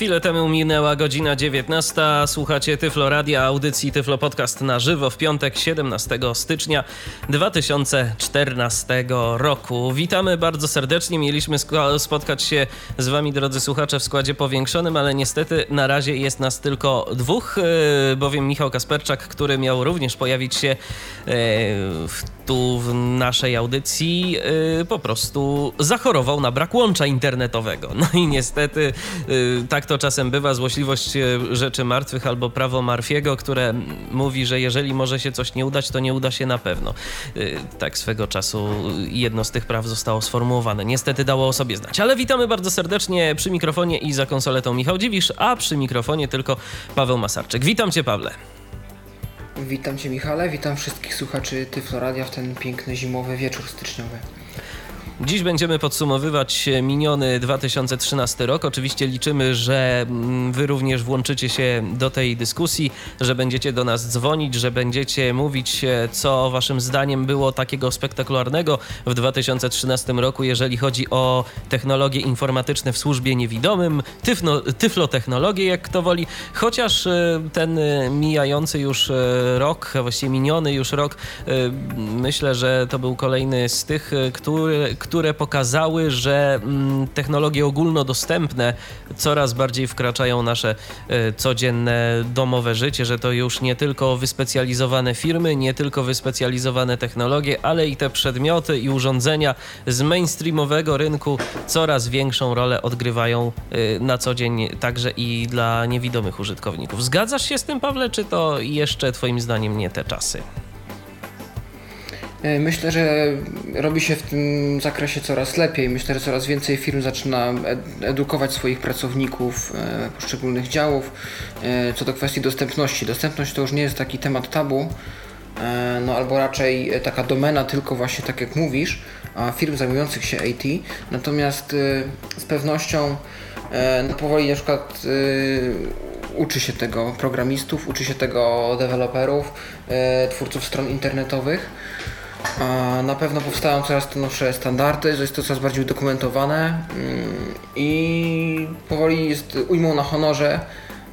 Chwilę temu minęła godzina 19. Słuchacie Tyflo Radia, audycji Tyflo Podcast na żywo w piątek 17 stycznia 2014 roku. Witamy bardzo serdecznie. Mieliśmy spotkać się z Wami, drodzy słuchacze, w składzie powiększonym, ale niestety na razie jest nas tylko dwóch, e, bowiem Michał Kasperczak, który miał również pojawić się e, tu w naszej audycji, e, po prostu zachorował na brak łącza internetowego. No i niestety tak czasem bywa, złośliwość e, rzeczy martwych albo prawo Marfiego, które mówi, że jeżeli może się coś nie udać, to nie uda się na pewno. E, tak swego czasu jedno z tych praw zostało sformułowane. Niestety dało o sobie znać. Ale witamy bardzo serdecznie przy mikrofonie i za konsoletą Michał Dziwisz, a przy mikrofonie tylko Paweł Masarczyk. Witam cię, Pawle. Witam cię, Michale. Witam wszystkich słuchaczy Tyfloradia w ten piękny zimowy wieczór styczniowy. Dziś będziemy podsumowywać miniony 2013 rok. Oczywiście liczymy, że mm, Wy również włączycie się do tej dyskusji, że będziecie do nas dzwonić, że będziecie mówić, co Waszym zdaniem było takiego spektakularnego w 2013 roku, jeżeli chodzi o technologie informatyczne w służbie niewidomym, tyfno, tyflotechnologie, jak kto woli. Chociaż e, ten mijający już e, rok, właściwie miniony już rok, e, myślę, że to był kolejny z tych, który które pokazały, że mm, technologie ogólnodostępne coraz bardziej wkraczają nasze e, codzienne domowe życie, że to już nie tylko wyspecjalizowane firmy, nie tylko wyspecjalizowane technologie, ale i te przedmioty i urządzenia z mainstreamowego rynku coraz większą rolę odgrywają e, na co dzień także i dla niewidomych użytkowników. Zgadzasz się z tym, Pawle, czy to jeszcze Twoim zdaniem nie te czasy? E, myślę, że robi się w tym zakresie coraz lepiej. Myślę, że coraz więcej firm zaczyna edukować swoich pracowników e, poszczególnych działów e, co do kwestii dostępności. Dostępność to już nie jest taki temat tabu, no albo raczej taka domena tylko właśnie tak jak mówisz, firm zajmujących się IT. Natomiast z pewnością no powoli na przykład uczy się tego programistów, uczy się tego deweloperów, twórców stron internetowych. Na pewno powstają coraz to nowsze standardy, że jest to coraz bardziej udokumentowane mm, i powoli jest ujmą na honorze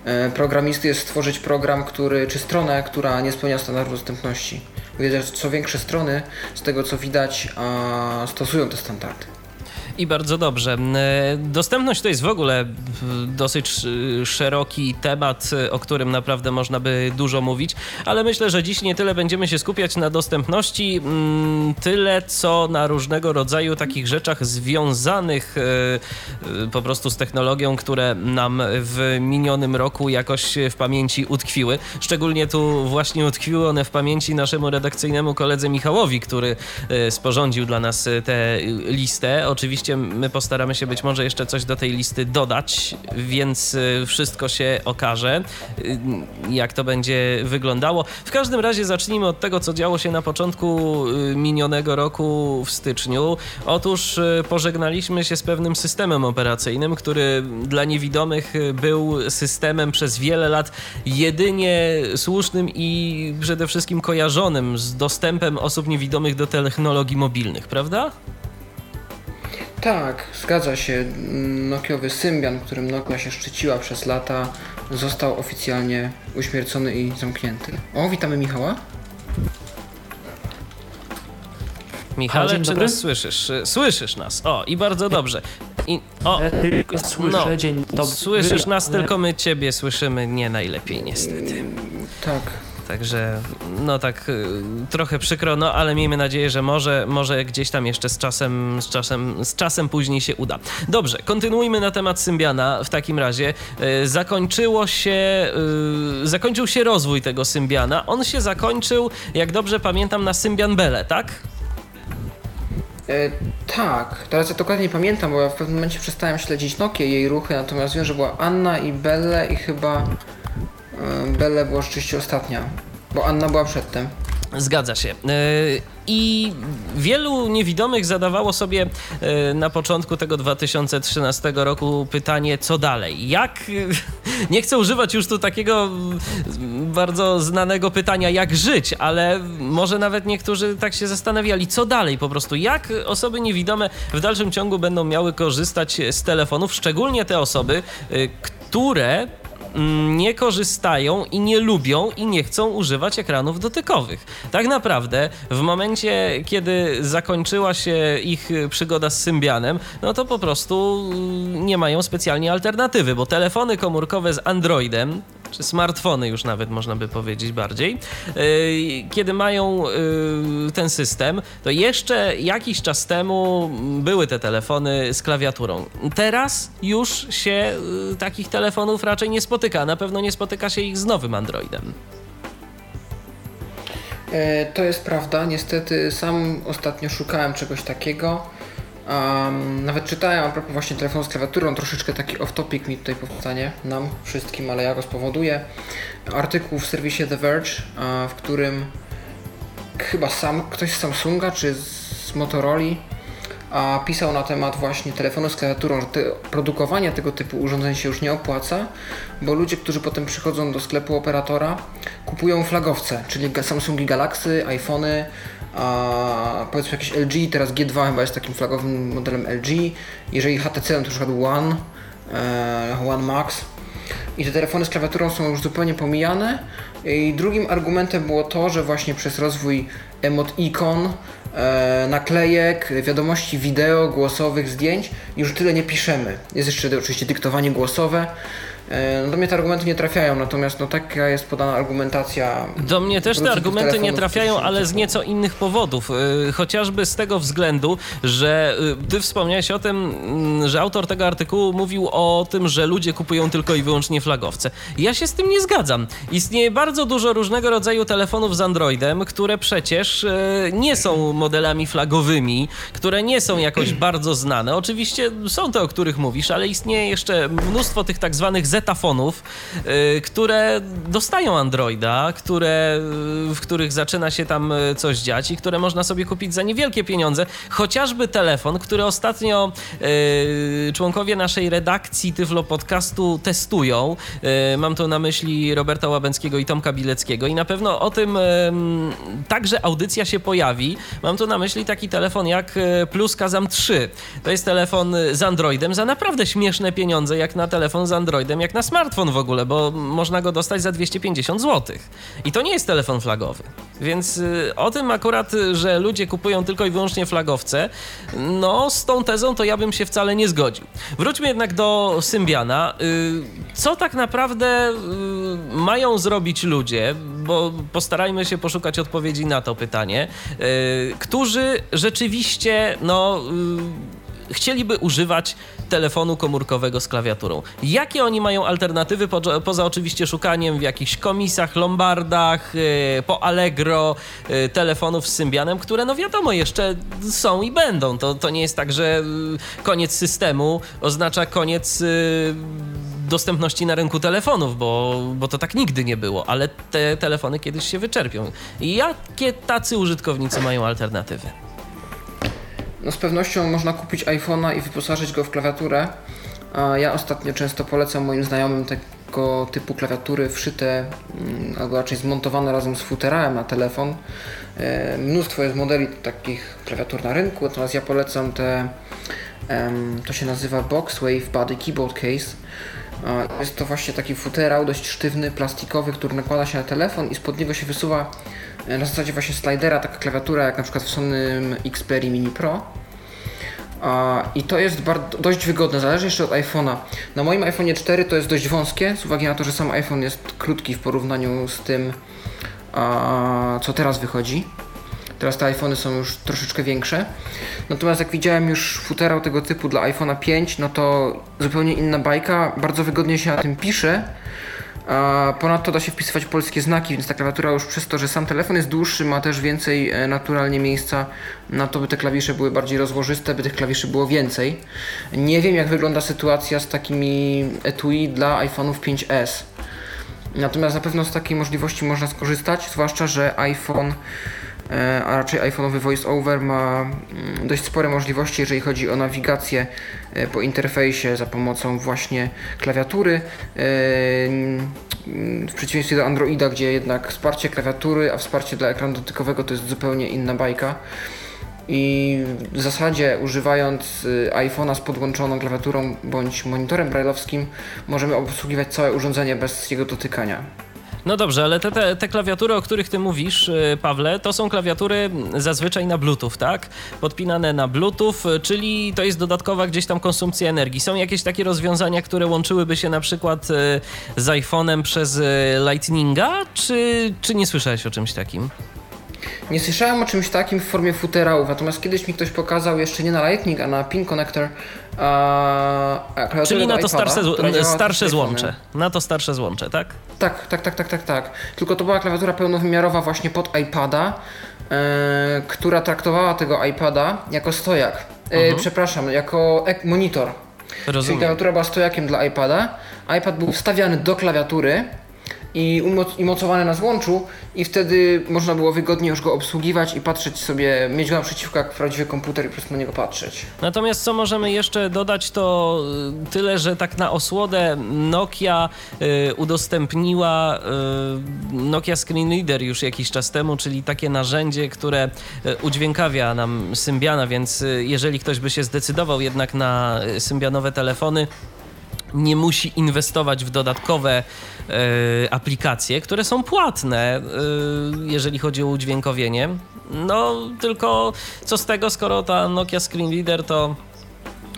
e, programisty jest stworzyć program, który, czy stronę, która nie spełnia standardu dostępności. Że co większe strony, z tego co widać, stosują te standardy. I bardzo dobrze. E, dostępność to jest w ogóle dosyć szeroki temat, e, o którym naprawdę można by dużo mówić, ale myślę, że dziś nie tyle będziemy się skupiać na dostępności, mm, tyle co na różnego rodzaju takich rzeczach związanych e, po prostu z technologią, które nam w minionym roku jakoś w pamięci utkwiły. Szczególnie tu właśnie utkwiły one w pamięci naszemu redakcyjnemu koledze Michałowi, który sporządził dla nas tę listę. Oczywiście Oczywiście my postaramy się być może jeszcze coś do tej listy dodać, więc y, wszystko się okaże, y, jak to będzie wyglądało. W każdym razie zacznijmy od tego, co działo się na początku y, minionego roku w styczniu. Otóż pożegnaliśmy się z pewnym systemem operacyjnym, który dla niewidomych był systemem przez wiele lat jedynie słusznym i przede wszystkim kojarzonym z dostępem osób niewidomych do technologii mobilnych, prawda? Tak, zgadza się. Nokiowy Symbian, którym Nokia się szczyciła przez lata, został oficjalnie uśmiercony i zamknięty. O, witamy Michała. Michale, czy dobry? nas słyszysz? Słyszysz nas. O, i bardzo dobrze. I, o, no. Słyszysz nas, tylko my ciebie słyszymy nie najlepiej niestety. Tak. Także no tak y, trochę przykro, no ale miejmy nadzieję, że może, może gdzieś tam jeszcze z czasem, z czasem, z czasem później się uda. Dobrze, kontynuujmy na temat Symbiana w takim razie. Y, zakończyło się, y, zakończył się rozwój tego Symbiana. On się zakończył, jak dobrze pamiętam, na Symbian Bele, tak? E, tak, teraz ja dokładnie nie pamiętam, bo ja w pewnym momencie przestałem śledzić Nokię, jej ruchy, natomiast wiem, że była Anna i Belle i chyba Belle była rzeczywiście ostatnia, bo Anna była przedtem. Zgadza się. I wielu niewidomych zadawało sobie e, na początku tego 2013 roku pytanie, co dalej? Jak, nie chcę używać już tu takiego mm, bardzo znanego pytania, jak żyć, ale może nawet niektórzy tak się zastanawiali, co dalej po prostu, jak osoby niewidome w dalszym ciągu będą miały korzystać z telefonów, szczególnie te osoby, e, które nie korzystają i nie lubią i nie chcą używać ekranów dotykowych. Tak naprawdę w momencie, kiedy zakończyła się ich przygoda z Symbianem, no to po prostu mm, nie mają specjalnie alternatywy, bo telefony komórkowe z Androidem, czy smartfony już nawet można by powiedzieć bardziej, yy, kiedy mają yy, ten system, to jeszcze jakiś czas temu były te telefony z klawiaturą. Teraz już się yy, takich telefonów raczej nie spotyka. Na pewno nie spotyka się ich z nowym Androidem. E, to jest prawda. Niestety sam ostatnio szukałem czegoś takiego. Um, nawet czytałem a propos właśnie telefonu z klawiaturą, troszeczkę taki off-topic mi tutaj powstanie, nam wszystkim, ale ja go spowoduję. Artykuł w serwisie The Verge, w którym chyba sam ktoś z Samsunga czy z Motorola a pisał na temat właśnie telefonu z klawiaturą, że te, produkowanie tego typu urządzeń się już nie opłaca, bo ludzie, którzy potem przychodzą do sklepu operatora, kupują flagowce, czyli Samsungi Galaxy, iPhony, a powiedzmy jakiś LG, teraz G2 chyba jest takim flagowym modelem LG, jeżeli HTC to na przykład One, e, One Max. I te telefony z klawiaturą są już zupełnie pomijane. I drugim argumentem było to, że właśnie przez rozwój emot ikon, e, naklejek, wiadomości wideo, głosowych, zdjęć już tyle nie piszemy. Jest jeszcze oczywiście dyktowanie głosowe, no do mnie te argumenty nie trafiają, natomiast no taka jest podana argumentacja. Do mnie też te argumenty nie trafiają, ale z nieco innych powodów. E, chociażby z tego względu, że e, ty wspomniałeś o tym, mm, że autor tego artykułu mówił o tym, że ludzie kupują tylko i wyłącznie flagowce. Ja się z tym nie zgadzam. Istnieje bardzo dużo różnego rodzaju telefonów z Androidem, które przecież nie są modelami flagowymi, które nie są jakoś bardzo znane. Oczywiście są te, o których mówisz, ale istnieje jeszcze mnóstwo tych tak zwanych zetafonów, y, które dostają Androida, które, y, w których zaczyna się tam y, coś dziać i które można sobie kupić za niewielkie pieniądze. Chociażby telefon, który ostatnio członkowie naszej redakcji Tyflo Podcastu testują. Mam tu na myśli Roberta Łabęckiego i Tomka Bileckiego i na pewno o tym także audycja się pojawi. Mam tu na myśli taki telefon jak Plus Kazam 3. To jest telefon z Androidem za naprawdę śmieszne pieniądze, jak na telefon z Androidem, jak na smartfon w ogóle, bo można go dostać za 250 zł. I to nie jest telefon flagowy. Więc y, o tym akurat, że ludzie kupują tylko i wyłącznie flagowce, no z tą tezą to ja bym się wcale nie zgodził. Wróćmy jednak do Symbiana. Y, co tak naprawdę y, mają zrobić ludzie, bo postarajmy się poszukać odpowiedzi na to pytanie, którzy rzeczywiście, no chcieliby używać telefonu komórkowego z klawiaturą. Jakie oni mają alternatywy, po, poza oczywiście szukaniem w jakichś komisach, lombardach, yy, po Allegro, yy, telefonów z Symbianem, które no wiadomo jeszcze są i będą. To, to nie jest tak, że yy, koniec systemu oznacza koniec y, dostępności na rynku telefonów, bo, bo to tak nigdy nie było, ale te telefony kiedyś się wyczerpią. Jakie tacy użytkownicy mają alternatywy? No z pewnością można kupić iPhone'a i wyposażyć go w klawiaturę. A ja ostatnio często polecam moim znajomym tego typu klawiatury wszyte, mm, albo raczej zmontowane razem z futerałem na telefon. E, mnóstwo jest modeli takich klawiatur na rynku, natomiast ja polecam te, to się nazywa Boxwave Body Keyboard Case. Jest to właśnie taki futerał dość sztywny, plastikowy, który nakłada się na telefon i spod niego się wysuwa na zasadzie właśnie slidera, taka klawiatura jak na przykład w Sony Xperia Mini Pro. I to jest bardzo, dość wygodne, zależy jeszcze od iPhone'a. Na moim iPhone 4 to jest dość wąskie, z uwagi na to, że sam iPhone jest krótki w porównaniu z tym, co teraz wychodzi. Teraz te iPhony są już troszeczkę większe. Natomiast jak widziałem już futerał tego typu dla iPhone'a 5, no to zupełnie inna bajka. Bardzo wygodnie się na tym pisze Ponadto da się wpisywać polskie znaki, więc ta klawiatura już przez to, że sam telefon jest dłuższy, ma też więcej e, naturalnie miejsca na to, by te klawisze były bardziej rozłożyste, by tych klawiszy było więcej. Nie wiem, jak wygląda sytuacja z takimi etui dla iPhone'ów 5S. Natomiast na pewno z takiej możliwości można skorzystać, zwłaszcza, że iPhone a raczej iPhone'owy VoiceOver ma mm, dość spore możliwości, jeżeli chodzi o nawigację e, po interfejsie za pomocą właśnie klawiatury. E, w przeciwieństwie do Androida, gdzie jednak wsparcie klawiatury, a wsparcie dla ekranu dotykowego to jest zupełnie inna bajka. I w zasadzie używając iPhone'a z podłączoną klawiaturą bądź monitorem brailleowskim możemy obsługiwać całe urządzenie bez jego dotykania. No dobrze, ale te, te, te, klawiatury, o których ty mówisz, y, Pawle, to są klawiatury zazwyczaj na Bluetooth, tak? Podpinane na Bluetooth, y, czyli to jest dodatkowa gdzieś tam konsumpcja energii. Są jakieś takie rozwiązania, które łączyłyby się na przykład y, z iPhone'em przez Lightninga, czy, czy nie słyszałeś o czymś takim? Nie słyszałem o czymś takim w formie futerałów, natomiast kiedyś mi ktoś pokazał jeszcze nie na Lightning, a na pin connector a, Czyli na to starsze, starsze złącze. Na to starsze złącze, tak? Tak, tak, tak, tak, tak, tak. Tylko to była klawiatura pełnowymiarowa właśnie pod iPada, e, która traktowała tego iPada jako stojak. E, mhm. Przepraszam, jako monitor. Rozumiem. Czyli klawiatura była stojakiem dla iPada. iPad był wstawiany do klawiatury i, umoc- mocowane na złączu i wtedy można było wygodnie już go obsługiwać i patrzeć sobie, mieć go naprzeciwko jak prawdziwy komputer i po prostu na niego patrzeć. Natomiast co możemy jeszcze dodać to y, tyle, że tak na osłodę Nokia y, udostępniła y, Nokia Screen Reader już jakiś czas temu, czyli takie narzędzie, które y, udźwiękawia nam Symbiana, więc y, jeżeli ktoś by się zdecydował jednak na symbianowe telefony, nie musi inwestować w dodatkowe E, aplikacje, które są płatne, e, jeżeli chodzi o udźwiękowienie. No, tylko co z tego, skoro ta Nokia Screen Reader to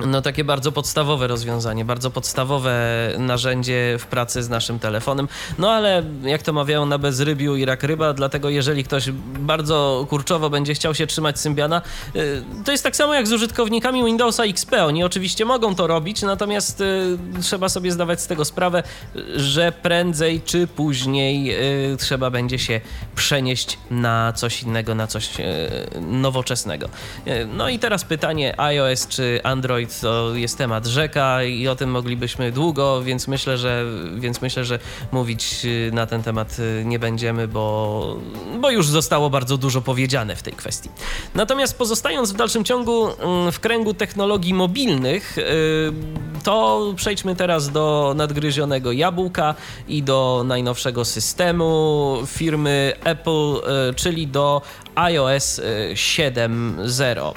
no takie bardzo podstawowe rozwiązanie, bardzo podstawowe narzędzie w pracy z naszym telefonem. No ale jak to mawiają na bezrybiu i rak ryba, dlatego jeżeli ktoś bardzo kurczowo będzie chciał się trzymać Symbiana, y, to jest tak samo jak z użytkownikami Windowsa XP. Oni oczywiście mogą to robić, natomiast y, trzeba sobie zdawać z tego sprawę, że prędzej czy później y, trzeba będzie się przenieść na coś innego, na coś nowoczesnego. No i teraz pytanie iOS czy Android to jest temat rzeka i o tym moglibyśmy długo, więc myślę, że, więc myślę, że mówić y, na ten temat y, nie będziemy, bo, bo już zostało bardzo dużo powiedziane w tej kwestii. Natomiast pozostając w dalszym ciągu mm, w kręgu technologii mobilnych, y, to przejdźmy teraz do nadgryzionego jabłka i do najnowszego systemu firmy Apple, czyli do iOS 7.0.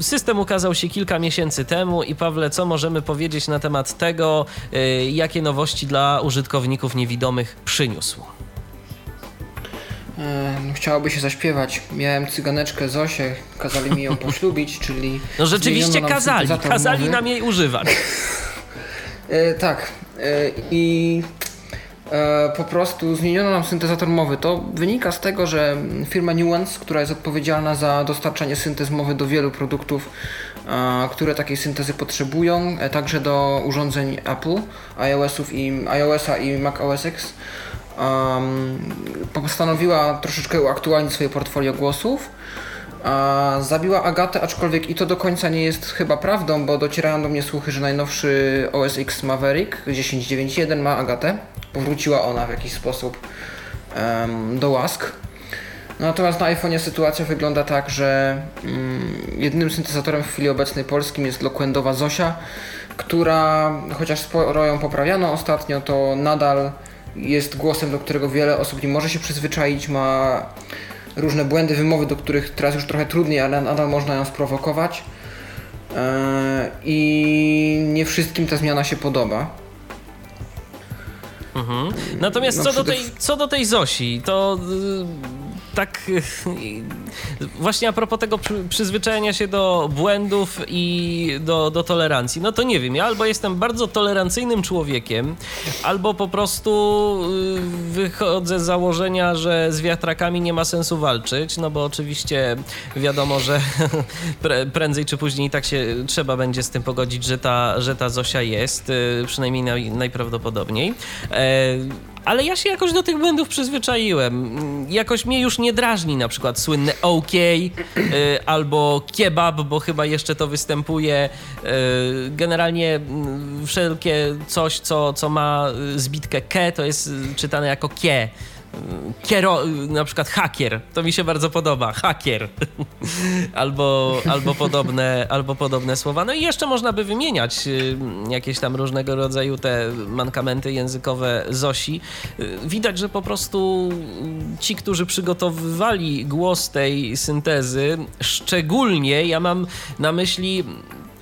System ukazał się kilka miesięcy temu. I Pawle, co możemy powiedzieć na temat tego, y, jakie nowości dla użytkowników niewidomych przyniósł? E, no, chciałoby się zaśpiewać. Miałem cyganeczkę Zosię, kazali mi ją poślubić, czyli. No rzeczywiście kazali, kazali nam jej używać. e, tak. E, I po prostu zmieniono nam syntezator mowy. To wynika z tego, że firma Nuance, która jest odpowiedzialna za dostarczanie syntez mowy do wielu produktów, e, które takiej syntezy potrzebują, e, także do urządzeń Apple, iOS-ów i iOS-a i Mac OS X, postanowiła troszeczkę uaktualnić swoje portfolio głosów zabiła Agatę, aczkolwiek i to do końca nie jest chyba prawdą, bo docierają do mnie słuchy, że najnowszy OS X Maverick 10.9.1 ma Agatę. Powróciła ona w jakiś sposób um, do łask. Natomiast na iPhone'ie sytuacja wygląda tak, że mm, jedynym syntezatorem w chwili obecnej polskim jest Loquendowa Zosia, która chociaż sporo ją poprawiano ostatnio, to nadal jest głosem, do którego wiele osób nie może się przyzwyczaić, ma różne błędy wymowy, do których teraz już trochę trudniej, ale nadal można ją sprowokować. E, I nie wszystkim ta zmiana się podoba. Mhm. Natomiast no co, do tej, co do tej Zosi, to tak właśnie a propos tego przyzwyczajenia się do błędów i do, do tolerancji, no to nie wiem, ja albo jestem bardzo tolerancyjnym człowiekiem, albo po prostu y, wychodzę z założenia, że z wiatrakami nie ma sensu walczyć, no bo oczywiście wiadomo, że prędzej czy później tak się trzeba będzie z tym pogodzić, że ta, że ta Zosia jest, y, przynajmniej naj, najprawdopodobniej. E, ale ja się jakoś do tych błędów przyzwyczaiłem. Jakoś mnie już nie drażni na przykład słynne OK y, albo kebab, bo chyba jeszcze to występuje. Y, generalnie y, wszelkie coś, co, co ma zbitkę ke, to jest czytane jako kie kiero, na przykład hakier, to mi się bardzo podoba, hakier, albo, albo, podobne, albo podobne słowa. No i jeszcze można by wymieniać y, jakieś tam różnego rodzaju te mankamenty językowe Zosi. Y, widać, że po prostu ci, którzy przygotowywali głos tej syntezy, szczególnie ja mam na myśli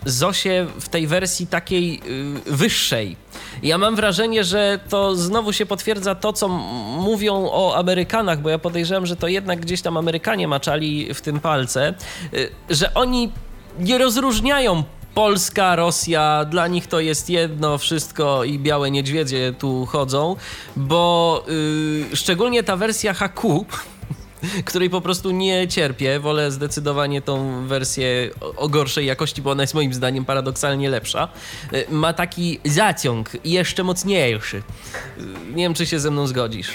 Zosię w tej wersji takiej y, wyższej. Ja mam wrażenie, że to znowu się potwierdza to, co mówią o Amerykanach, bo ja podejrzewam, że to jednak gdzieś tam Amerykanie maczali w tym palce, y, że oni nie rozróżniają Polska, Rosja, dla nich to jest jedno wszystko i białe niedźwiedzie tu chodzą, bo yy, szczególnie ta wersja HQ, której po prostu nie cierpię. Wolę zdecydowanie tą wersję o gorszej jakości, bo ona jest moim zdaniem paradoksalnie lepsza. Y, ma taki zaciąg jeszcze mocniejszy. Y, nie wiem, czy się ze mną zgodzisz.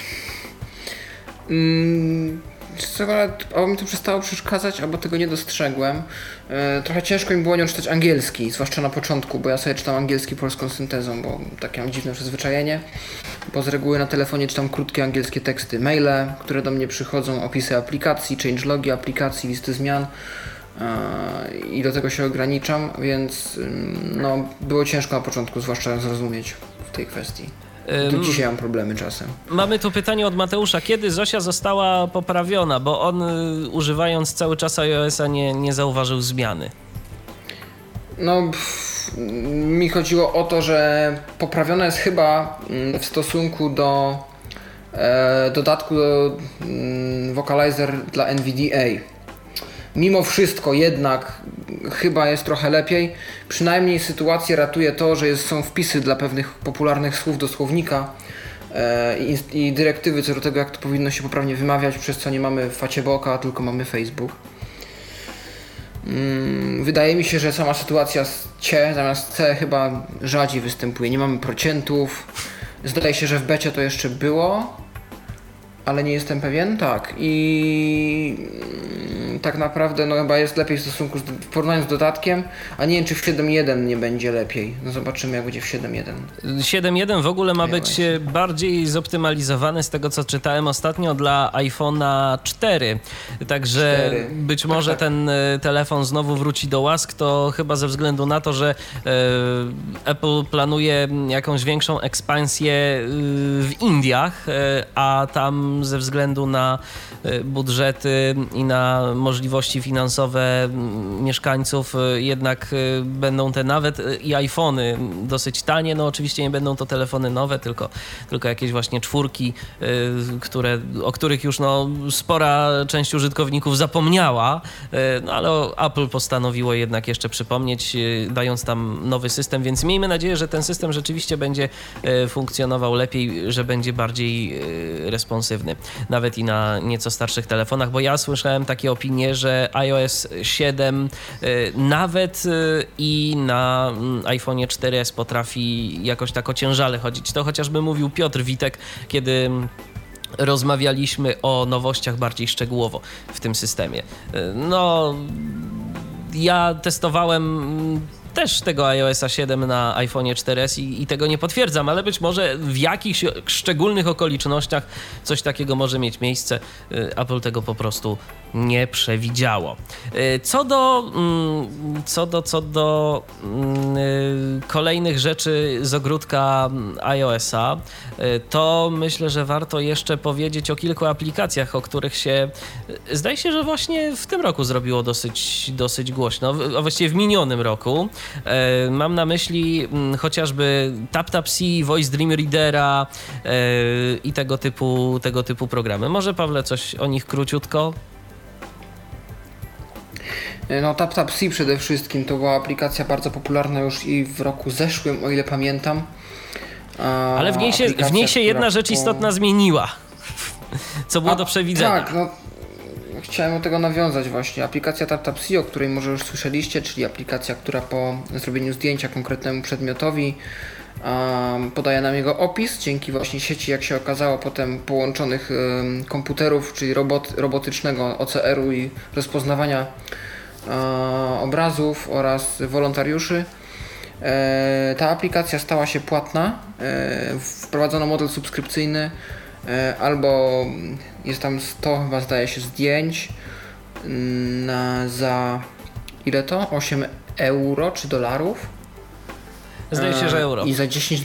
Mm, albo mi to przestało przeszkadzać, albo tego nie dostrzegłem. E, trochę ciężko mi było nią czytać angielski, zwłaszcza na początku, bo ja sobie czytam angielski polską syntezą, bo takie mam dziwne przyzwyczajenie. Bo z reguły na telefonie czytam krótkie angielskie teksty, maile, które do mnie przychodzą, opisy aplikacji, changelogi aplikacji, listy zmian e, i do tego się ograniczam, więc mm, no, było ciężko na początku, zwłaszcza zrozumieć w tej kwestii. Do dzisiaj mam problemy czasem. Mamy tu pytanie od Mateusza. Kiedy Zosia została poprawiona? Bo on y, używając cały czas iOS-a nie, nie zauważył zmiany. No, pff, mi chodziło o to, że poprawiona jest chyba mm, w stosunku do e, dodatku do mm, Vocalizer dla NVDA mimo wszystko jednak chyba jest trochę lepiej. Przynajmniej sytuację ratuje to, że jest, są wpisy dla pewnych popularnych słów do słownika e, i, i, dyrektywy co do tego, jak to powinno się poprawnie wymawiać, przez co nie mamy Facebooka, tylko mamy Facebook. Mm, wydaje mi się, że sama sytuacja z C zamiast C chyba rzadziej występuje. Nie mamy procentów. Zdaje się, że w becie to jeszcze było ale nie jestem pewien, tak. I mm, tak naprawdę no chyba jest lepiej w stosunku z, w porównaniu z dodatkiem, a nie wiem czy w 7.1 nie będzie lepiej. No zobaczymy jak będzie w 7.1. 7.1 w ogóle ma być bardziej zoptymalizowany z tego co czytałem ostatnio dla iPhone'a 4. Także 4. być może tak, tak. ten e, telefon znowu wróci do łask, to chyba ze względu na to, że e, Apple planuje jakąś większą ekspansję e, w Indiach, a tam ze względu na y, budżety i na możliwości finansowe mieszkańców y, jednak y, będą te nawet i iPhony dosyć tanie. No oczywiście nie będą to telefony nowe, tylko, tylko jakieś właśnie czwórki, które, o których już no, spora część użytkowników zapomniała, no ale Apple postanowiło jednak jeszcze przypomnieć, dając tam nowy system, więc miejmy nadzieję, że ten system rzeczywiście będzie funkcjonował lepiej, że będzie bardziej responsywny nawet i na nieco starszych telefonach, bo ja słyszałem takie opinie, że iOS 7 y, nawet y, i na mm, iPhone 4S potrafi jakoś tak ociężale chodzić. To chociażby mówił Piotr Witek, kiedy rozmawialiśmy o nowościach bardziej szczegółowo w tym systemie. Y, no, ja testowałem też tego iOSa 7 na iPhone 4S i, i, tego nie potwierdzam, ale być może w jakichś szczególnych okolicznościach coś takiego może mieć miejsce. Y, Apple tego po prostu nie przewidziało. Y, co do, mm, co do, co do mm, y, kolejnych rzeczy z ogródka iOSa, to myślę, że warto jeszcze powiedzieć o kilku aplikacjach, o których się zdaje się, że właśnie w tym roku zrobiło dosyć, dosyć głośno, a właściwie w minionym roku. Mam na myśli mm, chociażby TapTapC, Voice Dream Readera i tego typu, tego typu programy. Może Pawle coś o nich króciutko? E, no TapTapC przede wszystkim to była aplikacja bardzo popularna już i w roku zeszłym, o ile pamiętam. Ale w niej się, w niej się jedna rzecz istotna zmieniła, co było A, do przewidzenia. Tak, no chciałem do tego nawiązać właśnie. Aplikacja TapTapSee, o której może już słyszeliście, czyli aplikacja, która po zrobieniu zdjęcia konkretnemu przedmiotowi Podaje nam jego opis dzięki właśnie sieci, jak się okazało, potem połączonych komputerów, czyli robot, robotycznego OCR-u i rozpoznawania obrazów oraz wolontariuszy. E, ta aplikacja stała się płatna, e, wprowadzono model subskrypcyjny, e, albo jest tam 100 chyba zdaje się zdjęć mm, na, za ile to? 8 euro czy dolarów? Zdaje się, że euro. I za 10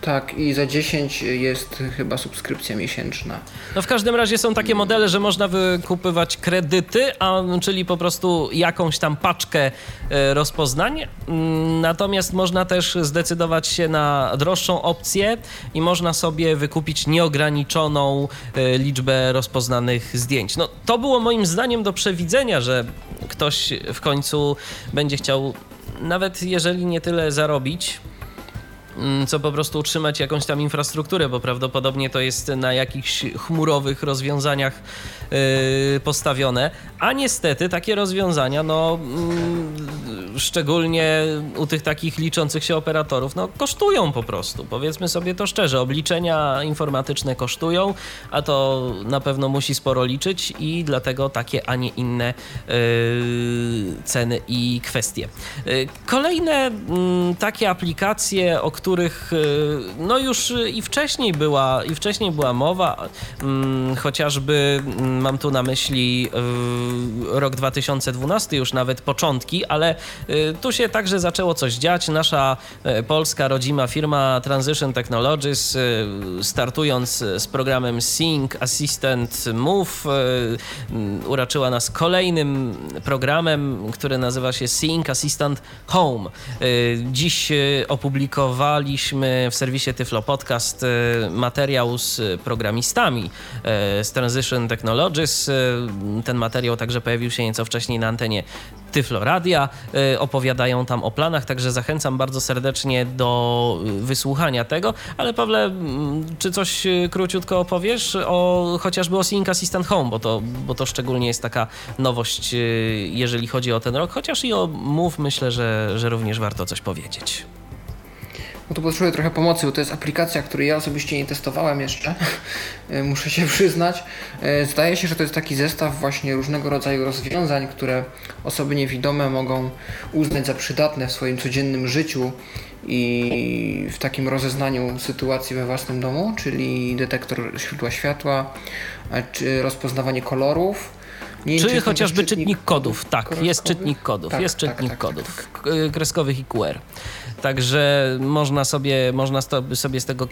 tak, i za 10 jest chyba subskrypcja miesięczna. No w każdym razie są takie modele, że można wykupywać kredyty, a, czyli po prostu jakąś tam paczkę e, rozpoznań. Mm, natomiast można też zdecydować się na droższą opcję i można sobie wykupić nieograniczoną e, liczbę rozpoznanych zdjęć. No to było moim zdaniem do przewidzenia, że ktoś w końcu będzie chciał nawet jeżeli nie tyle zarobić, mm, co po prostu utrzymać jakąś tam infrastrukturę, bo prawdopodobnie to jest na jakichś chmurowych rozwiązaniach postawione, a niestety takie rozwiązania, no yy, szczególnie u tych takich liczących się operatorów, no kosztują po prostu. Powiedzmy sobie to szczerze, obliczenia informatyczne kosztują, a to na pewno musi sporo liczyć i dlatego takie, a nie inne yy, ceny i kwestie. Yy, kolejne yy, takie aplikacje, o których yy, no już i wcześniej była, i wcześniej była mowa, mm, chociażby mm, mam tu na myśli yy, rok 2012, już nawet początki, ale y, tu się także zaczęło coś dziać. Nasza y, polska rodzima firma Transition Technologies, y, startując z programem Sync Assistant Move, uraczyła nas kolejnym programem, który nazywa się Sync Assistant Home. Dziś opublikowaliśmy w serwisie Tyflo Podcast materiał z programistami z Transition Technologies. Ten materiał także pojawił się nieco wcześniej na antenie Tyflo Radia. Y, opowiadają tam o planach, także zachęcam bardzo serdecznie do y, wysłuchania tego. Ale Pawle, czy coś króciutko opowiesz o chociażby o Sync Assistant Home, bo to, bo to szczególnie jest taka nowość, jeżeli chodzi o ten rok, chociaż i o Move myślę, że, że również warto coś powiedzieć. No tu potrzebuję trochę pomocy, bo to jest aplikacja, której ja osobiście nie testowałem jeszcze, e, muszę się przyznać. E, zdaje się, że to jest taki zestaw właśnie różnego rodzaju rozwiązań, które osoby niewidome mogą uznać za przydatne w swoim codziennym życiu i w takim rozeznaniu sytuacji we własnym domu, czyli detektor źródła światła, rozpoznawanie kolorów. Nie czy chociażby czytnik, czytnik kodów. Tak, jest czytnik kodów. Tak, jest tak, czytnik tak, kodów tak, tak. kreskowych i QR. Także można sobie, można sobie z tego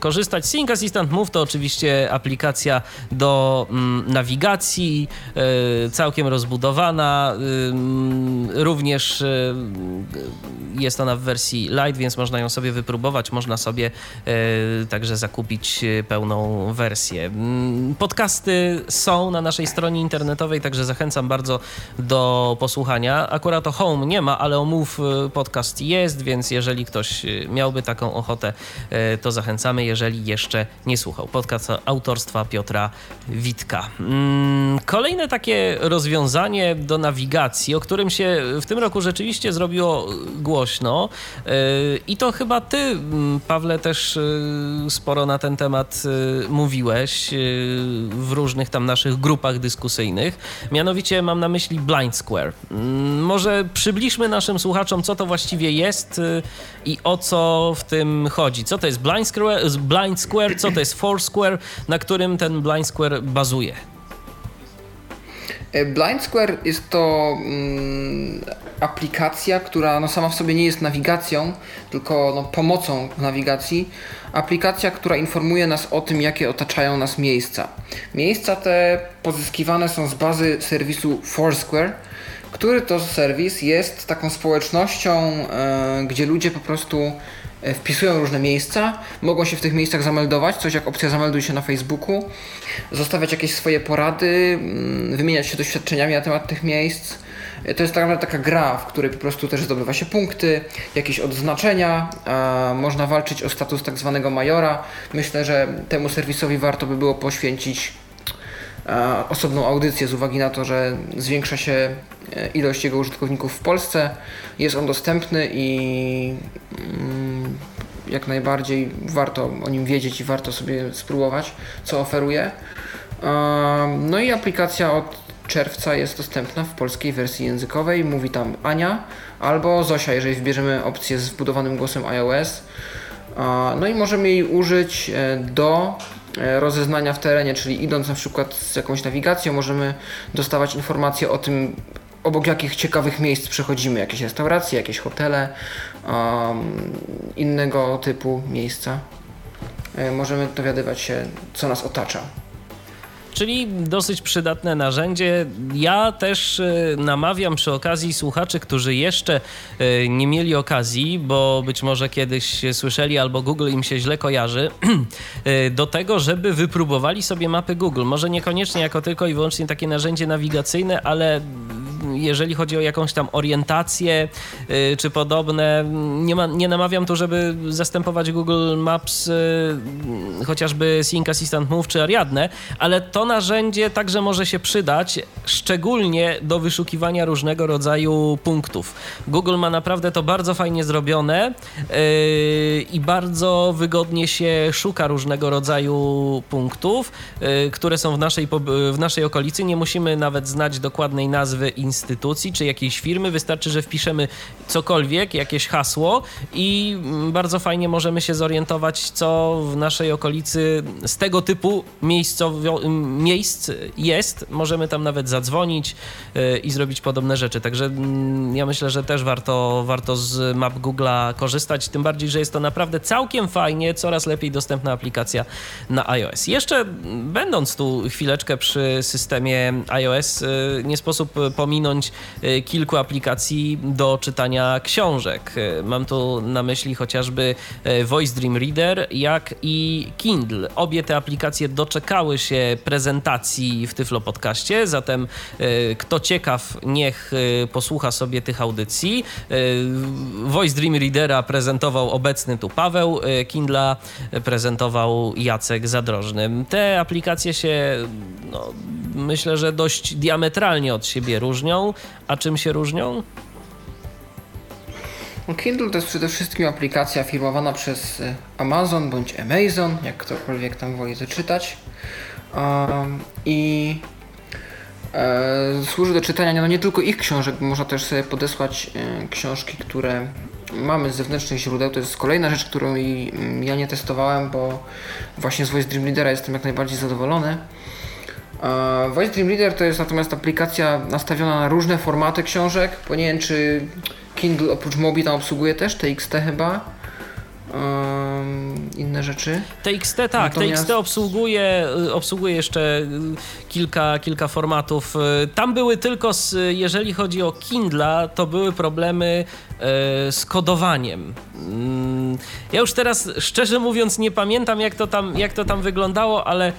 korzystać. Sync Assistant Move to oczywiście aplikacja do mm, nawigacji, y, całkiem rozbudowana. Y, również y, jest ona w wersji light, więc można ją sobie wypróbować. Można sobie także zakupić pełną wersję. Mm, podcasty są na naszej stronie internetowej, także zachęcam bardzo do posłuchania. Akurat o Home nie ma, ale o Move podcast jest, więc jeżeli ktoś y, miałby taką ochotę, y, to zachęcamy, jeżeli jeszcze nie słuchał. Podcast autorstwa Piotra Witka. Mm, kolejne takie rozwiązanie do nawigacji, o którym się w tym roku rzeczywiście zrobiło głośno y, i to chyba ty, mm, Pawle, też sporo na ten temat mówiłeś w różnych tam naszych grupach dyskusyjnych. Mianowicie mam na myśli Blind Square. Mm, może przybliżmy naszym słuchaczom, co to właściwie jest i o co w tym chodzi. Co to jest Blind Square, blind square co to jest Foursquare, na którym ten Blind Square bazuje? E, blind Square jest to mm, aplikacja, która no, sama w sobie nie jest nawigacją, tylko no, pomocą w nawigacji. Aplikacja, która informuje nas o tym, jakie otaczają nas miejsca. Miejsca te pozyskiwane są z bazy serwisu Foursquare, który to serwis jest taką społecznością, e, gdzie ludzie po prostu wpisują różne miejsca, mogą się w tych miejscach zameldować, coś jak opcja zamelduj się na Facebooku, zostawiać jakieś swoje porady, mm, wymieniać się doświadczeniami na temat tych miejsc. E, to jest tak naprawdę taka gra, w której po prostu też zdobywa się punkty, jakieś odznaczenia, można walczyć o status tak zwanego majora. Myślę, że temu serwisowi warto by było poświęcić osobną audycję z uwagi na to, że zwiększa się e, ilość jego użytkowników w Polsce. Jest on dostępny i mm, jak najbardziej warto o nim wiedzieć i warto sobie spróbować, co oferuje. No i aplikacja od czerwca jest dostępna w polskiej wersji językowej. Mówi tam Ania albo Zosia, jeżeli wybierzemy opcję z wbudowanym głosem iOS. No i możemy jej użyć e, do e, rozeznania w terenie, czyli idąc na przykład z jakąś nawigacją, możemy dostawać informacje o tym, obok jakich ciekawych miejsc przechodzimy, jakieś restauracje, jakieś hotele, um, innego typu miejsca. E, możemy dowiadywać się, co nas otacza. Czyli dosyć przydatne narzędzie. Ja też e, namawiam przy okazji słuchaczy, którzy jeszcze e, nie mieli okazji, bo być może kiedyś słyszeli albo Google im się źle kojarzy, e, do tego, żeby wypróbowali sobie mapy Google. Może niekoniecznie jako tylko i wyłącznie takie narzędzie nawigacyjne, ale jeżeli chodzi o jakąś tam orientację y, czy podobne, nie, ma, nie namawiam tu, żeby zastępować Google Maps y, chociażby Sync Assistant Move czy Ariadne, ale to narzędzie także może się przydać, szczególnie do wyszukiwania różnego rodzaju punktów. Google ma naprawdę to bardzo fajnie zrobione y, i bardzo wygodnie się szuka różnego rodzaju punktów, które są w naszej, w naszej okolicy. Nie musimy nawet znać dokładnej nazwy instytucji czy jakiejś firmy. Wystarczy, że wpiszemy cokolwiek, jakieś hasło i mm, bardzo fajnie możemy się zorientować, co w naszej okolicy z tego typu miejsc jest. Możemy tam nawet zadzwonić y, i zrobić podobne rzeczy. Także mm, ja myślę, że też warto, warto z map Google'a korzystać, tym bardziej, że jest to naprawdę całkiem fajnie, coraz lepiej dostępna aplikacja na iOS. Jeszcze mm, będąc tu chwileczkę przy systemie iOS, y, nie sposób pominąć Y, kilku aplikacji do czytania książek. Y, mam tu na myśli chociażby y, Voice Dream Reader, jak i Kindle. Obie te aplikacje doczekały się prezentacji w Tyflo Podcaście, zatem kto ciekaw, niech posłucha sobie tych audycji. Voice Dream Readera prezentował obecny tu Paweł, Kindla prezentował Jacek Zadrożny. Te aplikacje się no, myślę, że dość diametralnie od siebie różnią. A czym się różnią? Kindle to jest przede wszystkim aplikacja firmowana przez e, Amazon bądź Amazon, jak ktokolwiek tam woli zaczytać. Um, I e, służy do czytania no nie tylko ich książek, można też sobie podesłać e, książki, które mamy z zewnętrznych źródeł. To jest kolejna rzecz, którą i, mm, ja nie testowałem, bo właśnie z Voice Dream Leadera jestem jak najbardziej zadowolony. Voice Dream Reader to jest natomiast aplikacja nastawiona na różne formaty książek, bo nie wiem czy Kindle oprócz Mobi tam obsługuje też TXT chyba. Um, inne rzeczy. TXT tak, Natomiast... TXT obsługuje, obsługuje jeszcze kilka, kilka formatów. Tam były tylko, z, jeżeli chodzi o Kindle, to były problemy e, z kodowaniem. Mm, ja już teraz szczerze mówiąc nie pamiętam jak to tam, jak to tam wyglądało, ale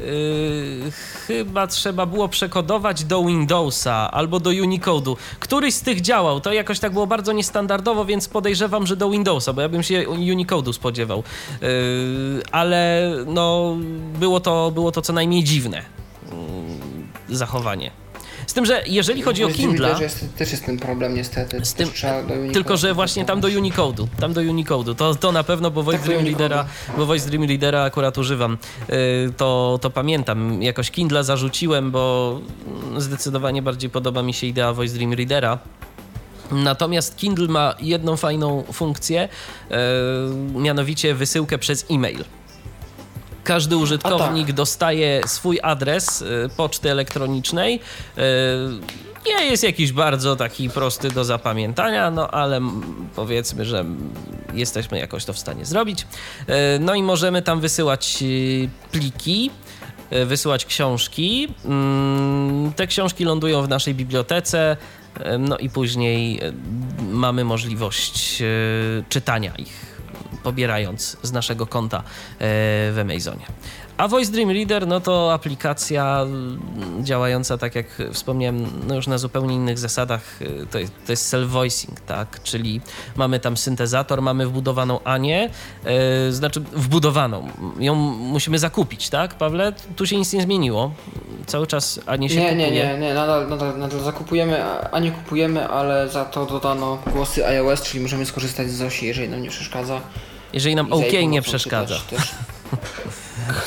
Yy, chyba trzeba było przekodować do Windowsa albo do Unicode'u. Któryś z tych działał. To jakoś tak było bardzo niestandardowo, więc podejrzewam, że do Windowsa, bo ja bym się Unicode'u spodziewał. Yy, ale no, było to, było to co najmniej dziwne yy, zachowanie. Z tym, że jeżeli chodzi o Kindle. też jest ten problem niestety. Z tym, tylko, że właśnie tam do Unicode'u. Tam do Unicode'u. To, to na pewno, bo Voice tak Dream Leadera, bo Voice Dream Leadera akurat używam. Y, to, to pamiętam. Jakoś Kindle zarzuciłem, bo zdecydowanie bardziej podoba mi się idea Voice Dream Readera. Natomiast Kindle ma jedną fajną funkcję, yy, mianowicie wysyłkę przez e-mail. Każdy użytkownik tak. dostaje swój adres y, poczty elektronicznej. Y, nie jest jakiś bardzo taki prosty do zapamiętania, no ale powiedzmy, że jesteśmy jakoś to w stanie zrobić. Y, no i możemy tam wysyłać pliki wysyłać książki. Mm, te książki lądują w naszej bibliotece, no i później mamy możliwość czytania ich pobierając z naszego konta e, w Amazonie. A Voice Dream Reader no to aplikacja mm, działająca, tak jak wspomniałem, no już na zupełnie innych zasadach. E, to jest, to jest self-voicing, tak? Czyli mamy tam syntezator, mamy wbudowaną Anię, yy, znaczy wbudowaną. Ją musimy zakupić, tak, Pawle? Tu się nic nie zmieniło. Cały czas Anię się nie, kupuje. Nie, nie, nie, nadal, nadal, nadal zakupujemy, Anię kupujemy, ale za to dodano głosy iOS, czyli możemy skorzystać z Zosi, jeżeli nam nie przeszkadza. Jeżeli nam OK nie przeszkadza.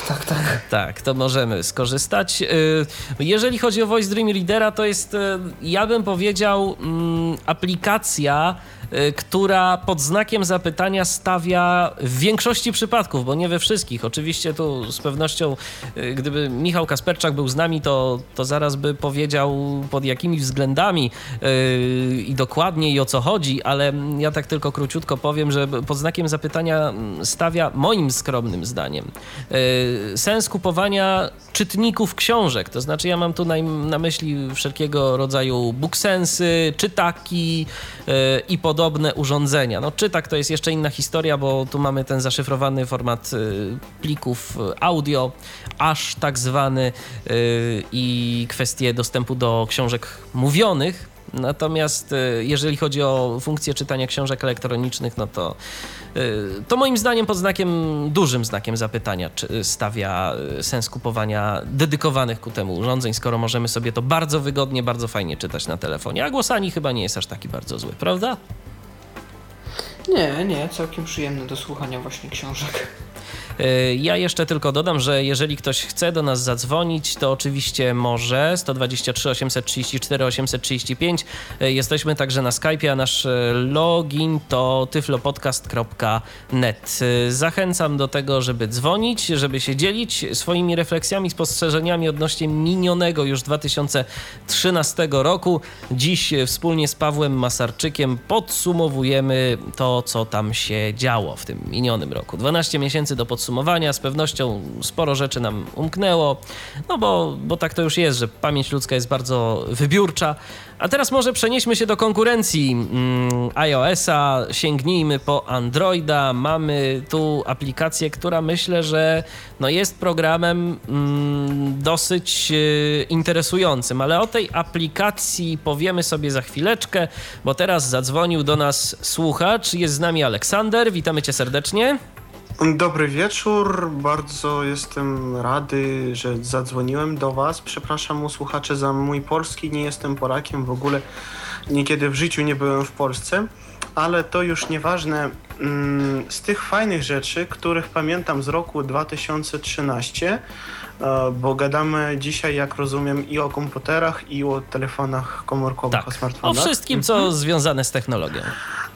tak, tak. Tak, to możemy skorzystać. Y, jeżeli chodzi o Voice Dream Readera, to jest, y, ja bym powiedział, mm, aplikacja, Y, która pod znakiem zapytania stawia w większości przypadków, bo nie we wszystkich. Oczywiście tu z pewnością, gdyby Michał Kasperczak był z nami, to, to zaraz by powiedział pod jakimi względami i dokładnie i o co chodzi, ale ja tak tylko króciutko powiem, że pod znakiem zapytania stawia moim skromnym zdaniem sens kupowania czytników książek. To znaczy ja mam tu na, na myśli wszelkiego rodzaju booksensy, czytaki yy, i podobne urządzenia. No czytak to jest jeszcze inna historia, bo tu mamy ten zaszyfrowany format y, plików audio, aż tak zwany y, i kwestie dostępu do książek mówionych. Natomiast jeżeli chodzi o funkcję czytania książek elektronicznych, no to Y, to moim zdaniem pod znakiem, dużym znakiem zapytania czy stawia y, sens kupowania dedykowanych ku temu urządzeń, skoro możemy sobie to bardzo wygodnie, bardzo fajnie czytać na telefonie, a głosani chyba nie jest aż taki bardzo zły, prawda? Nie, nie, całkiem przyjemne do słuchania właśnie książek. E, ja jeszcze tylko dodam, że jeżeli ktoś chce do nas zadzwonić, to oczywiście może 123 834 835. Jesteśmy także na Skype, a nasz e, login to tyflopodcast.net. E, zachęcam do tego, żeby dzwonić, żeby się dzielić swoimi refleksjami, spostrzeżeniami odnośnie minionego już 2013 roku. Dziś wspólnie z Pawłem Masarczykiem podsumowujemy to, co tam się działo w tym minionym roku. 12 miesięcy do podsumowania podsumowania. Z pewnością sporo rzeczy nam umknęło, no bo, bo tak to już jest, że pamięć ludzka jest bardzo wybiórcza. A teraz może przenieśmy się do konkurencji mm, iOS-a, sięgnijmy po Androida. Mamy tu aplikację, która myślę, że no jest programem mm, dosyć y, interesującym, ale o tej aplikacji powiemy sobie za chwileczkę, bo teraz zadzwonił do nas słuchacz. Jest z nami Aleksander. Witamy cię serdecznie. Dobry wieczór, bardzo jestem rady, że zadzwoniłem do Was. Przepraszam u słuchaczy za mój polski, nie jestem Polakiem w ogóle, niekiedy w życiu nie byłem w Polsce, ale to już nieważne. Mm, z tych fajnych rzeczy, których pamiętam z roku 2013, e, bo gadamy dzisiaj, jak rozumiem, i o komputerach, i o telefonach komórkowych, tak, o smartfonach. O wszystkim, co mhm. związane z technologią.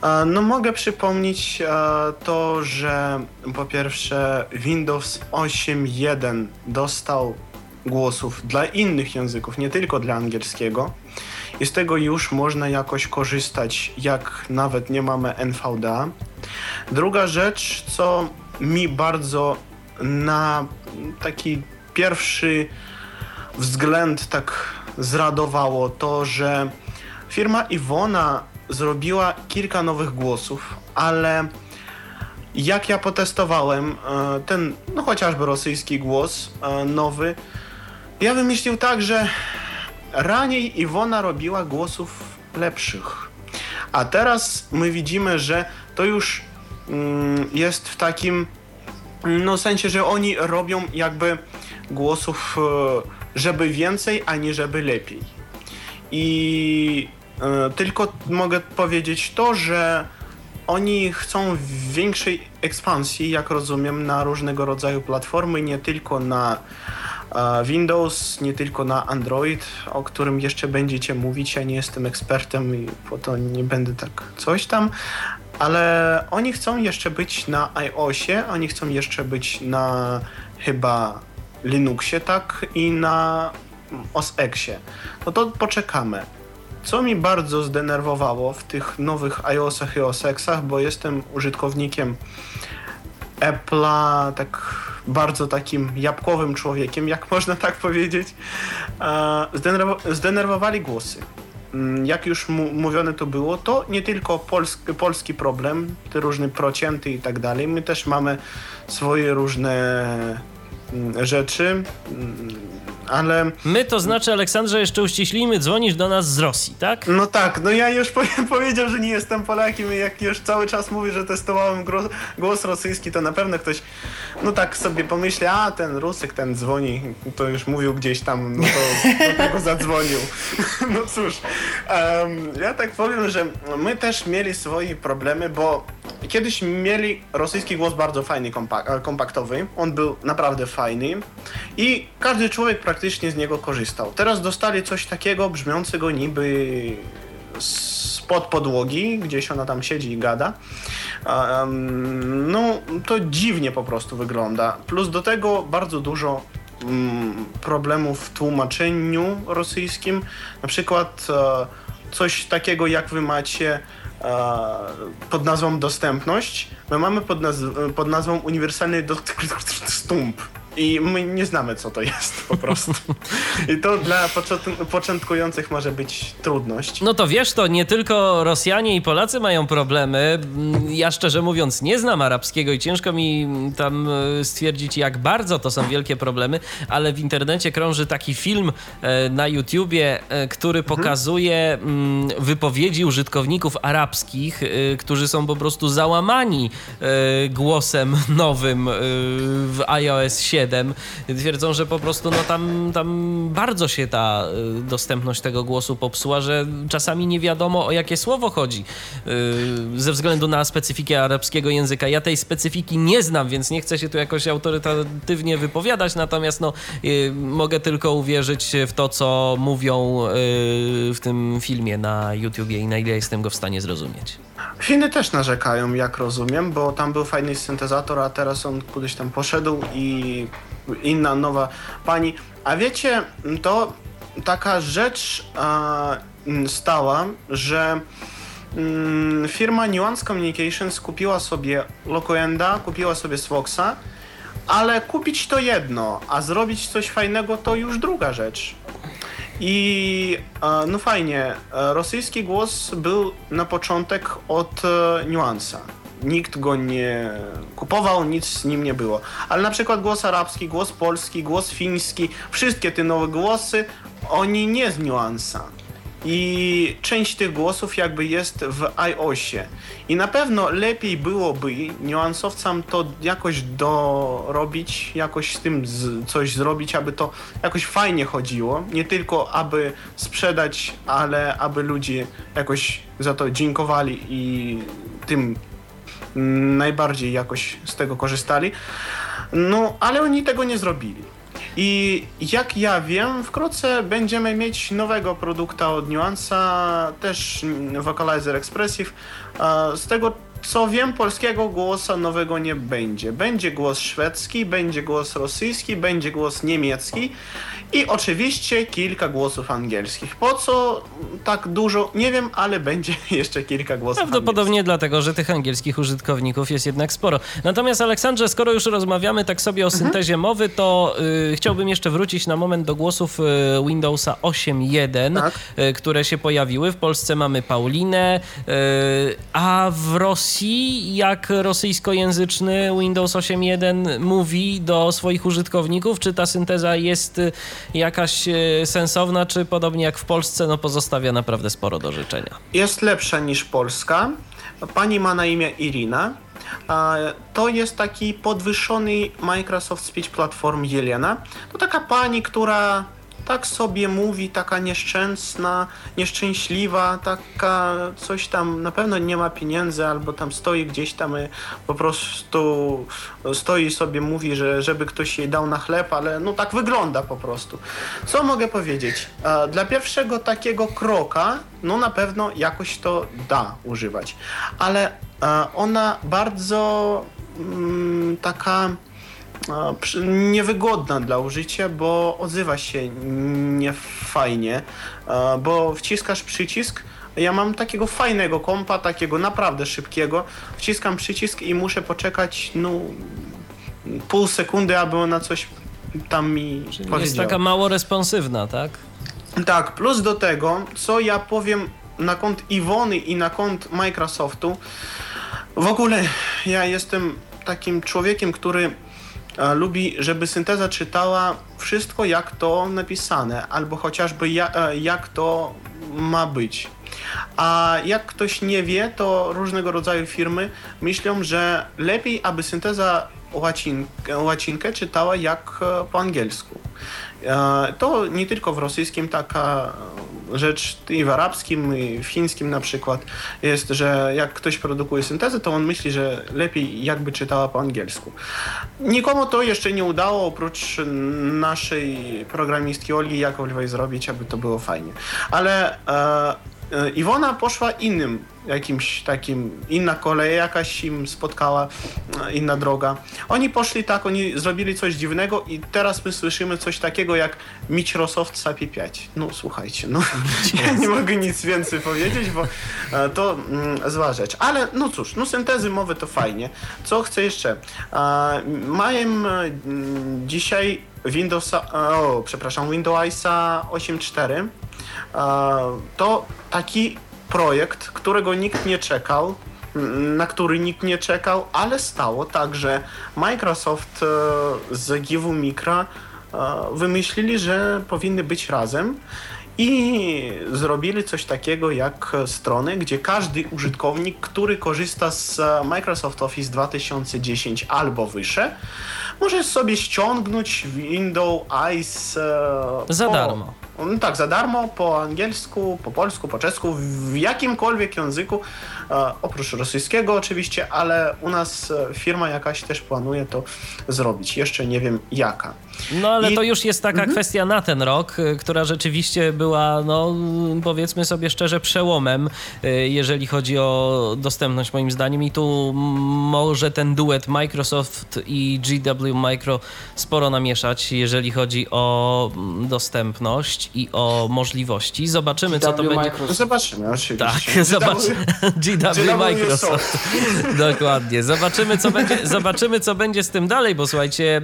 E, no mogę przypomnieć e, to, że po pierwsze Windows 8.1 dostał głosów dla innych języków, nie tylko dla angielskiego. I z tego już można jakoś korzystać, jak nawet nie mamy NVDA. Druga rzecz, co mi bardzo na taki pierwszy wzgląd tak zradowało, to że firma Iwona zrobiła kilka nowych głosów, ale jak ja potestowałem e, ten, no chociażby rosyjski głos e, nowy, ja wymyślił tak, że raniej Iwona robiła głosów lepszych, a teraz my widzimy, że to już mm, jest w takim no sensie, że oni robią jakby głosów, e, żeby więcej, a nie żeby lepiej. I tylko mogę powiedzieć to, że oni chcą większej ekspansji, jak rozumiem, na różnego rodzaju platformy, nie tylko na e, Windows, nie tylko na Android, o którym jeszcze będziecie mówić. Ja nie jestem ekspertem i po to nie będę tak coś tam, ale oni chcą jeszcze być na iOSie, oni chcą jeszcze być na chyba Linuxie, tak, i na OS Xie. No to poczekamy. Co mi bardzo zdenerwowało w tych nowych iOSach i OS Xach, bo jestem użytkownikiem Apple'a, tak bardzo takim jabłkowym człowiekiem, jak można tak powiedzieć, zdenerwowali głosy. Mm, jak już mówione to było, to nie tylko polski, polski problem, te różne procenty i tak dalej. My też mamy swoje różne rzeczy mm, ale... My to znaczy, Aleksandrze, jeszcze uściślimy, dzwonisz do nas z Rosji, tak? No tak, no ja już powiedział, że nie jestem Polakiem i jak już cały czas mówię, że testowałem głos rosyjski, to na pewno ktoś, no tak sobie pomyśli, a ten Rusek, ten dzwoni, to już mówił gdzieś tam, no to do tego zadzwonił. no cóż, um, ja tak powiem, że my też mieli swoje problemy, bo kiedyś mieli rosyjski głos bardzo fajny, kompak kompaktowy. On był naprawdę fajny i każdy człowiek praktycznie z niego korzystał. Teraz dostali coś takiego brzmiącego niby spod podłogi, gdzieś ona tam siedzi i gada. Um, no, to dziwnie po prostu wygląda. Plus do tego bardzo dużo um, problemów w tłumaczeniu rosyjskim. Na przykład e, coś takiego jak wy macie e, pod nazwą dostępność, my mamy pod, nazw pod nazwą uniwersalny dostęp. I my nie znamy, co to jest po prostu. I to dla początkujących może być trudność. No to wiesz, to nie tylko Rosjanie i Polacy mają problemy. Ja szczerze mówiąc nie znam arabskiego i ciężko mi tam e, stwierdzić, jak bardzo to są wielkie problemy, ale w internecie krąży taki film e, na YouTubie, e, który mhm. pokazuje wypowiedzi użytkowników arabskich, którzy są po prostu załamani głosem nowym w iOS 7 7 twierdzą, że po prostu no tam, tam bardzo się ta y, dostępność tego głosu popsuła, że czasami nie wiadomo o jakie słowo chodzi y, ze względu na specyfikę arabskiego języka. Ja tej specyfiki nie znam, więc nie chcę się tu jakoś autorytatywnie wypowiadać, natomiast no, y, mogę tylko uwierzyć w to, co mówią w tym filmie na YouTubie i na ile jestem go w stanie zrozumieć. Chiny też narzekają, jak rozumiem, bo tam był fajny syntezator, a teraz on kiedyś tam poszedł i inna nowa pani. A wiecie, to taka rzecz stała, że mm, firma Nuance Communications kupiła sobie Locoenda, kupiła sobie Swoxa, ale kupić to jedno, a zrobić coś fajnego to już druga rzecz. I no fajnie, rosyjski głos był na początek od e, niuansa. Nikt go nie kupował, nic z nim nie było. Ale na przykład głos arabski, głos polski, głos fiński, wszystkie te nowe głosy, oni nie z niuansa i część tych głosów jakby jest w iOSie. I na pewno lepiej byłoby niuansowcom to jakoś dorobić, jakoś z tym z, coś zrobić, aby to jakoś fajnie chodziło. Nie tylko aby sprzedać, ale aby ludzie jakoś za to dziękowali i tym najbardziej jakoś z tego korzystali. No, ale oni tego nie zrobili. I jak ja wiem, wkrótce będziemy mieć nowego produkta od Nuansa, też Vocalizer Expressive. Z tego co wiem, polskiego głosa nowego nie będzie. Będzie głos szwedzki, będzie głos rosyjski, będzie głos niemiecki i oczywiście kilka głosów angielskich. Po co tak dużo? Nie wiem, ale będzie jeszcze kilka głosów Prawdopodobnie dlatego, że tych angielskich użytkowników jest jednak sporo. Natomiast Aleksandrze, skoro już rozmawiamy tak sobie o syntezie mhm. mowy, to y, chciałbym jeszcze wrócić na moment do głosów y, Windowsa 8.1, tak. y, które się pojawiły. W Polsce mamy Paulinę, y, a w Rosji, jak rosyjskojęzyczny Windows 8.1 mówi do swoich użytkowników, czy ta synteza jest y, jakaś e, sensowna, czy podobnie jak w Polsce, no pozostawia naprawdę sporo do życzenia? Jest lepsza niż Polska. Pani ma na imię Irina. To jest taki podwyższony Microsoft Speech Platform Jelena. To taka pani, która tak sobie mówi, taka nieszczęsna, nieszczęśliwa, taka coś tam, na pewno nie ma pieniędzy, albo tam stoi gdzieś tam i po prostu stoi sobie, mówi, że żeby ktoś jej dał na chleb, ale no tak wygląda po prostu. Co mogę powiedzieć? Dla pierwszego takiego kroka, no na pewno jakoś to da używać, ale ona bardzo mm, taka niewygodna dla użycia, bo odzywa się niefajnie, bo wciskasz przycisk, ja mam takiego fajnego kompa, takiego naprawdę szybkiego, wciskam przycisk i muszę poczekać no pół sekundy, aby ona coś tam mi Czyli powiedziała. Jest taka mało responsywna, tak? Tak, plus do tego, co ja powiem na kont Iwony i na kont Microsoftu, w ogóle ja jestem takim człowiekiem, który lubi, żeby synteza czytała wszystko jak to napisane, albo chociażby ja, e, jak to ma być. A jak ktoś nie wie, to różnego rodzaju firmy myślą, że lepiej, aby synteza łacinkę, łacinkę czytała jak e, po angielsku. E, to nie tylko w rosyjskim taka rzecz i w arabskim, i w chińskim na przykład jest, że jak ktoś produkuje syntezę, to on myśli, że lepiej jakby czytała po angielsku. Nikomu to jeszcze nie udało, oprócz naszej programistki Olgi Jakowowej zrobić, aby to było fajnie. Ale E, Iwona poszła innym jakimś takim, inna kolej jakaś im spotkała, e, inna droga. Oni poszli tak, oni zrobili coś dziwnego i teraz my słyszymy coś takiego jak Microsoft SAPI 5. No słuchajcie, no ja nie mogę nic więcej powiedzieć, bo e, to mm, zła rzecz. Ale no cóż, no syntezy mowy to fajnie. Co chcę jeszcze? Mają dzisiaj Windowsa, o, przepraszam, Windowsa 8.4 to taki projekt, którego nikt nie czekał, na który nikt nie czekał, ale stało tak, że Microsoft e, z Givu Micro e, wymyślili, że powinny być razem i zrobili coś takiego jak strony, gdzie każdy użytkownik, który korzysta z Microsoft Office 2010 albo wyższe, może sobie ściągnąć Windows Ice e, za po, darmo. No tak, za darmo, po angielsku, po polsku, po czesku, w jakimkolwiek języku, oprócz rosyjskiego oczywiście, ale u nas e, firma jakaś też planuje to zrobić. Jeszcze nie wiem jaka. No ale I... to już jest taka mhm. kwestia na ten rok, y, która rzeczywiście była, no powiedzmy sobie szczerze, przełomem, jeżeli chodzi o dostępność moim zdaniem i tu może ten duet Microsoft i GW Micro sporo namieszać, jeżeli chodzi o dostępność i o możliwości. Zobaczymy, GW co to będzie. Zobaczymy, oczywiście. Tak, zobacz... GW, Microsoft. Dokładnie. Zobaczymy co, będzie, zobaczymy, co będzie z tym dalej, bo słuchajcie,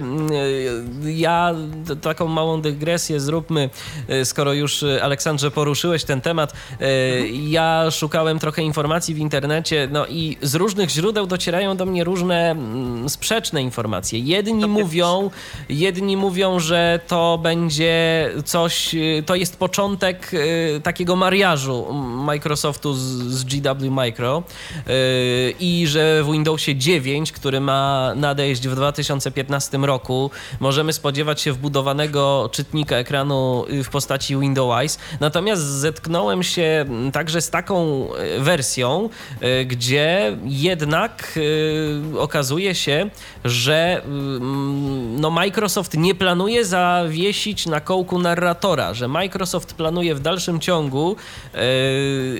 ja ja taką małą dygresję zróbmy, e, skoro już e, Aleksandrze poruszyłeś ten temat. E, ja szukałem trochę informacji w internecie, no i z różnych źródeł docierają do mnie różne mm, sprzeczne informacje. Jedni mówią, jedni mówią, że to będzie coś, to jest początek takiego mariażu Microsoftu z, z GW Micro i że w Windowsie 9, który ma nadejść w 2015 roku, możemy spodziewać się wbudowanego czytnika ekranu y, w postaci Windows Natomiast zetknąłem się także z taką y, wersją, y, gdzie jednak okazuje się, że no Microsoft nie planuje zawiesić na kołku narratora, że Microsoft planuje w dalszym ciągu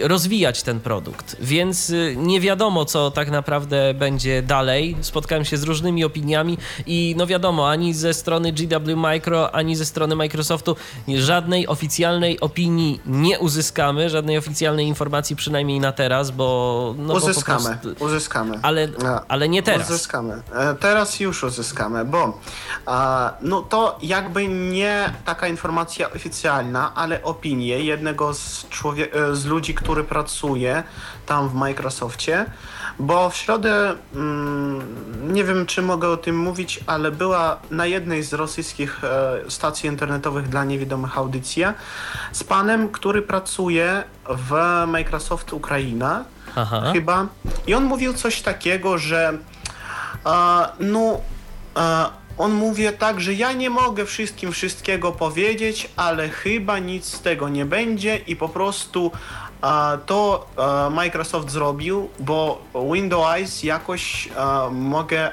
rozwijać ten produkt. Więc nie wiadomo, co tak naprawdę będzie dalej. Spotkałem się z różnymi opiniami i no wiadomo, ani ze strony GW Micro, ani ze strony Microsoftu żadnej oficjalnej opinii nie uzyskamy, żadnej oficjalnej informacji przynajmniej na teraz, bo... No uzyskamy, bo prostu... uzyskamy. Ale, ale nie teraz. Uzyskamy. E, teraz już uzyskamy, bo no to jakby nie taka informacja oficjalna, ale opinie jednego z, człowie- e, z ludzi, który pracuje tam w Microsoftie, bo w środę, mm, nie wiem czy mogę o tym mówić, ale była na jednej z rosyjskich e, stacji internetowych dla niewidomych audycja z panem, który pracuje w Microsoft Ukraina Aha. chyba. I on mówił coś takiego, że no on mówi tak, że ja nie mogę wszystkim wszystkiego powiedzieć, ale chyba nic z tego nie będzie i po prostu to Microsoft zrobił, bo Windows jakoś mogę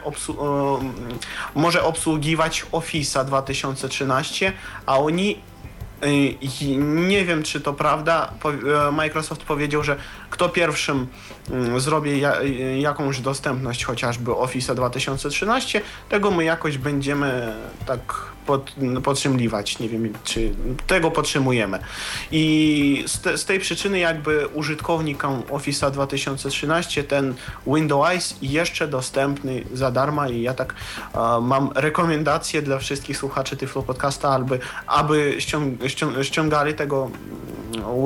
może obsługiwać Office 2013, a oni nie wiem, czy to prawda. E, Microsoft powiedział, że kto pierwszym mm, zrobi jakąś dostępność chociażby Office 2013, tego my jakoś będziemy tak pod, podtrzymywać. Nie wiem, czy tego podtrzymujemy. I z, te, z tej przyczyny jakby użytkownikom Office 2013 ten Windows jeszcze dostępny za darmo i ja tak mam rekomendacje dla wszystkich słuchaczy Tyflo Podcasta, aby, aby ściąg, ściągali tego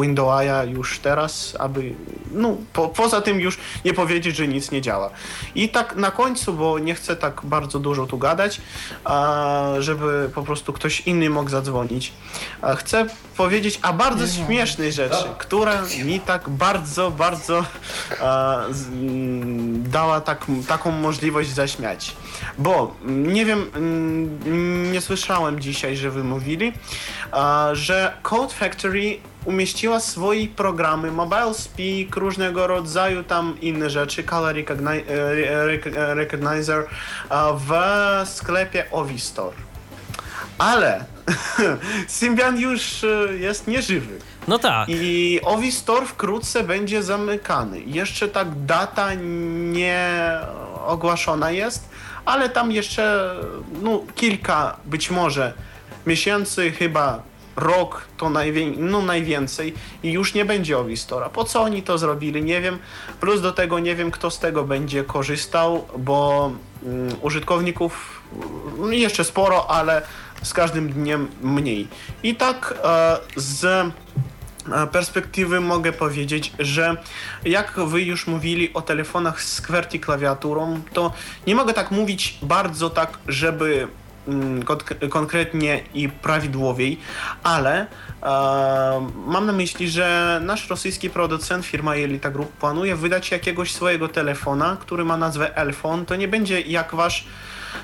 Windowsa już teraz, aby no, po, poza tym już nie powiedzieć, że nic nie działa. I tak na końcu, bo nie chcę tak bardzo dużo tu gadać, żeby po prostu ktoś inny mógł zadzwonić. Chcę powiedzieć o bardzo śmiesznej rzeczy, która mi tak bardzo, bardzo dała tak, taką możliwość zaśmiać. Bo nie wiem, nie słyszałem dzisiaj, że wy mówili, że Code Factory umieściła swoje programy, Mobile Speak, różnego rodzaju tam inne rzeczy, Color Recognizer w sklepie Ovistore. Ale Symbian już jest nieżywy. No tak. I Ovistore wkrótce będzie zamykany. Jeszcze tak data nie ogłaszona jest, ale tam jeszcze no, kilka być może miesięcy, chyba rok to najwię no, najwięcej i już nie będzie Ovistora. Po co oni to zrobili, nie wiem. Plus do tego nie wiem, kto z tego będzie korzystał, bo um, użytkowników um, jeszcze sporo, ale z każdym dniem mniej. I tak e, z e, perspektywy mogę powiedzieć, że jak wy już mówili o telefonach z QWERTY klawiaturą, to nie mogę tak mówić bardzo tak, żeby Mm, konkretnie i prawidłowiej, ale e, mam na myśli, że nasz rosyjski producent, firma Elita Group, planuje wydać jakiegoś swojego telefona, który ma nazwę Elfon. To nie będzie jak wasz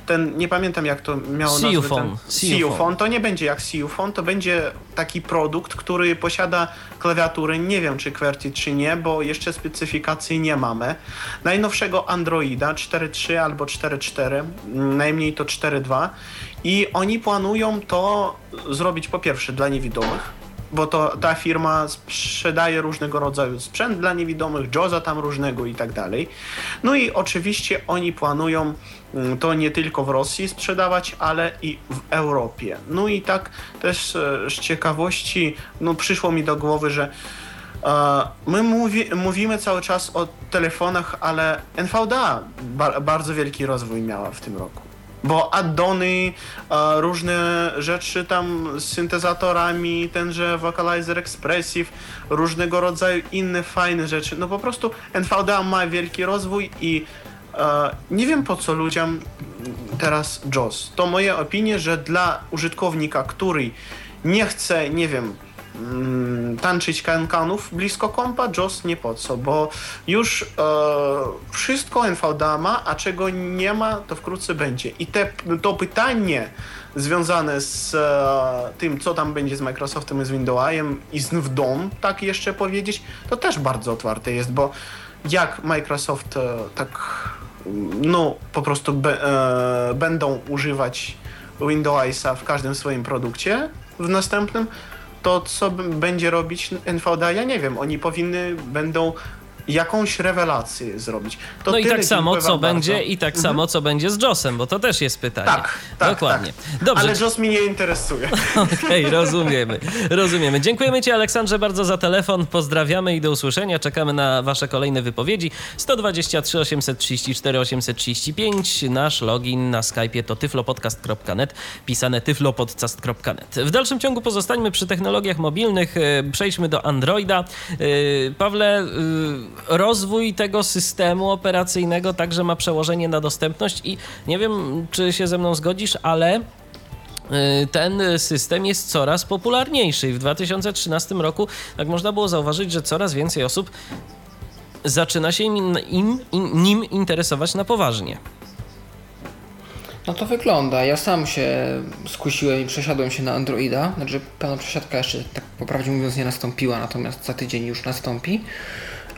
ten, nie pamiętam jak to miało nazwę. Ten, Siufon. To nie będzie jak Siufon, to będzie taki produkt, który posiada klawiatury, nie wiem czy QWERTY czy nie, bo jeszcze specyfikacji nie mamy. Najnowszego Androida 4.3 albo 4.4, najmniej to 4.2 i oni planują to zrobić po pierwsze dla niewidomych, bo to ta firma sprzedaje różnego rodzaju sprzęt dla niewidomych, Joza tam różnego i tak dalej. No i oczywiście oni planują mm, to nie tylko w Rosji sprzedawać, ale i w Europie. No i tak też e, z ciekawości no, przyszło mi do głowy, że e, My mówi, mówimy cały czas o telefonach, ale NVDA bardzo wielki rozwój miała w tym roku bo addony, różne rzeczy tam z syntezatorami, tenże Vocalizer Expressive, różnego rodzaju inne fajne rzeczy. No po prostu NVDA ma wielki rozwój i nie wiem po co ludziom teraz JOS. To moje opinie, że dla użytkownika, który nie chce, nie wiem, mm, tańczyć kankanów blisko kompa, JOS nie po co, bo już e, wszystko NVDA ma, a czego nie ma, to wkrótce będzie. I te, to pytanie związane z e, tym, co tam będzie z Microsoftem i z Windowsem i z NVDOM, tak jeszcze powiedzieć, to też bardzo otwarte jest, bo jak Microsoft e, tak no po prostu be, e, będą używać Windowsa w każdym swoim produkcie w następnym, to co będzie robić NVDA, ja nie wiem. Oni powinny, będą jakąś rewelację zrobić. To no i tak samo, co będzie i tak mhm. samo, co będzie z Josem, bo to też jest pytanie. Tak, tak Dokładnie. Tak. Dobrze. Ale Jos mnie nie interesuje. Okej, okay, rozumiemy. Rozumiemy. Dziękujemy Ci, Aleksandrze, bardzo za telefon. Pozdrawiamy i do usłyszenia. Czekamy na Wasze kolejne wypowiedzi. 123 834 835. Nasz login na Skype'ie to tyflopodcast.net, pisane tyflopodcast.net. W dalszym ciągu pozostańmy przy technologiach mobilnych. E, przejdźmy do Androida. E, Pawle, e, rozwój tego systemu operacyjnego także ma przełożenie na dostępność i nie wiem, czy się ze mną zgodzisz, ale y, ten system jest coraz popularniejszy. W 2013 roku, tak można było zauważyć, że coraz więcej osób zaczyna się im, im, im, nim interesować na poważnie. No to wygląda. Ja sam się skusiłem i przesiadłem się na Androida. Znaczy, pełna przesiadka jeszcze, tak poprawdzie mówiąc, nie nastąpiła, natomiast za tydzień już nastąpi.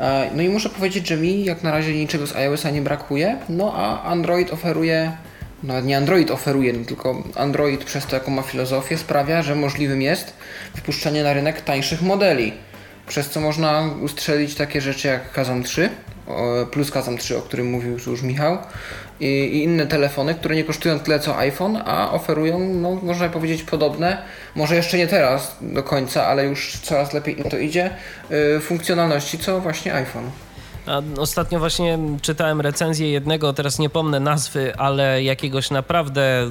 E, no i muszę powiedzieć, że mi jak na razie niczego z iOS-a nie brakuje, no a Android oferuje, nawet nie Android oferuje, no tylko Android przez to jaką ma filozofię sprawia, że możliwym jest wpuszczenie na rynek tańszych modeli, przez co można ustrzelić takie rzeczy jak Kazam 3, plus Kazam 3, o którym mówił już Michał, i, i, inne telefony, które nie kosztują tyle co iPhone, a oferują, no, można powiedzieć, podobne, może jeszcze nie teraz do końca, ale już coraz lepiej im to idzie, yy, funkcjonalności co właśnie iPhone. Ostatnio właśnie czytałem recenzję jednego, teraz nie pomnę nazwy, ale jakiegoś naprawdę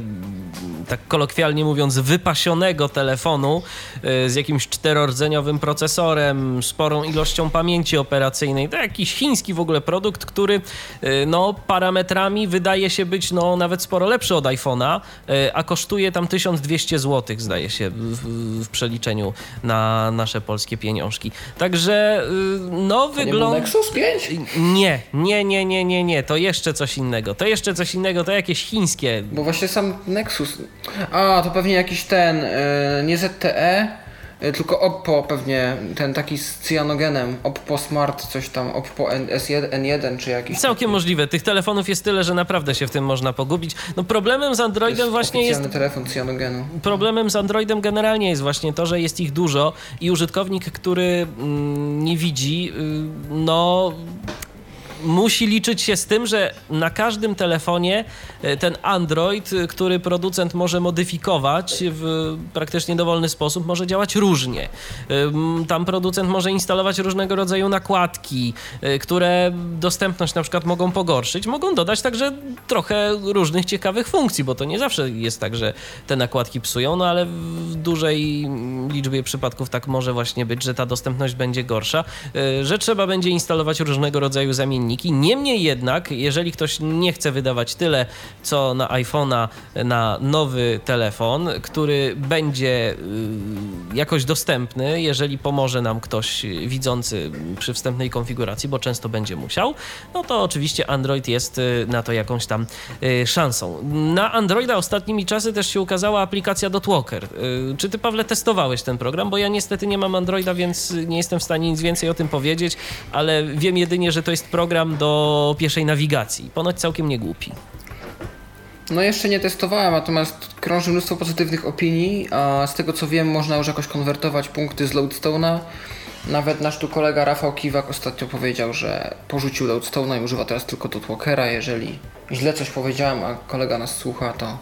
tak kolokwialnie mówiąc, wypasionego telefonu z jakimś czterordzeniowym procesorem, sporą ilością pamięci operacyjnej. To jakiś chiński w ogóle produkt, który no, parametrami wydaje się być no, nawet sporo lepszy od iPhone'a, a kosztuje tam 1200 zł, zdaje się, w, w przeliczeniu na nasze polskie pieniążki. Także no wygląda... Nexus 5? Nie, nie, nie, nie, nie, nie, to jeszcze coś innego. To jeszcze coś innego, to jakieś chińskie. Bo właśnie sam Nexus. A, to pewnie jakiś ten, yy, nie ZTE, tylko Oppo pewnie, ten taki z cyanogenem. Oppo Smart, coś tam, Oppo S1, N1 czy jakiś. Całkiem taki. możliwe. Tych telefonów jest tyle, że naprawdę się w tym można pogubić. No problemem z Androidem jest właśnie jest. telefon cyjanogenu. Problemem z Androidem generalnie jest właśnie to, że jest ich dużo i użytkownik, który mm, nie widzi, yy, no musi liczyć się z tym, że na każdym telefonie e, ten Android, e, który producent może modyfikować w praktycznie dowolny sposób, może działać różnie. Tam producent może instalować różnego rodzaju nakładki, e, które dostępność na przykład mogą pogorszyć. Mogą dodać także trochę różnych ciekawych funkcji, bo to nie zawsze jest tak, że te nakładki psują, no ale w dużej liczbie przypadków tak może właśnie być, że ta dostępność będzie gorsza, że trzeba będzie instalować różnego rodzaju zamienniki Niemniej jednak, jeżeli ktoś nie chce wydawać tyle, co na iPhone'a na nowy telefon, który będzie y, jakoś dostępny, jeżeli pomoże nam ktoś widzący przy wstępnej konfiguracji, bo często będzie musiał, no to oczywiście Android jest y, na to jakąś tam y, szansą. Na Androida ostatnimi czasy też się ukazała aplikacja Dotwalker. Czy ty, Pawle, testowałeś ten program? Bo ja niestety nie mam Androida, więc nie jestem w stanie nic więcej o tym powiedzieć, ale wiem jedynie, że to jest program, program do pieszej nawigacji. Ponoć całkiem nie głupi. No jeszcze nie testowałem, natomiast krąży mnóstwo pozytywnych opinii, a z tego co wiem można już jakoś konwertować punkty z Loadstone'a. Nawet nasz tu kolega Rafał Kiwak ostatnio powiedział, że porzucił Loadstone'a i używa teraz tylko Dotwalkera. Jeżeli źle coś powiedziałem, a kolega nas słucha, to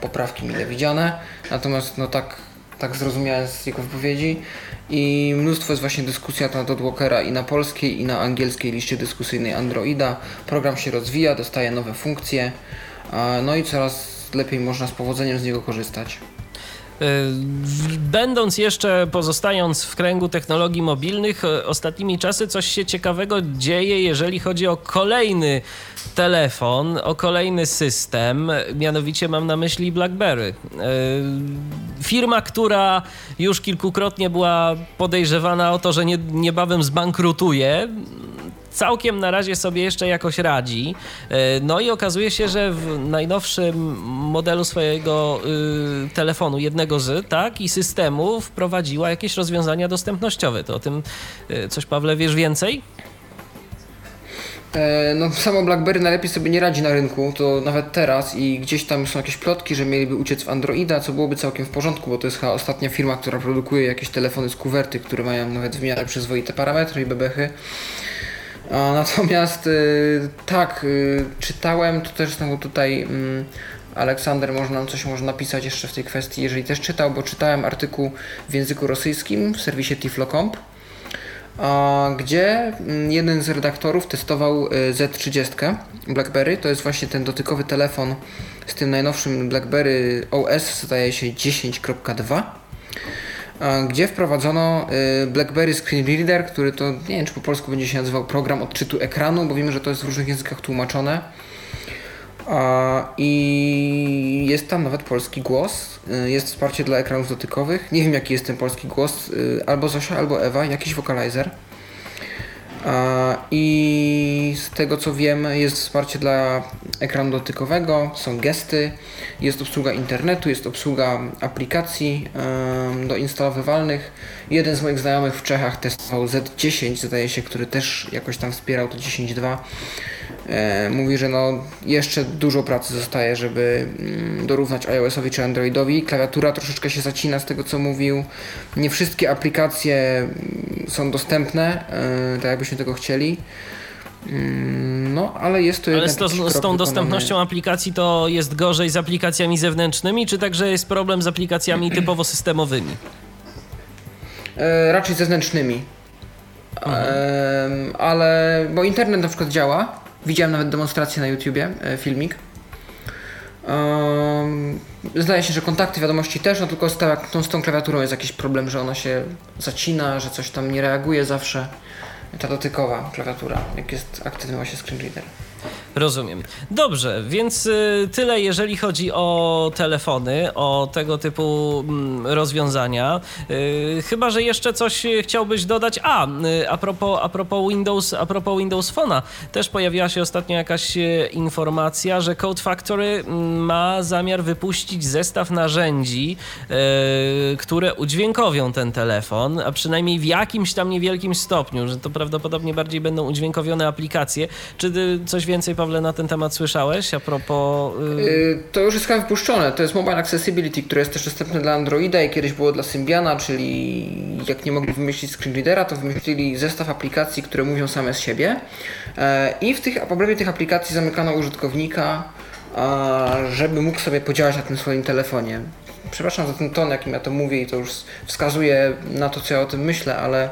poprawki mile widziane. Natomiast no tak, tak zrozumiałem z jego wypowiedzi. I mnóstwo jest właśnie dyskusji na temat Walkera i na polskiej, i na angielskiej liście dyskusyjnej Androida. Program się rozwija, dostaje nowe funkcje, no i coraz lepiej można z powodzeniem z niego korzystać. E, będąc jeszcze, pozostając w kręgu technologii mobilnych, e, ostatnimi czasy coś się ciekawego dzieje, jeżeli chodzi o kolejny telefon, o kolejny system, mianowicie mam na myśli BlackBerry. E, firma, która już kilkukrotnie była podejrzewana o to, że nie, niebawem zbankrutuje, całkiem na razie sobie jeszcze jakoś radzi. E, no i okazuje się, że w najnowszym modelu swojego y, telefonu, jednego z, tak, i systemu wprowadziła jakieś rozwiązania dostępnościowe. To o tym y, coś, Pawle, wiesz więcej? E, no, samo BlackBerry najlepiej sobie nie radzi na rynku, to nawet teraz i gdzieś tam są jakieś plotki, że mieliby uciec w Androida, co byłoby całkiem w porządku, bo to jest chyba ostatnia firma, która produkuje jakieś telefony z kuwerty, które mają nawet w miarę przyzwoite parametry i bebechy. Natomiast y, tak, y, czytałem, to też znowu tutaj mm, Aleksander może nam coś może napisać jeszcze w tej kwestii, jeżeli też czytał, bo czytałem artykuł w języku rosyjskim w serwisie Tiflocomp, gdzie mm, jeden z redaktorów testował y, Z30 BlackBerry, to jest właśnie ten dotykowy telefon z tym najnowszym BlackBerry OS, zdaje się 10.2 gdzie wprowadzono y, BlackBerry Screen Reader, który to, nie wiem czy po polsku będzie się nazywał program odczytu ekranu, bo wiemy, że to jest w różnych językach tłumaczone. I jest tam nawet polski głos, y, jest wsparcie dla ekranów dotykowych. Nie wiem jaki jest ten polski głos, y, albo Zosia, albo Ewa, jakiś vocalizer. I z tego co wiem, jest wsparcie dla ekranu dotykowego, są gesty, jest obsługa internetu, jest obsługa aplikacji doinstalowywalnych. Jeden z moich znajomych w Czechach testował Z10, zdaje się, który też jakoś tam wspierał to 10.2 E, mówi, że no jeszcze dużo pracy zostaje, żeby mm, dorównać iOS-owi czy Androidowi. Klawiatura troszeczkę się zacina z tego, co mówił. Nie wszystkie aplikacje mm, są dostępne, e, tak jakbyśmy tego chcieli. Mm, no, ale jest to Ale z, to, z tą dostępnością aplikacji to jest gorzej z aplikacjami zewnętrznymi, czy także jest problem z aplikacjami typowo systemowymi? E, raczej zewnętrznymi. Mhm. E, ale, bo internet na przykład działa, Widziałem nawet demonstrację na YouTubie, e, filmik. Um, zdaje się, że kontakty wiadomości też, no tylko z, z tą klawiaturą jest jakiś problem, że ona się zacina, że coś tam nie reaguje zawsze. Ta dotykowa klawiatura, jak jest aktywny właśnie screen reader. Rozumiem. Dobrze, więc y, tyle jeżeli chodzi o telefony, o tego typu mm, rozwiązania. Y, chyba, że jeszcze coś chciałbyś dodać. A, y, a propos, a propos Windows, a propos Windows Phone'a, też pojawiła się ostatnio jakaś informacja, że Code Factory mm, ma zamiar wypuścić zestaw narzędzi, które udźwiękowią ten telefon, a przynajmniej w jakimś tam niewielkim stopniu, że to prawdopodobnie bardziej będą udźwiękowione aplikacje. Czy coś więcej Pawle, na ten temat słyszałeś a propos... Yy... To już jest chyba wypuszczone. To jest Mobile Accessibility, które jest też dostępne dla Androida i kiedyś było dla Symbiana, czyli jak nie mogli wymyślić screenreadera, to wymyślili zestaw aplikacji, które mówią same z siebie. E, I w tych, obrębie tych aplikacji zamykano użytkownika, żeby mógł sobie podziałać na tym swoim telefonie. Przepraszam za ten ton, jakim ja to mówię i to już wskazuje na to, co ja o tym myślę, ale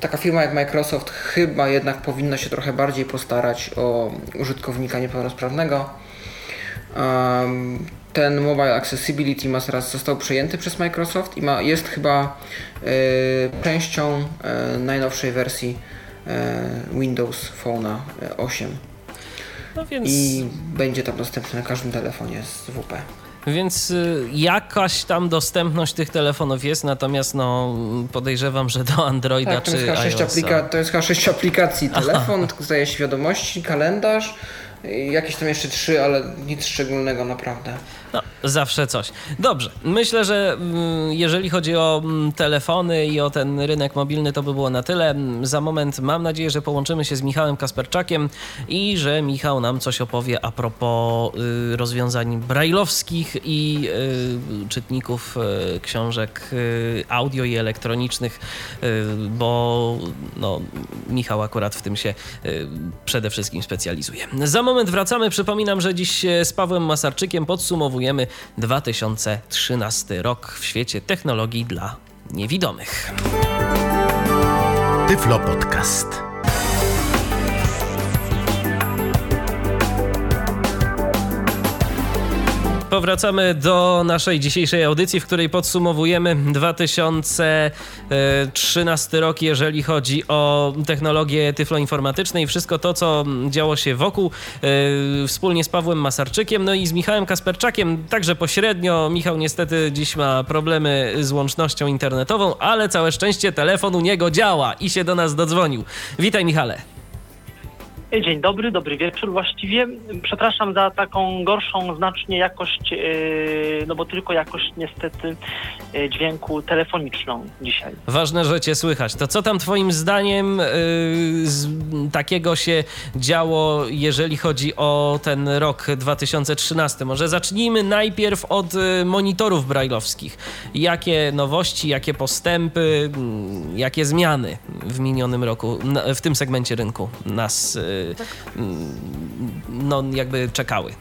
taka firma jak Microsoft chyba jednak powinna się trochę bardziej postarać o użytkownika niepełnosprawnego. Ten Mobile Accessibility ma teraz został przejęty przez Microsoft i ma, jest chyba e, częścią e, najnowszej wersji Windows Phone 8. No więc... I będzie tam dostępny na każdym telefonie z WP. Więc y, jakaś tam dostępność tych telefonów jest, natomiast no, podejrzewam, że do Androida tak, czy iOS. Aplika- to jest chyba sześć aplikacji. Telefon, Aha. zdaje się wiadomości, kalendarz, jakieś tam jeszcze trzy, ale nic szczególnego naprawdę. No, zawsze coś. Dobrze, myślę, że mm, jeżeli chodzi o mm, telefony i o ten rynek mobilny, to by było na tyle. Za moment mam nadzieję, że połączymy się z Michałem Kasperczakiem i że Michał nam coś opowie a propos y, rozwiązań brajlowskich i y, czytników y, książek audio i elektronicznych, bo no, Michał akurat w tym się przede wszystkim specjalizuje. Za moment wracamy. Przypominam, że dziś z Pawłem Masarczykiem podsumowujemy podsumowujemy 2013 rok w świecie technologii dla niewidomych. Tyflo Podcast. Powracamy do naszej dzisiejszej audycji, w której podsumowujemy 2013 rok, jeżeli chodzi o technologie tyfloinformatyczne i wszystko to, co działo się wokół, e, wspólnie z Pawłem Masarczykiem, no i z Michałem Kasperczakiem, także pośrednio. Michał niestety dziś ma problemy z łącznością internetową, ale całe szczęście telefon u niego działa i się do nas dodzwonił. Witaj Michale. Dzień dobry, dobry wieczór właściwie. Przepraszam za taką gorszą znacznie jakość, e, no bo tylko jakość niestety e, dźwięku telefoniczną dzisiaj. Ważne, że cię słychać. To co tam twoim zdaniem e, takiego się działo, jeżeli chodzi o ten rok 2013? Może zacznijmy najpierw od monitorów brajlowskich. Jakie nowości, jakie postępy, jakie zmiany w minionym roku, w tym segmencie rynku nas no jakby czekały.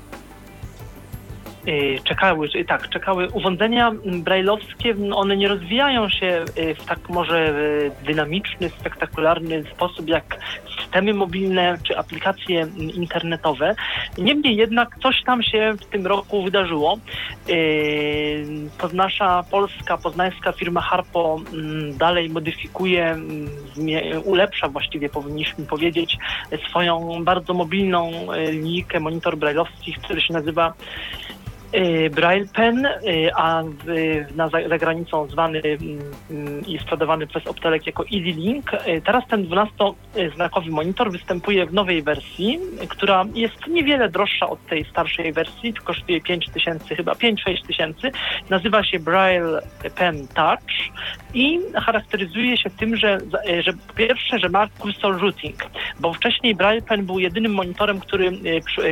Y, czekały, tak, czekały urządzenia brajlowskie, one nie rozwijają się y, w tak może y, dynamiczny, spektakularny sposób jak systemy mobilne czy aplikacje internetowe. Niemniej jednak coś tam się w tym roku wydarzyło. To nasza polska, poznańska firma Harpo dalej modyfikuje, ulepsza właściwie powinniśmy powiedzieć swoją bardzo mobilną linijkę monitor brajlowskich, który się nazywa Braille Pen, y, a na, za granicą zwany mm, i sprzedawany przez Optelek jako Easy Link. Y, teraz ten 12-znakowy monitor występuje w nowej wersji, która jest niewiele droższa od tej starszej wersji, kosztuje 5 tysięcy, chyba 5-6 tysięcy. Nazywa się Braille Pen Touch i charakteryzuje się tym, że, że po pierwsze, że ma cursor routing, bo wcześniej Braille Pen był jedynym monitorem, który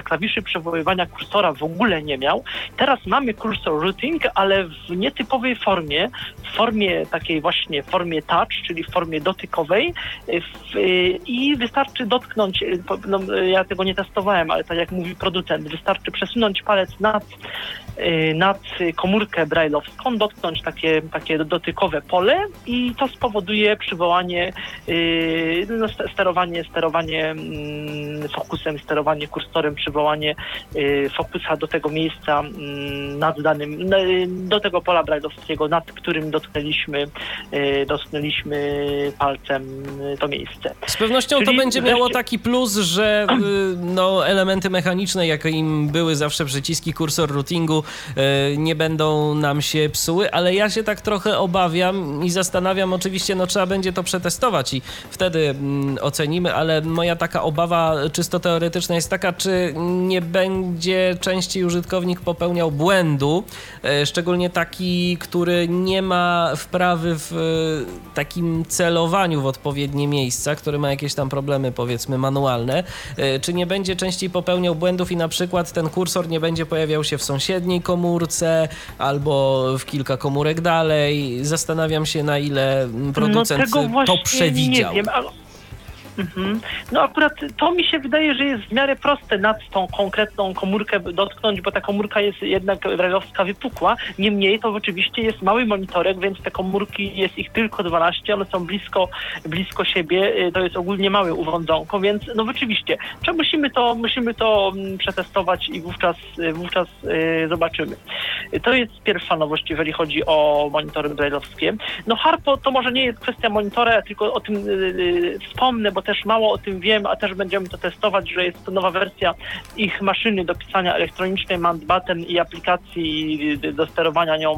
klawiszy przywoływania kursora w ogóle nie miał Teraz mamy cursor routing, ale w nietypowej formie, w formie takiej właśnie formie touch, czyli w formie dotykowej w, i wystarczy dotknąć, no, ja tego nie testowałem, ale tak jak mówi producent, wystarczy przesunąć palec nad Y, nad komórkę brailleowską, dotknąć takie, takie dotykowe pole i to spowoduje przywołanie, y, no, sterowanie, sterowanie mm, fokusem, sterowanie kursorem, przywołanie y, fokusa do tego miejsca nad danym, do tego pola brailleowskiego, nad którym dotknęliśmy, dotknęliśmy palcem to miejsce. Z pewnością Czyli to będzie wreszcie... miało taki plus, że no, elementy mechaniczne, jakim były zawsze przyciski kursor routingu, nie będą nam się psuły, ale ja się tak trochę obawiam i zastanawiam, oczywiście no trzeba będzie to przetestować i wtedy mm, ocenimy, ale moja taka obawa czysto teoretyczna jest taka, czy nie będzie częściej użytkownik popełniał błędu, e, szczególnie taki, który nie ma wprawy w e, takim celowaniu w odpowiednie miejsca, który ma jakieś tam problemy powiedzmy manualne, czy nie będzie częściej popełniał błędów i na przykład ten kursor nie będzie pojawiał się w sąsiedniej komórce albo w kilka komórek dalej. Zastanawiam się, na ile producent no to przewidział. Nie wiem, ale Mhm. No akurat to mi się wydaje, że jest w miarę proste nad tą konkretną komórkę dotknąć, bo ta komórka jest jednak rajowska wypukła. Niemniej to oczywiście jest mały monitorek, więc te komórki jest ich tylko 12, one są blisko, blisko siebie, y, to jest ogólnie małe urządzonko, więc no rzeczywiście, czy musimy to, musimy to mm, przetestować i wówczas, y, wówczas yy, zobaczymy. To jest pierwsza nowość, jeżeli chodzi o monitory brailleowskie. No Harpo to może nie jest kwestia monitora, tylko o tym wspomnę, bo też mało o tym wiem, a też będziemy to testować, że jest to nowa wersja ich maszyny do pisania elektronicznej Mountbatten i aplikacji do sterowania nią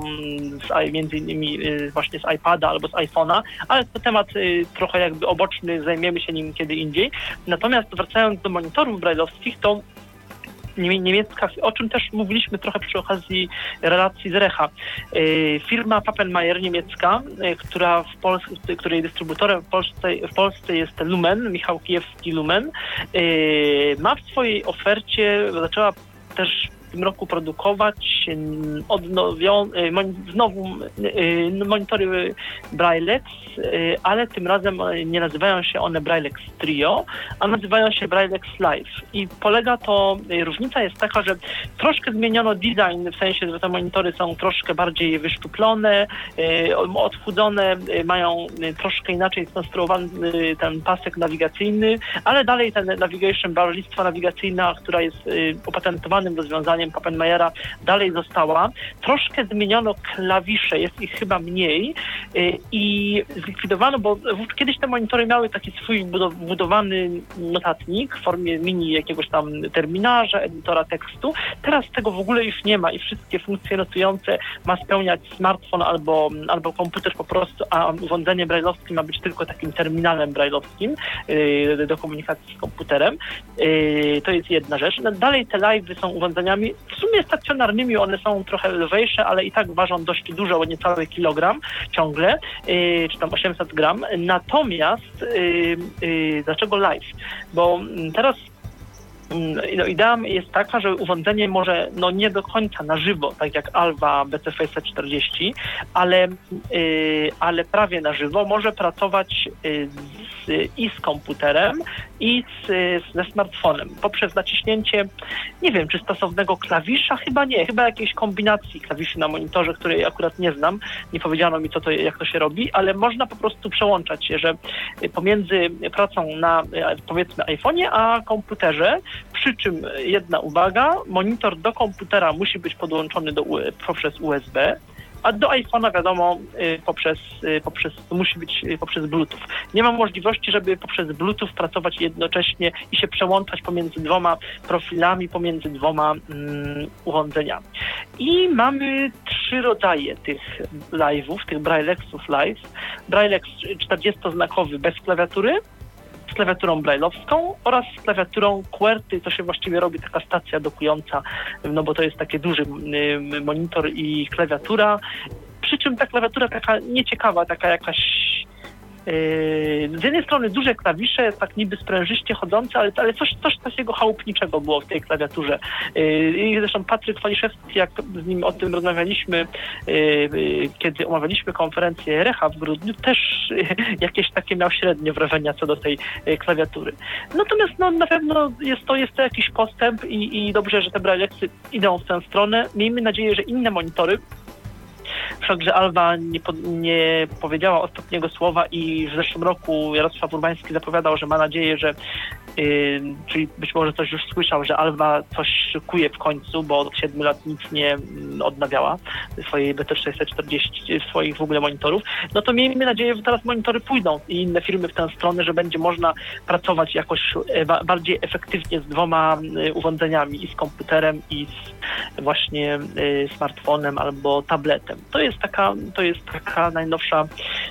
z, między innymi y, właśnie z iPada albo z iPhone'a, ale to temat y, trochę jakby oboczny, zajmiemy się nim kiedy indziej. Natomiast wracając do monitorów brailleowskich, to niemiecka, o czym też mówiliśmy trochę przy okazji relacji z Recha. Y, firma Pappenmeier niemiecka, y, która w Polsce, której dystrybutorem w Polsce, w Polsce jest Lumen, Michał Kijewski Lumen, y, ma w swojej ofercie, zaczęła też tym roku produkować odnowione, znowu monitory Braillex, ale tym razem nie nazywają się one Braillex Trio, a nazywają się Braillex Live. I polega to, różnica jest taka, że troszkę zmieniono design, w sensie, że te monitory są troszkę bardziej wyszczuplone, odchudzone, mają troszkę inaczej skonstruowany ten pasek nawigacyjny, ale dalej ten navigation bar, listwa nawigacyjna, która jest opatentowanym rozwiązaniem, zdaniem Pappenmeyera dalej została. Troszkę zmieniono klawisze, jest ich chyba mniej y, i zlikwidowano, bo kiedyś te monitory miały taki swój budowany notatnik w formie mini jakiegoś tam terminarza, edytora tekstu. Teraz tego w ogóle już nie ma i wszystkie funkcje notujące ma spełniać smartfon albo, albo komputer po prostu, a urządzenie brailleowskie ma być tylko takim terminalem brailleowskim y, do komunikacji z komputerem. Y, to jest jedna rzecz. No, dalej te live są urządzeniami w sumie stacjonarnymi one są trochę lżejsze, ale i tak ważą dość dużo, niecały kilogram ciągle, yy, czy tam 800 gram. Natomiast yy, yy, dlaczego live? Bo teraz mm, no, idea jest taka, że urządzenie może no, nie do końca na żywo, tak jak Alva BCFS 40, ale, yy, ale prawie na żywo może pracować yy, z, i z komputerem, i z, ze smartfonem. Poprzez naciśnięcie, nie wiem, czy stosownego klawisza, chyba nie, chyba jakiejś kombinacji klawiszy na monitorze, której akurat nie znam, nie powiedziano mi, co to, jak to się robi, ale można po prostu przełączać się, że pomiędzy pracą na powiedzmy iPhone'ie, a komputerze, przy czym jedna uwaga, monitor do komputera musi być podłączony do, poprzez USB, a do iPhone'a wiadomo y, poprzez, y, poprzez, musi być y, poprzez Bluetooth. Nie ma możliwości, żeby poprzez Bluetooth pracować jednocześnie i się przełączać pomiędzy dwoma profilami, pomiędzy dwoma mm, urządzeniami. I mamy trzy rodzaje tych live'ów, tych Braillexów live. Braillex 40-znakowy bez klawiatury, z klawiaturą brailleowską oraz z klawiaturą QWERTY, to się właściwie robi taka stacja dokująca, no bo to jest taki duży monitor i klawiatura. Przy czym ta klawiatura taka nieciekawa, taka jakaś z jednej strony duże klawisze, tak niby sprężyście chodzące, ale, ale coś, coś takiego chałupniczego było w tej klawiaturze. I zresztą Patryk Waliszewski, jak z nim o tym rozmawialiśmy, kiedy omawialiśmy konferencję Recha w grudniu, też jakieś takie miał średnie wrażenia co do tej klawiatury. Natomiast no, na pewno jest to, jest to jakiś postęp i, i dobrze, że te brajleksy idą w tę stronę. Miejmy nadzieję, że inne monitory Wszakże Alba nie, po, nie powiedziała ostatniego słowa i w zeszłym roku Jarosław Urbański zapowiadał, że ma nadzieję, że czyli być może coś już słyszał, że Alba coś szykuje w końcu, bo od 7 lat nic nie mm, odnawiała swojej BT640, swoich w ogóle monitorów, no to miejmy nadzieję, że teraz monitory pójdą i inne firmy w tę stronę, że będzie można pracować jakoś e, bardziej efektywnie z dwoma e, urządzeniami i z komputerem i z właśnie smartfonem albo tabletem. To jest taka, to jest taka najnowsza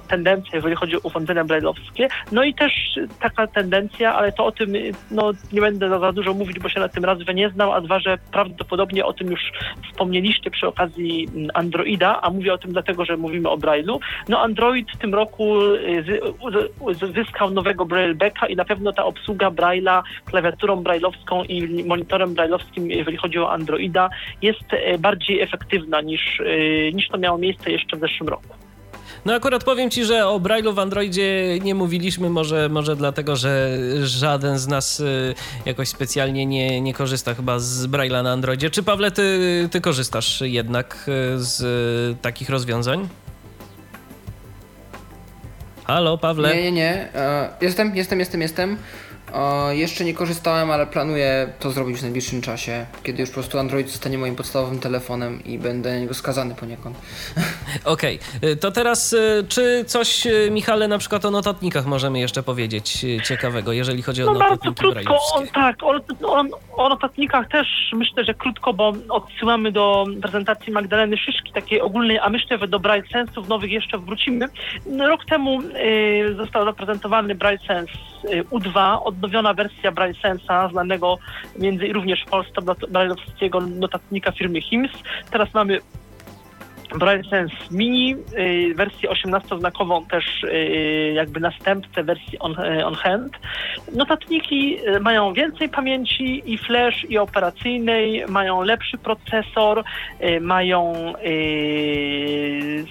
tendencja, jeżeli chodzi o urządzenia brailleowskie. No i też taka tendencja, ale to o tym no, nie będę za dużo mówić, bo się na tym raz nie znał, a dwa, że prawdopodobnie o tym już wspomnieliście przy okazji Androida, a mówię o tym dlatego, że mówimy o Braille'u. No Android w tym roku y, zyskał nowego Braillebacka i na pewno ta obsługa Braille'a klawiaturą brailleowską i monitorem brailleowskim, jeżeli chodzi o Androida, jest e, bardziej efektywna niż, y, niż to miało miejsce jeszcze w zeszłym roku. No akurat powiem Ci, że o Braille'u w Androidzie nie mówiliśmy, może, może dlatego, że żaden z nas y, jakoś specjalnie nie, nie korzysta chyba z Braille'a na Androidzie. Czy Pawle, Ty, ty korzystasz jednak y, z takich rozwiązań? Halo, Pawle? Nie, nie, nie. E, jestem, jestem, jestem, jestem. O, jeszcze nie korzystałem, ale planuję to zrobić w najbliższym czasie, kiedy już po prostu Android zostanie moim podstawowym telefonem i będę na niego skazany poniekąd. Okej, okay. to teraz y, czy coś, y, Michale, na przykład o notatnikach możemy jeszcze powiedzieć y, ciekawego, jeżeli chodzi o no notatniki bardzo krótko, on, tak, o, o, o, notatnikach też myślę, że krótko, bo odsyłamy do prezentacji Magdaleny Szyszki, takiej ogólnej, a myślę, że do Braille Sense'ów nowych jeszcze wrócimy. Rok temu y, został zaprezentowany Braille Sense U2, odnowiona wersja Braille Sensa, znanego między również w Polsce notatnika firmy HIMS. Teraz mamy Braille Sense Mini, y, wersję 18-znakową też y, jakby następcę wersji on, y, on hand. Notatniki mają więcej pamięci i flash i operacyjnej, mają lepszy procesor, mają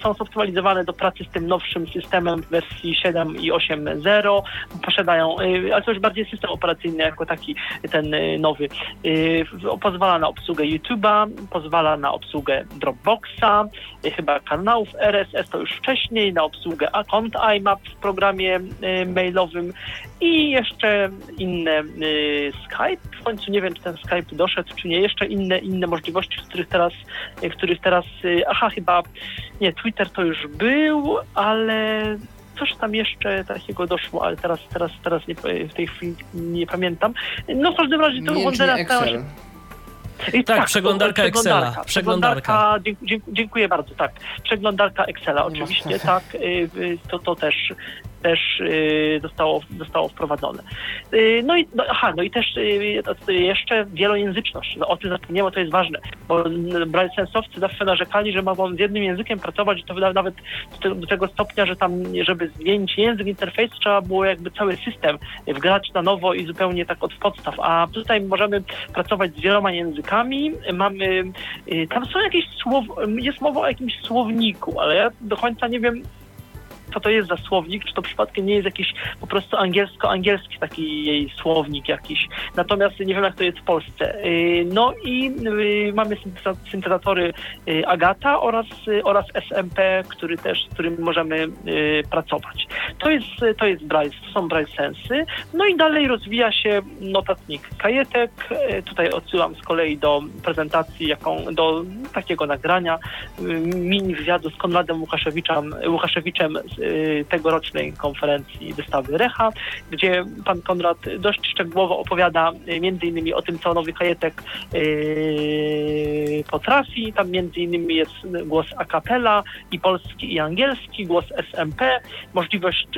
są zoptymalizowane do pracy z tym nowszym systemem w wersji 7 i 8.0, posiadają, ale to już bardziej system operacyjny jako taki ten nowy. Pozwala na obsługę YouTube'a, pozwala na obsługę Dropboxa, chyba kanałów RSS, to już wcześniej, na obsługę akont IMAP w programie y, mailowym i jeszcze inne y, Skype. W końcu nie wiem, czy ten Skype doszedł, czy nie. Jeszcze inne, inne możliwości, z których teraz, y, których teraz, aha, chyba, nie, Twitter to już był, ale coś tam jeszcze takiego doszło, ale teraz, teraz, teraz nie, w tej chwili nie pamiętam. No w każdym razie to urządzenia stała się... I tak, tak przeglądarka, Excela. Przeglądarka. Dziękuję bardzo, tak. Przeglądarka Excela, oczywiście, tak. Y, y, to, to też też y, zostało, zostało wprowadzone. Y, no i, no, aha, no i też y, jeszcze wielojęzyczność. No, o tym zapomniałem, to jest ważne, bo brajsensowcy zawsze narzekali, że mogą z jednym językiem pracować, to nawet do tego stopnia, że tam, żeby zmienić język, interfejs, trzeba było jakby cały system wgrać na nowo i zupełnie tak od podstaw, a tutaj możemy pracować z wieloma językami, mamy, tam są jakieś słow, jest mowa o jakimś słowniku, ale ja do końca nie wiem, co to jest za słownik, czy to przypadkiem nie jest jakiś po prostu angielsko-angielski taki jej słownik jakiś. Natomiast nie wiem, jak to jest w Polsce. Y, no i y, mamy syntezatory y, Agata oraz, oraz SMP, który też, z którym możemy pracować. To jest, to jest Braille, to są Braille Sensy. No i dalej rozwija się notatnik Kajetek. Tutaj odsyłam z kolei do prezentacji, jaką, do takiego nagrania mini wywiadu z Konradem Łukaszewiczem, Łukaszewiczem tegorocznej konferencji wystawy Recha, gdzie pan Konrad dość szczegółowo opowiada y, między innymi o tym, co nowy kajetek y, potrafi. Tam między innymi jest głos a cappella i polski i angielski, głos SMP, możliwość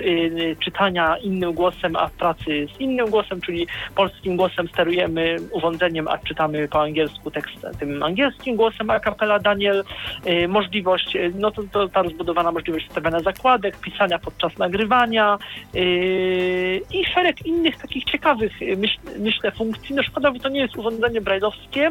czytania innym głosem, a pracy z innym głosem, czyli polskim głosem sterujemy urządzeniem, a czytamy po angielsku tekst tym angielskim głosem a cappella Daniel. Możliwość, no to, to ta rozbudowana możliwość stawiania zakładek, pisania podczas nagrywania i szereg innych takich ciekawych, myśl, myślę, funkcji. No szkoda, że to nie jest urządzenie brajlowskie.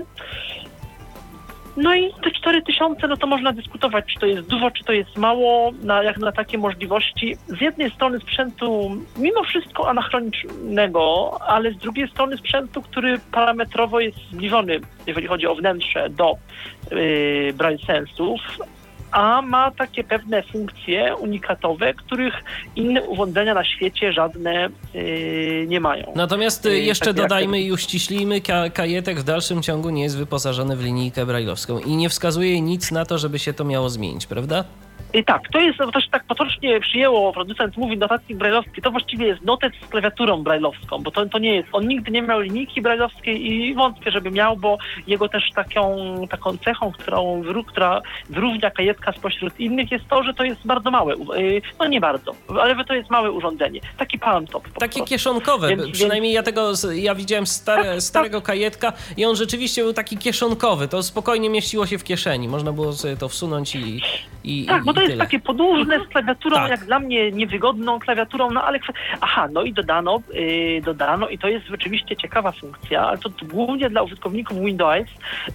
No i te 4000, no to można dyskutować, czy to jest dużo, czy to jest mało, na, jak na takie możliwości. Z jednej strony sprzętu mimo wszystko anachronicznego, ale z drugiej strony sprzętu, który parametrowo jest zbliżony, jeżeli chodzi o wnętrze, do yy, Braille Sensów, a ma takie pewne funkcje unikatowe, których inne urządzenia na świecie żadne yy, nie mają. Natomiast yy, jeszcze takie dodajmy i uściślijmy, kajetek w dalszym ciągu nie jest wyposażony w linijkę brajlowską i nie wskazuje nic na to, żeby się to miało zmienić, prawda? I tak, to jest, to się tak potocznie przyjęło, producent mówi notatnik brajlowski, to właściwie jest notet z klawiaturą brajlowską, bo to, to nie jest, on nigdy nie miał linijki brajlowskiej i wątpię, żeby miał, bo jego też taką, taką cechą, którą, która wyróżnia kajetka spośród innych jest to, że to jest bardzo małe, y, no nie bardzo, ale to jest małe urządzenie, taki palm top. Takie prostu. kieszonkowe, więc, przynajmniej ja tego, ja widziałem stare, tak, tak. starego tak. kajetka i on rzeczywiście był taki kieszonkowy, to spokojnie mieściło się w kieszeni, można było sobie to wsunąć i, i, tak, i to jest tyle. takie podłużne z klawiaturą, tak. jak dla mnie niewygodną klawiaturą, no ale aha, no i dodano, yy, dodano i to jest rzeczywiście ciekawa funkcja, ale to, głównie dla użytkowników Windows,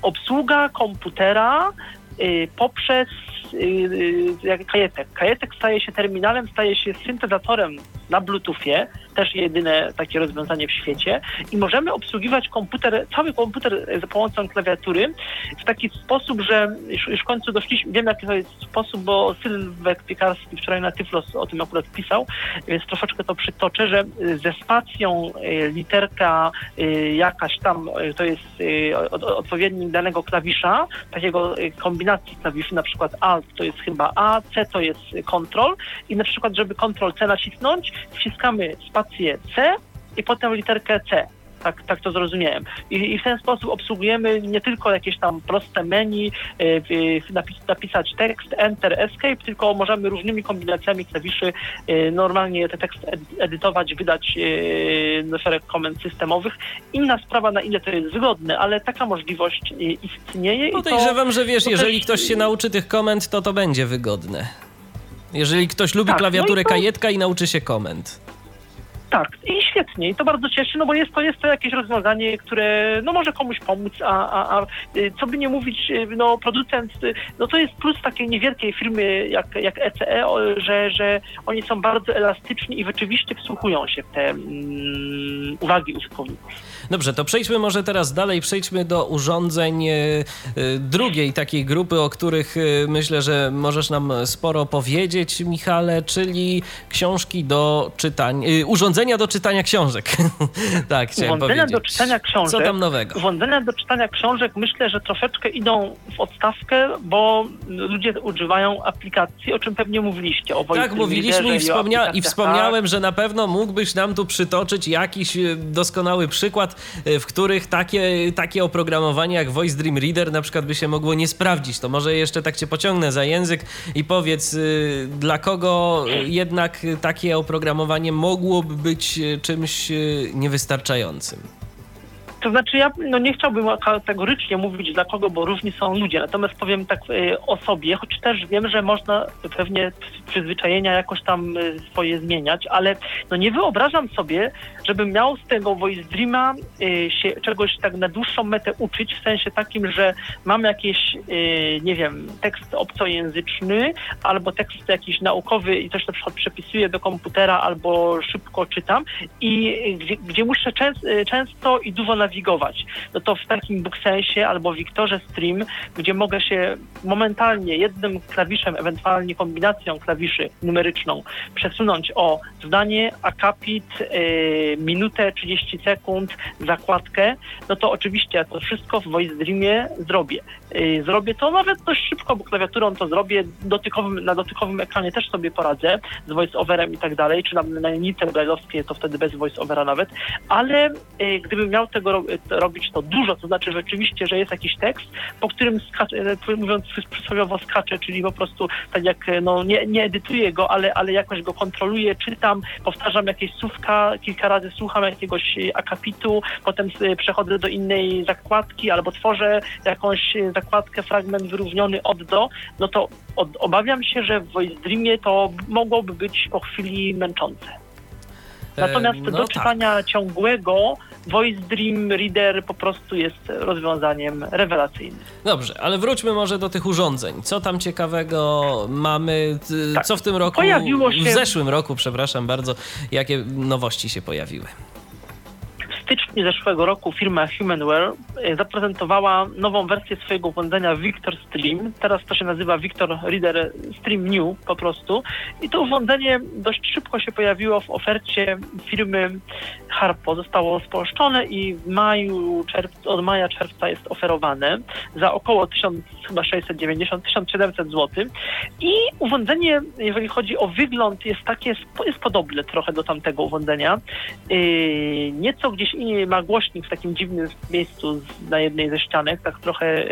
obsługa komputera yy, poprzez yy, kajetek. Kajetek staje się terminalem, staje się syntezatorem na Bluetoothie, też jedyne takie rozwiązanie w świecie i możemy obsługiwać komputer, cały komputer za pomocą klawiatury w taki sposób, że już, już w końcu doszliśmy, wiem jaki to jest sposób, bo Sylwek Piekarski wczoraj na Tyflos o tym akurat pisał, więc troszeczkę to przytoczę, że ze spacją y, literka y, jakaś tam, y, to jest odpowiednik danego klawisza, takiego kombinacji klawiszy, na przykład Alt to jest chyba A, C to jest Control i na przykład, żeby Control C nacisnąć, wciskamy spację C i potem literkę C. Tak, tak to zrozumiałem. I, I, w ten sposób obsługujemy nie tylko jakieś tam proste menu, yy, napis, napisać tekst, enter, escape, tylko możemy różnymi kombinacjami klawiszy yy, normalnie ten tekst edytować, wydać no, szereg komend systemowych. Inna sprawa, na ile to jest wygodne, ale taka możliwość istnieje. Podejrzewam, to, że wiesz, jeżeli też... ktoś się nauczy tych komend, to to będzie wygodne. Jeżeli ktoś lubi tak, klawiaturę no i to... kajetka i nauczy się komend. Tak, i świetnie, i to bardzo cieszy, no bo jest to, jest to jakieś rozwiązanie, które no może komuś pomóc, a, a, a y, co by nie mówić, y, no producent, y, no to jest plus takiej niewielkiej firmy jak, jak ECE, że, że oni są bardzo elastyczni i rzeczywiście wsłuchują się w te um, uwagi użytkowników. Dobrze, to przejdźmy może teraz dalej, przejdźmy do urządzeń drugiej takiej grupy, o których myślę, że możesz nam sporo powiedzieć, Michale, czyli książki do czytań, urządzenia do czytania książek. tak, chciałem urządzenia powiedzieć. do czytania książek. Co tam nowego? Urządzenia do czytania książek myślę, że troszeczkę idą w odstawkę, bo ludzie używają aplikacji, o czym pewnie mówiliście. O tak, mówiliśmy i, wspomnia i wspomniałem, tak. że na pewno mógłbyś nam tu przytoczyć jakiś e, doskonały przykład, e, w których takie, takie oprogramowanie jak Voice Dream Reader na przykład by się mogło nie sprawdzić. To może jeszcze tak cię pociągnę za język i powiedz, e, dla kogo jednak takie oprogramowanie mogłoby być e, czymś niewystarczającym. To znaczy ja no nie chciałbym kategorycznie mówić dla kogo, bo różni są ludzie, natomiast powiem tak y, o sobie, choć też wiem, że można pewnie przyzwyczajenia jakoś tam y, swoje zmieniać, ale no nie wyobrażam sobie, żebym miał z tego Voice Dreama y, się czegoś tak na dłuższą metę uczyć, w sensie takim, że mam jakiś, nie wiem, tekst obcojęzyczny albo tekst jakiś naukowy i coś na przykład przepisuję do komputera albo szybko czytam i gdzie, gdzie muszę częst, często i dużo nawigować nawigować, no to w takim booksensie albo Wiktorze Stream, gdzie mogę się momentalnie jednym klawiszem, ewentualnie kombinacją klawiszy numeryczną przesunąć o zdanie, akapit, yy, minutę, 30 sekund, zakładkę, no to oczywiście ja to wszystko w Voice Dreamie zrobię. Yy, zrobię to nawet dość szybko, bo klawiaturą to zrobię, dotykowym, na dotykowym ekranie też sobie poradzę z voice-overem i tak dalej, czy na, na linijce brajlowskiej to wtedy bez voice-overa nawet, ale yy, gdybym miał tego robić to dużo, to znaczy rzeczywiście, że jest jakiś tekst, po którym skacze, mówiąc przysłowiowo skacze, czyli po prostu tak jak no, nie, nie edytuję go, ale, ale jakoś go kontroluję, czytam, powtarzam jakieś słówka, kilka razy słucham jakiegoś akapitu, potem przechodzę do innej zakładki albo tworzę jakąś zakładkę, fragment wyrówniony od do, no to od, obawiam się, że w Voice Dreamie to mogłoby być po chwili męczące. Natomiast no do czytania tak. ciągłego Voice Dream Reader po prostu jest rozwiązaniem rewelacyjnym. Dobrze, ale wróćmy może do tych urządzeń. Co tam ciekawego mamy? Tak. Co w tym roku? Pojawiło się... W zeszłym roku, przepraszam bardzo, jakie nowości się pojawiły? Styczniu zeszłego roku firma Humanware e, zaprezentowała nową wersję swojego urządzenia Victor Stream. Teraz to się nazywa Victor Reader Stream New po prostu. I to urządzenie dość szybko się pojawiło w ofercie firmy Harpo. Zostało spolszczone i w maju, czerwca, od maja, czerwca jest oferowane za około 1690-1700 zł. I urządzenie, jeżeli chodzi o wygląd, jest takie, jest podobne trochę do tamtego urządzenia. Yy, nieco gdzieś ma głośnik w takim dziwnym miejscu na jednej ze ścianek, tak trochę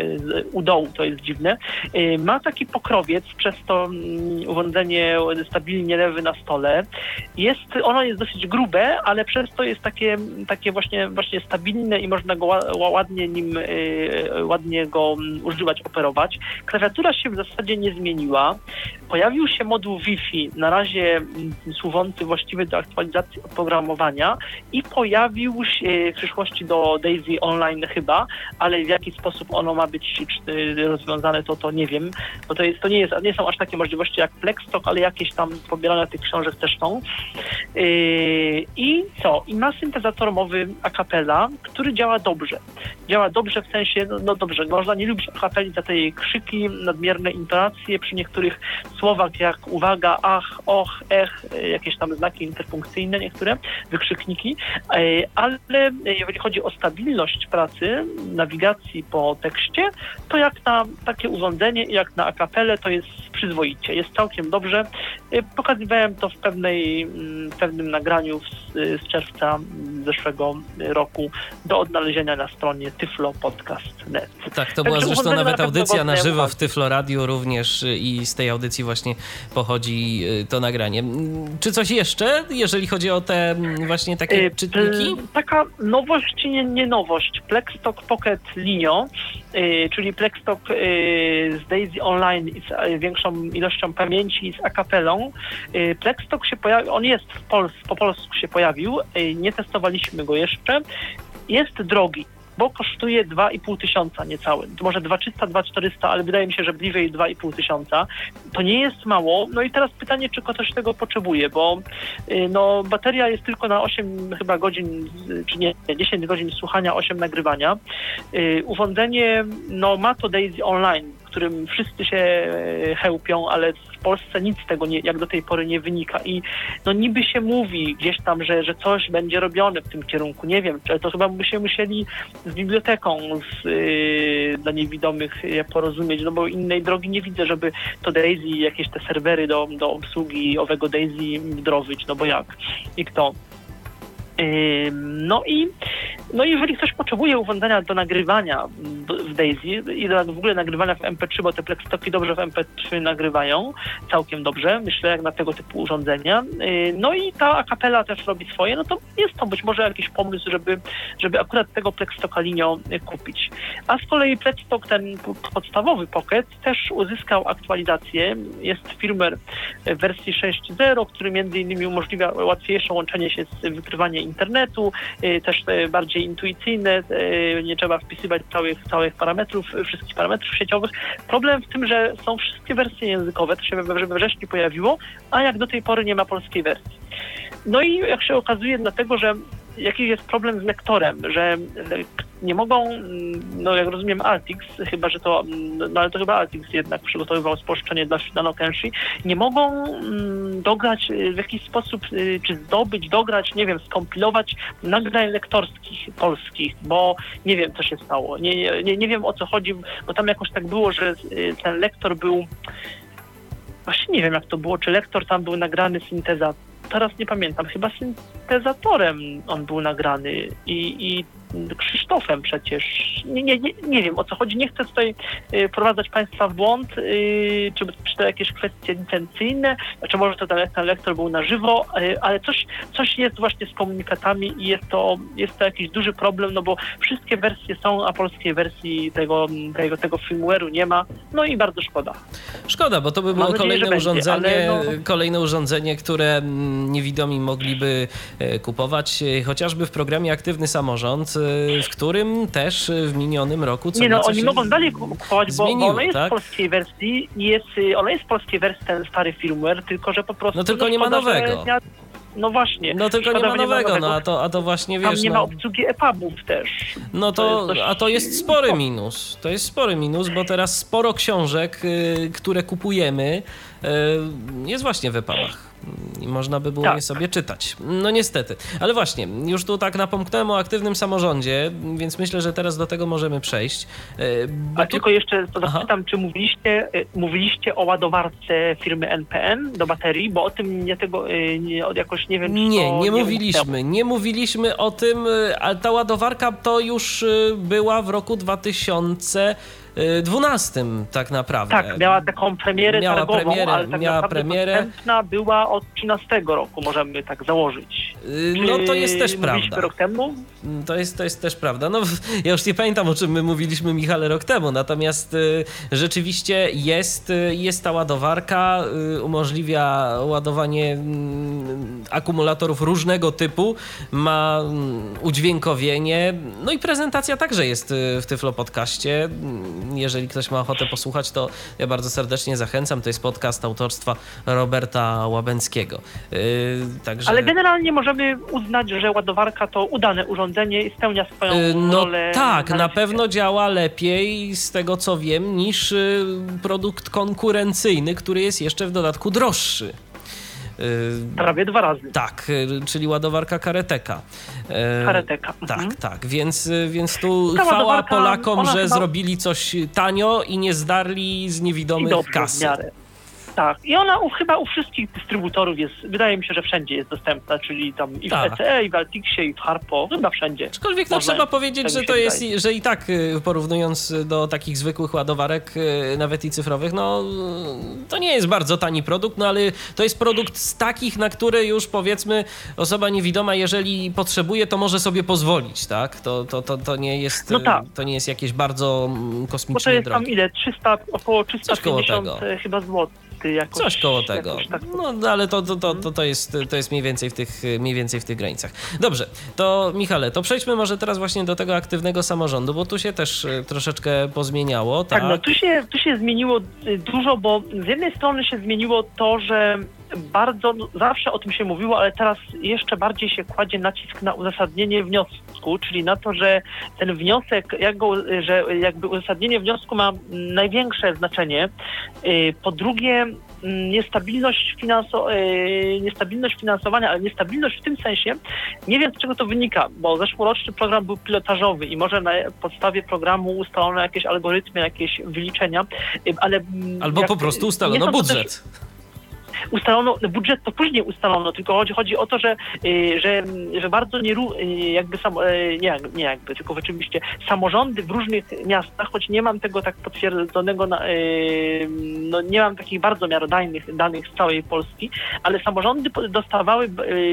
u dołu, to jest dziwne. Y, ma taki pokrowiec, przez to mm, urządzenie stabilnie lewy na stole. Jest, ono jest dosyć grube, ale przez to jest takie, takie właśnie, właśnie stabilne i można go ładnie nim, y, ładnie go mm, używać, operować. Klawiatura się w zasadzie nie zmieniła. Pojawił się moduł Wi-Fi, na razie mm, służący właściwie do aktualizacji oprogramowania i pojawił w przyszłości do Daisy Online chyba, ale w jaki sposób ono ma być rozwiązane, to to nie wiem, bo to, jest, to nie, jest, nie są aż takie możliwości jak Plextalk, ale jakieś tam pobierania tych książek też są. Yy, I co? I ma syntezator mowy a cappella, który działa dobrze. Działa dobrze w sensie, no, no dobrze, można nie lubić a cappelli za te jej krzyki, nadmierne intonacje przy niektórych słowach jak uwaga, ach, och, ech, jakieś tam znaki interpunkcyjne niektóre, wykrzykniki, yy, ale jeżeli chodzi o stabilność pracy, nawigacji po tekście, to jak na takie urządzenie, jak na akapelę, to jest przyzwoicie, jest całkiem dobrze. Y, pokazywałem to w pewnej, mm, pewnym nagraniu z, z czerwca zeszłego roku do odnalezienia na stronie tyflopodcast.net. Tak, to była Także zresztą nawet audycja na żywo w Tyflo Radio również i z tej audycji właśnie pochodzi y, to nagranie. Czy coś jeszcze, jeżeli chodzi o te mm, właśnie takie y, czytniki? Taka nowość, nie, nie nowość. Plexstock Pocket Linio, czyli Plexstock z Daisy Online i z większą ilością pamięci z akapelą. Plexstock się pojawił, on jest w Pols po polsku się pojawił, nie testowaliśmy go jeszcze. Jest drogi bo kosztuje 2,5 tysiąca niecałe. Może 2300, 2400, ale wydaje mi się, że bliżej 2,5 tysiąca. To nie jest mało. No i teraz pytanie, czy ktoś tego potrzebuje, bo y, no, bateria jest tylko na 8 chyba godzin, czy nie, 10 godzin słuchania, 8 nagrywania. Y, urządzenie no, ma to Daisy Online, którym wszyscy się e, chełpią, ale w Polsce nic z tego nie, jak do tej pory nie wynika. I no niby się mówi gdzieś tam, że, że coś będzie robione w tym kierunku. Nie wiem, to chyba by się musieli z biblioteką z, yy, dla niewidomych porozumieć, no bo innej drogi nie widzę, żeby to Daisy, jakieś te serwery do, do obsługi owego Daisy wdrożyć, no bo jak i kto. No i no jeżeli ktoś potrzebuje urządzenia do nagrywania w Daisy i do w ogóle nagrywania w MP3, bo te plextoki dobrze w MP3 nagrywają, całkiem dobrze, myślę, jak na tego typu urządzenia. No i ta akapela też robi swoje, no to jest to być może jakiś pomysł, żeby, żeby akurat tego plextoka linio kupić. A z kolei plextok, ten podstawowy Pocket, też uzyskał aktualizację. Jest firmware wersji 6.0, który między innymi umożliwia łatwiejsze łączenie się z wykrywaniem internetu, y, też y, bardziej intuicyjne, y, nie trzeba wpisywać całych, całych parametrów, wszystkich parametrów sieciowych. Problem w tym, że są wszystkie wersje językowe, to się we wrześniu pojawiło, a jak do tej pory nie ma polskiej wersji. No i jak się okazuje, dlatego, że jakiś jest problem z lektorem, że nie mogą, no jak rozumiem Altix, chyba że to, no ale to chyba Altix jednak przygotowywał spolszczenie dla Nano Kenshi, nie mogą dograć y, w jakiś sposób, y, czy zdobyć, dograć, nie wiem, skompilować nagrań lektorskich polskich, bo nie wiem, co się stało. Nie, nie, nie wiem, o co chodzi, bo tam jakoś tak było, że ten lektor był Właśnie nie wiem, jak to było, czy lektor tam był nagrany synteza teraz nie pamiętam, chyba syntezatorem on był nagrany i, i Krzysztofem przecież. Nie, nie, nie, wiem o co chodzi. Nie chcę tutaj y, wprowadzać Państwa w błąd, y, czy, czy to jakieś kwestie licencyjne, czy może to ten, lektor był na żywo, y, ale coś, coś jest właśnie z komunikatami i jest to, jest to jakiś duży problem, no bo wszystkie wersje są, a polskiej wersji tego, tego, tego firmware'u nie ma, no i bardzo szkoda. Szkoda, bo to by było Mam nadzieję, kolejne będzie, urządzenie, ale no- kolejne urządzenie, które mm, niewidomi mogliby e, kupować, e, chociażby w programie Aktywny Samorząd, w którym też e, w minionym roku co Nie no, oni mogą dalej kupować, bo, zmieniło, bo ona jest tak? w polskiej wersji i jest, y, ona jest w polskiej wersji ten stary firmware, tylko że po prostu... No tylko nie ma nowego. nie- No właśnie. No tylko nie ma nowego, no a to, a to właśnie Tam wiesz, nie ma no, obsługi EPUBów też. no to to, a to jest spory minus. To jest spory minus, bo teraz sporo książek, y, które kupujemy, y, jest właśnie w EPUBach. I można by było Tak. je sobie czytać. No niestety. Ale właśnie, już tu tak napomknąłem o aktywnym samorządzie, więc myślę, że teraz do tego możemy przejść. Bo A tu- tylko jeszcze zapytam, czy mówiliście, y, mówiliście o ładowarce firmy NPN do baterii, bo o tym nie tego y, nie, jakoś nie wiem, czy Nie, nie mówiliśmy. Nie mówiliśmy o tym, ale ta ładowarka to już była w roku 2012 tak naprawdę. Tak, miała taką premierę Miała targową, premierę, ale tak miała premierę. dostępna była od 13 roku, możemy tak założyć. Y, No to jest też Czy prawda. rok temu? To jest, to jest też prawda. No, ja już nie pamiętam, o czym my mówiliśmy, Michale, rok temu, natomiast y, rzeczywiście jest, y, jest ta ładowarka, y, umożliwia ładowanie mm, akumulatorów różnego typu, ma mm, udźwiękowienie, no i prezentacja także jest y, w Tyflo Podcaście. Jeżeli ktoś ma ochotę posłuchać, to ja bardzo serdecznie zachęcam. To jest podcast autorstwa Roberta Łabęckiego. Y, Także... Ale generalnie możemy uznać, że ładowarka to udane urządzenie i spełnia swoją Y, No rolę. tak, na należycie. pewno działa lepiej z tego co wiem niż y, produkt konkurencyjny, który jest jeszcze w dodatku droższy. Y, Prawie dwa razy. Tak, y, czyli ładowarka Kareteka. Y, Kareteka. Tak, Mhm. tak, więc, y, więc tu Ta chwała Polakom, że chyba- zrobili coś tanio i nie zdarli z I niewidomych w miarę. Tak, i ona u, chyba u wszystkich dystrybutorów jest, wydaje mi się, że wszędzie jest dostępna, czyli tam i w Tak. ECE, i w Altixie, i w Harpo, chyba wszędzie. Aczkolwiek to Można- trzeba powiedzieć, tak że mi to jest, wydaje. że i tak y, porównując do takich zwykłych ładowarek, y, nawet i cyfrowych, no to nie jest bardzo tani produkt, no ale to jest produkt z takich, na które już powiedzmy osoba niewidoma, jeżeli potrzebuje, to może sobie pozwolić, tak? To, to, to, to, nie, jest, No tak. y, to nie jest jakieś bardzo mm, Bo to jest tam drogie. ile? 300, około koło 350 tego. e, chyba złotych. Jakoś, Coś koło tego. jakoś tak. No ale to, to, to, to, to, jest, to jest mniej więcej, w tych, mniej więcej w tych granicach. Dobrze, to Michale, to przejdźmy może teraz właśnie do tego aktywnego samorządu, bo tu się też y, troszeczkę pozmieniało, tak? Tak, no tu się, tu się zmieniło y, dużo, bo z jednej strony się zmieniło to, że bardzo, no, zawsze o tym się mówiło, ale teraz jeszcze bardziej się kładzie nacisk na uzasadnienie wniosku, czyli na to, że ten wniosek, jak go, że jakby uzasadnienie wniosku ma największe znaczenie. Y, Po drugie, mm, niestabilność, finanso, y, niestabilność finansowania, ale niestabilność w tym sensie, nie wiem z czego to wynika, bo zeszłoroczny program był pilotażowy i może na podstawie programu ustalono jakieś algorytmy, jakieś wyliczenia, y, ale... mm, Albo po prostu ustalono to też- budżet. Ustalono, no budżet to później ustalono, tylko chodzi, chodzi o to, że, y, że, że bardzo nie y, jakby sam, y, nie, nie jakby, tylko rzeczywiście samorządy w różnych miastach, choć nie mam tego tak potwierdzonego, na, no nie mam takich bardzo miarodajnych danych z całej Polski, ale samorządy dostawały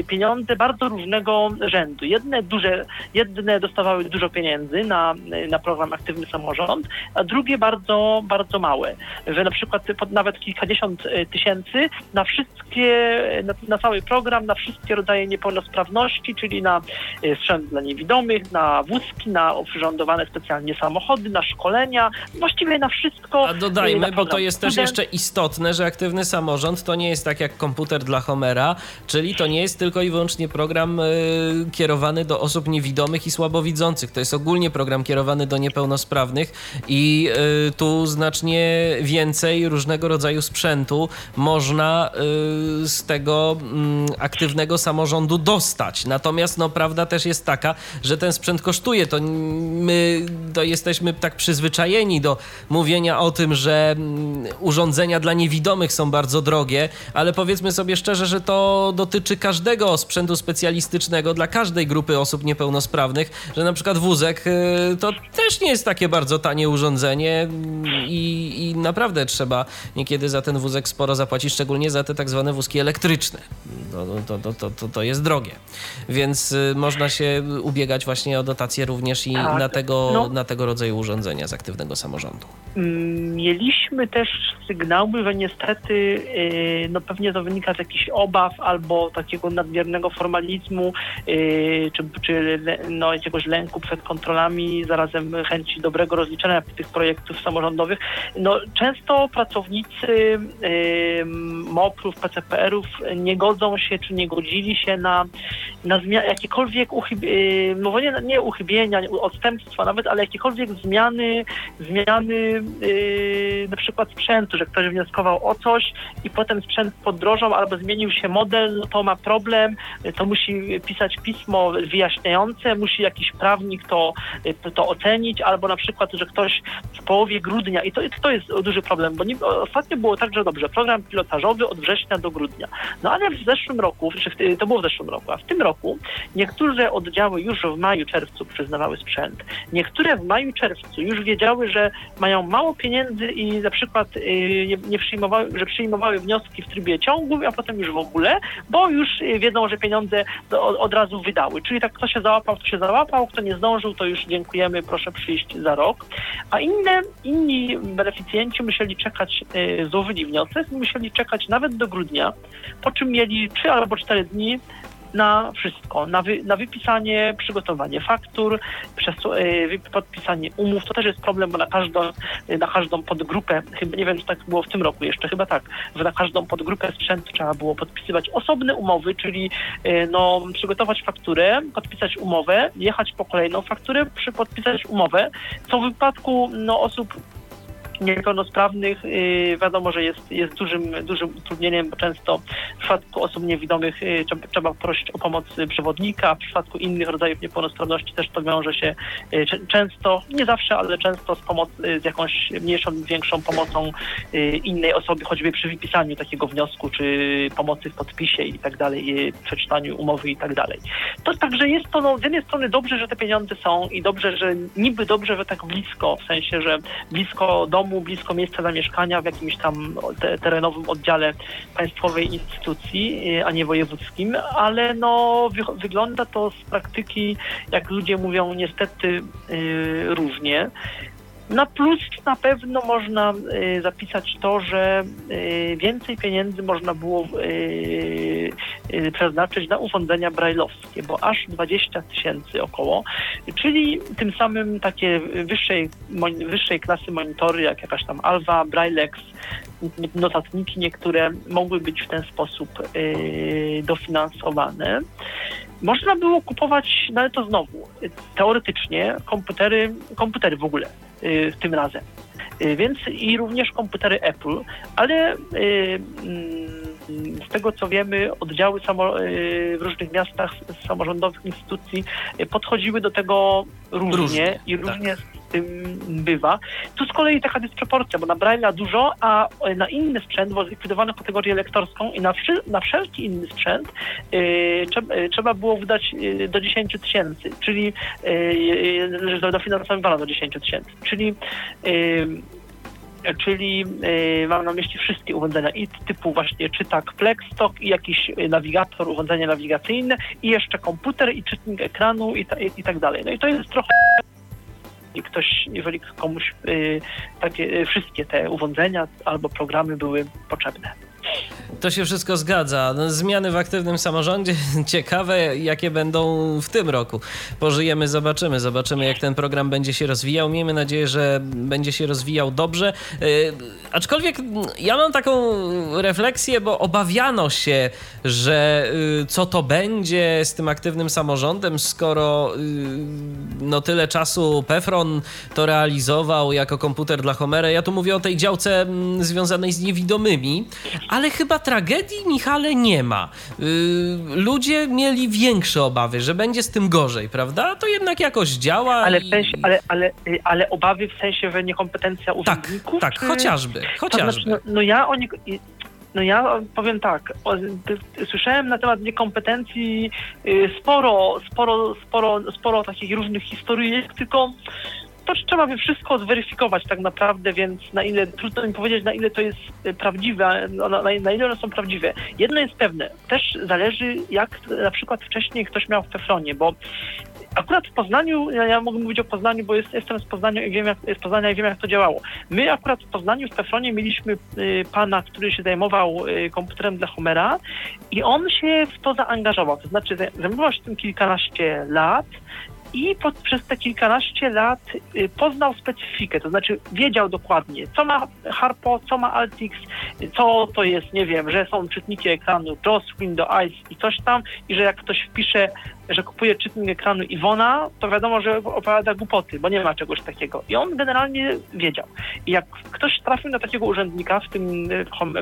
pieniądze bardzo różnego rzędu. Jedne duże, jedne dostawały dużo pieniędzy na, na program Aktywny Samorząd, a drugie bardzo, bardzo małe, że na przykład pod nawet kilkadziesiąt tysięcy na wszystkie, na, na cały program, na wszystkie rodzaje niepełnosprawności, czyli na y, sprzęt dla niewidomych, na wózki, na oprzyrządowane specjalnie samochody, na szkolenia, właściwie na wszystko. A dodajmy, na bo to jest też jeszcze istotne, że aktywny samorząd to nie jest tak jak komputer dla Homera, czyli to nie jest tylko i wyłącznie program y, kierowany do osób niewidomych i słabowidzących. To jest ogólnie program kierowany do niepełnosprawnych i tu znacznie więcej różnego rodzaju sprzętu można z tego mm, aktywnego samorządu dostać. Natomiast no, prawda też jest taka, że ten sprzęt kosztuje. To my to jesteśmy tak przyzwyczajeni do mówienia o tym, że mm, urządzenia dla niewidomych są bardzo drogie, ale powiedzmy sobie szczerze, że to dotyczy każdego sprzętu specjalistycznego dla każdej grupy osób niepełnosprawnych, że na przykład wózek y, to też nie jest takie bardzo tanie urządzenie i, i naprawdę trzeba niekiedy za ten wózek sporo zapłacić, szczególnie za te tak zwane wózki elektryczne. To, to, to, to, to jest drogie. Więc y, można się ubiegać właśnie o dotacje również i tak, na, tego, no. na tego rodzaju urządzenia z aktywnego samorządu. Mm, mieliśmy też sygnały, że niestety y, no pewnie to wynika z jakichś obaw albo takiego nadmiernego formalizmu, y, czy, czy no, jakiegoś lęku przed kontrolami, zarazem chęci dobrego rozliczenia tych projektów samorządowych. No, często pracownicy MOPR-ów, PCPR-ów nie godzą się, czy nie godzili się na, na jakiekolwiek uchybienia, no nie, nie uchybienia, odstępstwa nawet, ale jakiekolwiek zmiany, zmiany yy, na przykład sprzętu, że ktoś wnioskował o coś i potem sprzęt podrożał albo zmienił się model, no to ma problem, to musi pisać pismo wyjaśniające, musi jakiś prawnik to, to ocenić, albo na przykład, że ktoś w połowie grudnia, i to, to jest duży problem, bo nie, ostatnio było tak, że dobrze, program pilotażowy od września do grudnia, no ale w zeszłym roku, to było w zeszłym roku, a w tym roku niektóre oddziały już w maju, czerwcu przyznawały sprzęt, niektóre w maju, czerwcu już wiedziały, że mają mało pieniędzy i na przykład y, nie, nie przyjmowały, że przyjmowały wnioski w trybie ciągłym, a potem już w ogóle, bo już y, wiedzą, że pieniądze od razu wydały. Czyli tak kto się załapał, to się załapał, kto nie zdążył, to już dziękujemy, proszę przyjść za rok. A inne, inni beneficjenci musieli czekać, y, złożyli wniosek, musieli czekać nawet do grudnia, po czym mieli 3 albo 4 dni na wszystko, na, wy, na wypisanie, przygotowanie faktur, przez, yy, podpisanie umów. To też jest problem, bo na każdą, yy, na każdą podgrupę, chyba nie wiem, czy tak było w tym roku jeszcze, chyba tak, że na każdą podgrupę sprzętu trzeba było podpisywać osobne umowy, czyli yy, no, przygotować fakturę, podpisać umowę, jechać po kolejną fakturę, podpisać umowę, co w wypadku no, osób niepełnosprawnych y, wiadomo, że jest, jest dużym, dużym utrudnieniem, bo często w przypadku osób niewidomych y, trzeba prosić o pomoc przewodnika, w przypadku innych rodzajów niepełnosprawności też to wiąże się y, często, nie zawsze, ale często z, pomoc, z jakąś mniejszą większą pomocą innej osoby, choćby przy wypisaniu takiego wniosku, czy pomocy w podpisie i tak dalej, przeczytaniu umowy i tak dalej. To także jest to no, z jednej strony dobrze, że te pieniądze są i dobrze, że niby dobrze, że tak blisko, w sensie, że blisko domu domu, blisko miejsca zamieszkania w jakimś tam terenowym oddziale państwowej instytucji, y, a nie wojewódzkim, ale no wy wygląda to z praktyki, jak ludzie mówią, niestety yy, różnie. Na plus na pewno można y, zapisać to, że y, więcej pieniędzy można było y, przeznaczyć na urządzenia brajlowskie, bo aż 20 tysięcy około, czyli tym samym takie wyższej, wyższej klasy monitory, jak jakaś tam Alva, Braillex, notatniki niektóre mogły być w ten sposób dofinansowane. Można było kupować, no ale to znowu, teoretycznie komputery, komputery w ogóle tym razem. Y, więc i również komputery Apple, ale y, mm, z tego co wiemy, oddziały samo, w różnych miastach samorządowych instytucji podchodziły do tego różnie, różnie i różnie tak tym bywa. Tu z kolei taka dysproporcja, bo na Braille'a dużo, a na inny sprzęt, bo zlikwidowano kategorię lektorską i na, na wszelki inny sprzęt yy, trzeba, yy, trzeba było wydać yy, do 10 tysięcy, czyli yy, dofinansowano do 10 tysięcy, czyli czyli y, mam na myśli wszystkie urządzenia i typu właśnie czytak Plexstock i jakiś nawigator, urządzenie nawigacyjne i jeszcze komputer i czytnik ekranu i, ta, i, i tak dalej. No i to jest trochę i ktoś, jeżeli komuś y, takie y, wszystkie te urządzenia albo programy były potrzebne. To się wszystko zgadza. No, zmiany w aktywnym samorządzie ciekawe, jakie będą w tym roku. Pożyjemy, zobaczymy. Zobaczymy, jak ten program będzie się rozwijał. Miejmy nadzieję, że będzie się rozwijał dobrze. Yy, aczkolwiek ja mam taką refleksję, bo obawiano się, że yy, co to będzie z tym aktywnym samorządem, skoro yy, no tyle czasu Pefron to realizował jako komputer dla Homera. Ja tu mówię o tej działce związanej z niewidomymi, ale chyba tragedii, Michale, nie ma. Yy, ludzie mieli większe obawy, że będzie z tym gorzej, prawda? To jednak jakoś działa. Ale, i... sensie, ale, ale, ale obawy w sensie, że niekompetencja Tak, urzędników? tak, czy... chociażby, chociażby. To znaczy, no, no ja o nie, no ja powiem tak, o, słyszałem na temat niekompetencji y, sporo, sporo, sporo, sporo takich różnych historii, tylko to trzeba by wszystko zweryfikować tak naprawdę, więc na ile, trudno mi powiedzieć, na ile to jest y, prawdziwe, na, na, na ile one są prawdziwe. Jedno jest pewne, też zależy jak na przykład wcześniej ktoś miał w Teflonie, bo akurat w Poznaniu, ja, ja mogę mówić o Poznaniu, bo jest, jestem z Poznania i wiem, jak, z Poznania i wiem, jak to działało. My akurat w Poznaniu, w Teflonie mieliśmy y, pana, który się zajmował y, komputerem dla Homera i on się w to zaangażował, to znaczy zajmował się tym kilkanaście lat, i przez te kilkanaście lat y, poznał specyfikę, to znaczy wiedział dokładnie, co ma Harpo, co ma Altix, co to jest, nie wiem, że są czytniki ekranu JOS, Windows Eyes i coś tam i że jak ktoś wpisze że kupuje czytnik ekranu Iwona, to wiadomo, że opowiada głupoty, bo nie ma czegoś takiego. I on generalnie wiedział. I jak ktoś trafił na takiego urzędnika w tym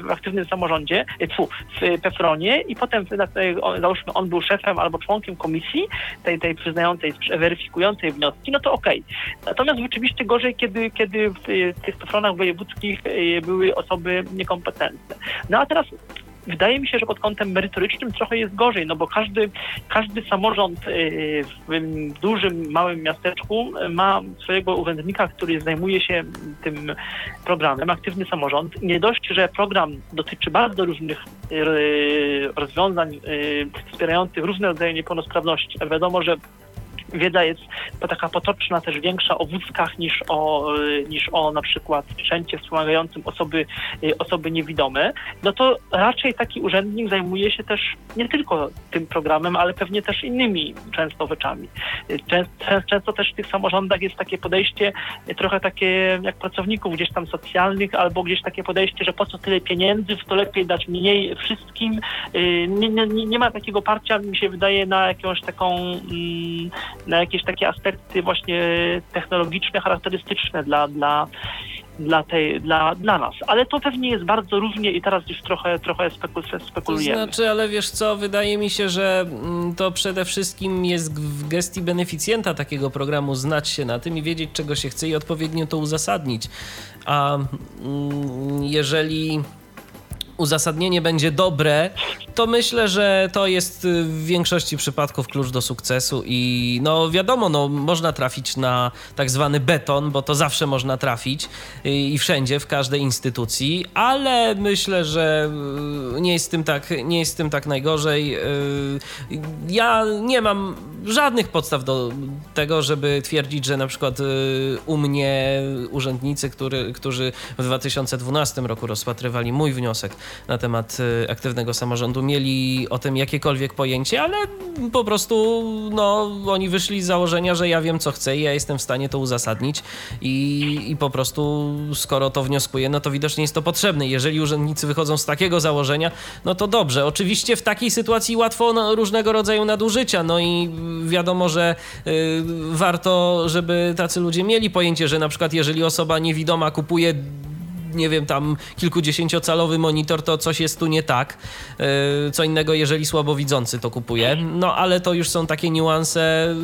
w aktywnym samorządzie, e, tfu, w Pefronie i potem załóżmy on był szefem albo członkiem komisji, tej, tej przyznającej, weryfikującej wnioski, no to okej. Okay. Natomiast rzeczywiście gorzej, kiedy, kiedy w tych Pefronach wojewódzkich e, były osoby niekompetentne. No a teraz wydaje mi się, że pod kątem merytorycznym trochę jest gorzej, no bo każdy, każdy samorząd y, w dużym, małym miasteczku ma swojego urzędnika, który zajmuje się tym programem, aktywny samorząd. Nie dość, że program dotyczy bardzo różnych y, rozwiązań y, wspierających różne rodzaje niepełnosprawności. Wiadomo, że wiedza jest taka potoczna, też większa o wózkach niż o, niż o na przykład sprzęcie wspomagającym osoby, y, osoby niewidome, no to raczej taki urzędnik zajmuje się też nie tylko tym programem, ale pewnie też innymi często rzeczami. Często, często też w tych samorządach jest takie podejście trochę takie jak pracowników gdzieś tam socjalnych, albo gdzieś takie podejście, że po co tyle pieniędzy, to lepiej dać mniej wszystkim. Y, nie, nie, nie ma takiego parcia, mi się wydaje, na jakąś taką mm, na jakieś takie aspekty właśnie technologiczne, charakterystyczne dla, dla, dla, tej, dla, dla nas. Ale to pewnie jest bardzo różnie i teraz już trochę, trochę spekulujemy. To znaczy, ale wiesz co, wydaje mi się, że mm, to przede wszystkim jest w gestii beneficjenta takiego programu znać się na tym i wiedzieć, czego się chce i odpowiednio to uzasadnić. A mm, jeżeli uzasadnienie będzie dobre, to myślę, że to jest y, w większości przypadków klucz do sukcesu i no wiadomo, no można trafić na tak zwany beton, bo to zawsze można trafić y, i wszędzie, w każdej instytucji, ale myślę, że y, nie jest tym tak, nie jest tym tak najgorzej. Ja nie mam żadnych podstaw do tego, żeby twierdzić, że na przykład u mnie urzędnicy, który, którzy w 2012 roku rozpatrywali mój wniosek na temat aktywnego samorządu mieli o tym jakiekolwiek pojęcie, ale po prostu no, oni wyszli z założenia, że ja wiem co chcę i ja jestem w stanie to uzasadnić i, i po prostu skoro to wnioskuję, no to widocznie jest to potrzebne. Jeżeli urzędnicy wychodzą z takiego założenia, no to dobrze. Oczywiście w takiej sytuacji łatwo no, różnego rodzaju nadużycia, no i wiadomo, że y, warto, żeby tacy ludzie mieli pojęcie, że na przykład jeżeli osoba niewidoma kupuje nie wiem, tam kilkudziesięciocalowy monitor, to coś jest tu nie tak. E, co innego, jeżeli słabowidzący to kupuje. No ale to już są takie niuanse,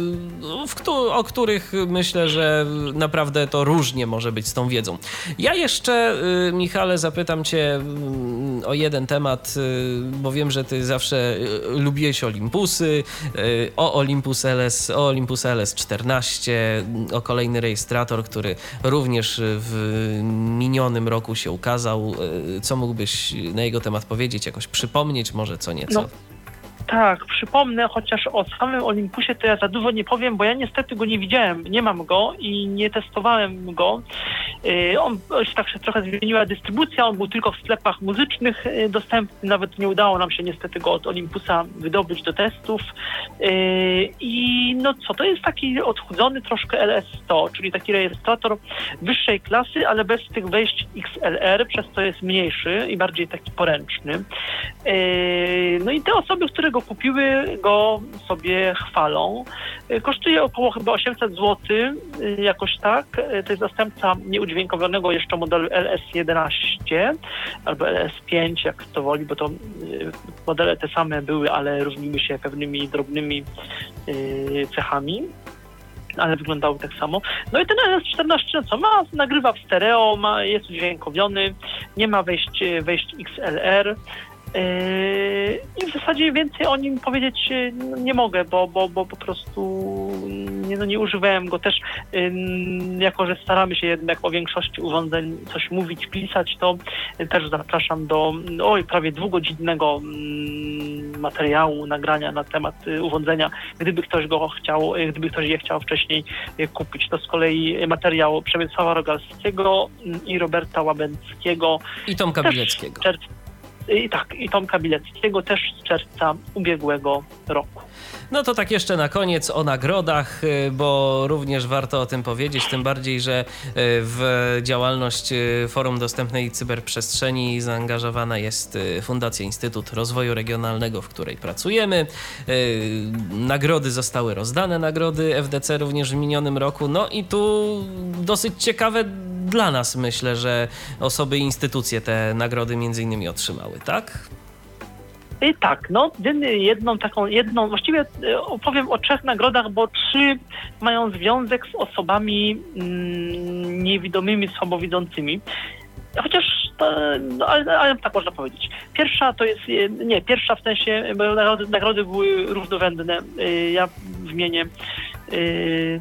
o których myślę, że naprawdę to różnie może być z tą wiedzą. Ja jeszcze, y, Michale, zapytam Cię mm, o jeden temat, y, bo wiem, że Ty zawsze y, lubiłeś Olympusy, o Olympus LS, o Olympus LS 14, o kolejny rejestrator, który również w minionym roku się ukazał. E, co mógłbyś na jego temat powiedzieć, jakoś przypomnieć może co nieco? No. Tak, przypomnę, chociaż o samym Olympusie to ja za dużo nie powiem, bo ja niestety go nie widziałem, nie mam go i nie testowałem go. Y, on tak się trochę zmieniła dystrybucja, on był tylko w sklepach muzycznych y, dostępny, nawet nie udało nam się niestety go od Olympusa wydobyć do testów. Y, I no co, to jest taki odchudzony troszkę LS100, czyli taki rejestrator wyższej klasy, ale bez tych wejść XLR, przez co jest mniejszy i bardziej taki poręczny. No i te osoby, które go kupiły, go sobie chwalą. Kosztuje około chyba 800 zł, jakoś tak. To jest zastępca nieudzielony udźwiękowionego jeszcze modelu LS11 albo LS5, jak to woli, bo to modele te same były, ale różniły się pewnymi drobnymi cechami ale wyglądały tak samo. No i ten LS14 no co ma, nagrywa w stereo, ma, jest udźwiękowiony, nie ma wejść, wejść XLR, I w zasadzie więcej o nim powiedzieć yy, nie mogę, bo, bo, bo po prostu nie, no nie używałem go też. Yy, jako, że staramy się jednak o większości urządzeń coś mówić, pisać, to też zapraszam do oj, prawie dwugodzinnego mm, materiału, nagrania na temat urządzenia, gdyby ktoś go chciał, gdyby ktoś je chciał wcześniej kupić. To z kolei materiał Przemysława Rogalskiego i Roberta Łabęckiego. I Tomka Bileckiego. I tak, i Tomka Bileckiego też z czerwca ubiegłego roku. No to tak jeszcze na koniec o nagrodach, y, bo również warto o tym powiedzieć, tym bardziej, że y, w działalność y, Forum Dostępnej Cyberprzestrzeni zaangażowana jest Fundacja Instytut Rozwoju Regionalnego, w której pracujemy. Nagrody zostały rozdane, nagrody FDC również w minionym roku. No i tu dosyć ciekawe dla nas myślę, że osoby i instytucje te nagrody między innymi otrzymały, tak? I tak, no jedną taką, jedną, właściwie e, opowiem o trzech nagrodach, bo trzy mają związek z osobami mm, niewidomymi, słabowidzącymi. Chociaż, to, no, ale, ale, tak można powiedzieć. Pierwsza to jest, e, nie, pierwsza w sensie, bo nagrody, nagrody były równorzędne. E, ja wymienię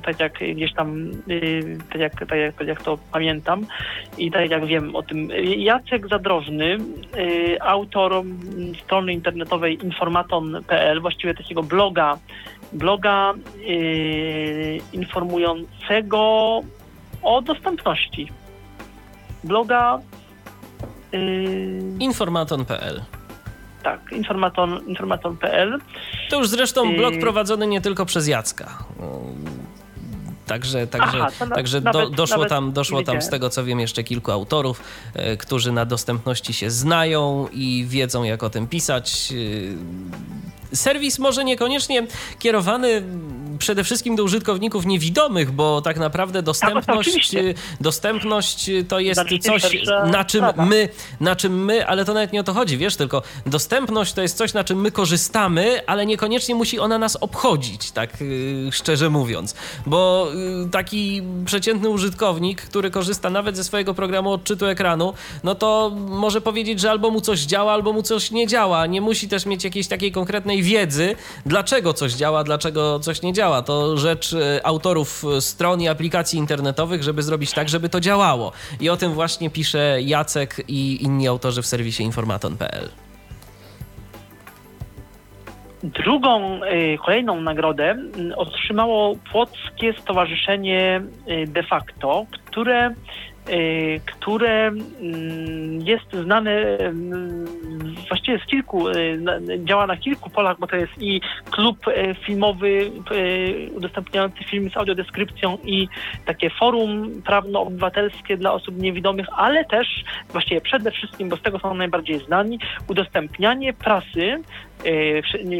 tak jak gdzieś tam, yy, tak, jak, tak, jak, tak jak to pamiętam i tak jak wiem o tym. Jacek Zadrożny, yy, autor strony internetowej informaton.pl, właściwie takiego bloga, bloga informującego o dostępności. Bloga informaton.pl tak, informaton, informaton.pl. To już zresztą blog prowadzony nie tylko przez Jacka. Także, także, Aha, na, także nawet, do, doszło, tam, doszło tam z tego co wiem jeszcze kilku autorów, e, którzy na dostępności się znają i wiedzą jak o tym pisać. E, serwis może niekoniecznie kierowany przede wszystkim do użytkowników niewidomych, bo tak naprawdę dostępność, tak, dostępność to jest coś, na czym my, na czym my, ale to nawet nie o to chodzi, wiesz, tylko dostępność to jest coś, na czym my korzystamy, ale niekoniecznie musi ona nas obchodzić, tak y, szczerze mówiąc, bo y, taki przeciętny użytkownik, który korzysta nawet ze swojego programu odczytu ekranu, no to może powiedzieć, że albo mu coś działa, albo mu coś nie działa. Nie musi też mieć jakiejś takiej konkretnej wiedzy, dlaczego coś działa, dlaczego coś nie działa. To rzecz e, autorów stron i aplikacji internetowych, żeby zrobić tak, żeby to działało. I o tym właśnie pisze Jacek i inni autorzy w serwisie informaton.pl. Drugą, e, kolejną nagrodę otrzymało Płockie Stowarzyszenie e, De facto, które które mm, jest znane mm, właściwie z kilku, y, działa na kilku polach, bo to jest i klub y, filmowy udostępniający filmy z audiodeskrypcją i takie forum prawno-obywatelskie dla osób niewidomych, ale też właściwie przede wszystkim, bo z tego są najbardziej znani, udostępnianie prasy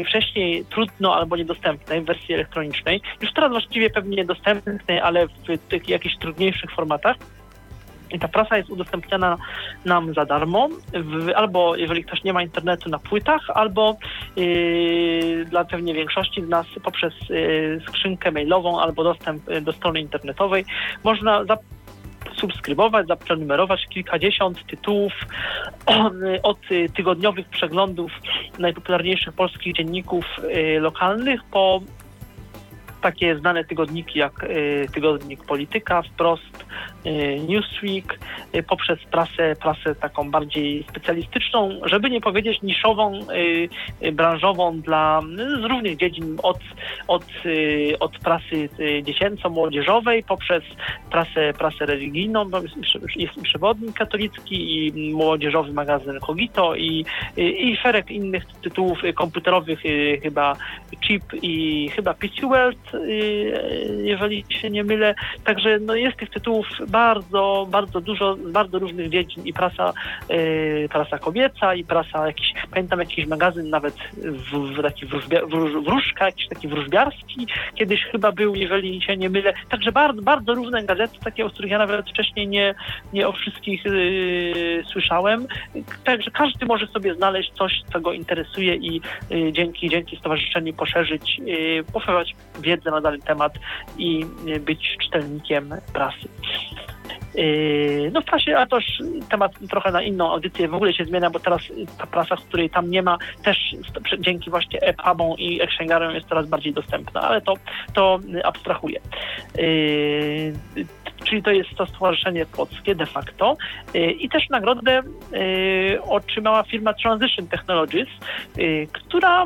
wcześniej trudno albo niedostępnej w wersji elektronicznej, już teraz właściwie pewnie dostępnej, ale w jakichś trudniejszych formatach i ta prasa jest udostępniana nam za darmo, w, albo jeżeli ktoś nie ma internetu na płytach, albo yy, dla pewnie większości z nas poprzez yy, skrzynkę mailową albo dostęp yy, do strony internetowej. Można za subskrybować, zaprenumerować kilkadziesiąt tytułów od tygodniowych przeglądów najpopularniejszych polskich dzienników yy, lokalnych po takie znane tygodniki jak y, tygodnik Polityka, Wprost, Newsweek, y, poprzez prasę, prasę taką bardziej specjalistyczną, żeby nie powiedzieć niszową, branżową dla z różnych dziedzin, od, od, od prasy dziecięco-młodzieżowej, poprzez prasę, prasę religijną, jest przewodnik katolicki i młodzieżowy magazyn Kogito i, i szereg innych tytułów komputerowych, chyba Chip i chyba PC World, jeżeli się nie mylę. Także no, jest tych tytułów bardzo, bardzo dużo z bardzo różnych dziedzin i prasa, y, prasa kobieca i prasa jakiś pamiętam jakiś magazyn nawet w, w taki wróżbia, wróż, wróżka, jakiś taki wróżbiarski kiedyś chyba był, jeżeli się nie mylę. Także bardzo, bardzo różne gazety, takie, o których ja nawet wcześniej nie, nie o wszystkich yy, słyszałem. Także każdy może sobie znaleźć coś, co go interesuje i yy, dzięki, dzięki stowarzyszeniu poszerzyć, yy, poszerzać wiedzę na dany temat i yy, być czytelnikiem prasy. Yy, no w prasie, a to już temat trochę na inną audycję w ogóle się zmienia, bo teraz ta prasa, której tam nie ma, też dzięki właśnie EPUBom i Exchangerom jest coraz bardziej dostępna, ale to, to abstrahuję. Yy, czyli to jest to stowarzyszenie polskie de facto yy, i też nagrodę otrzymała firma Transition Technologies, która...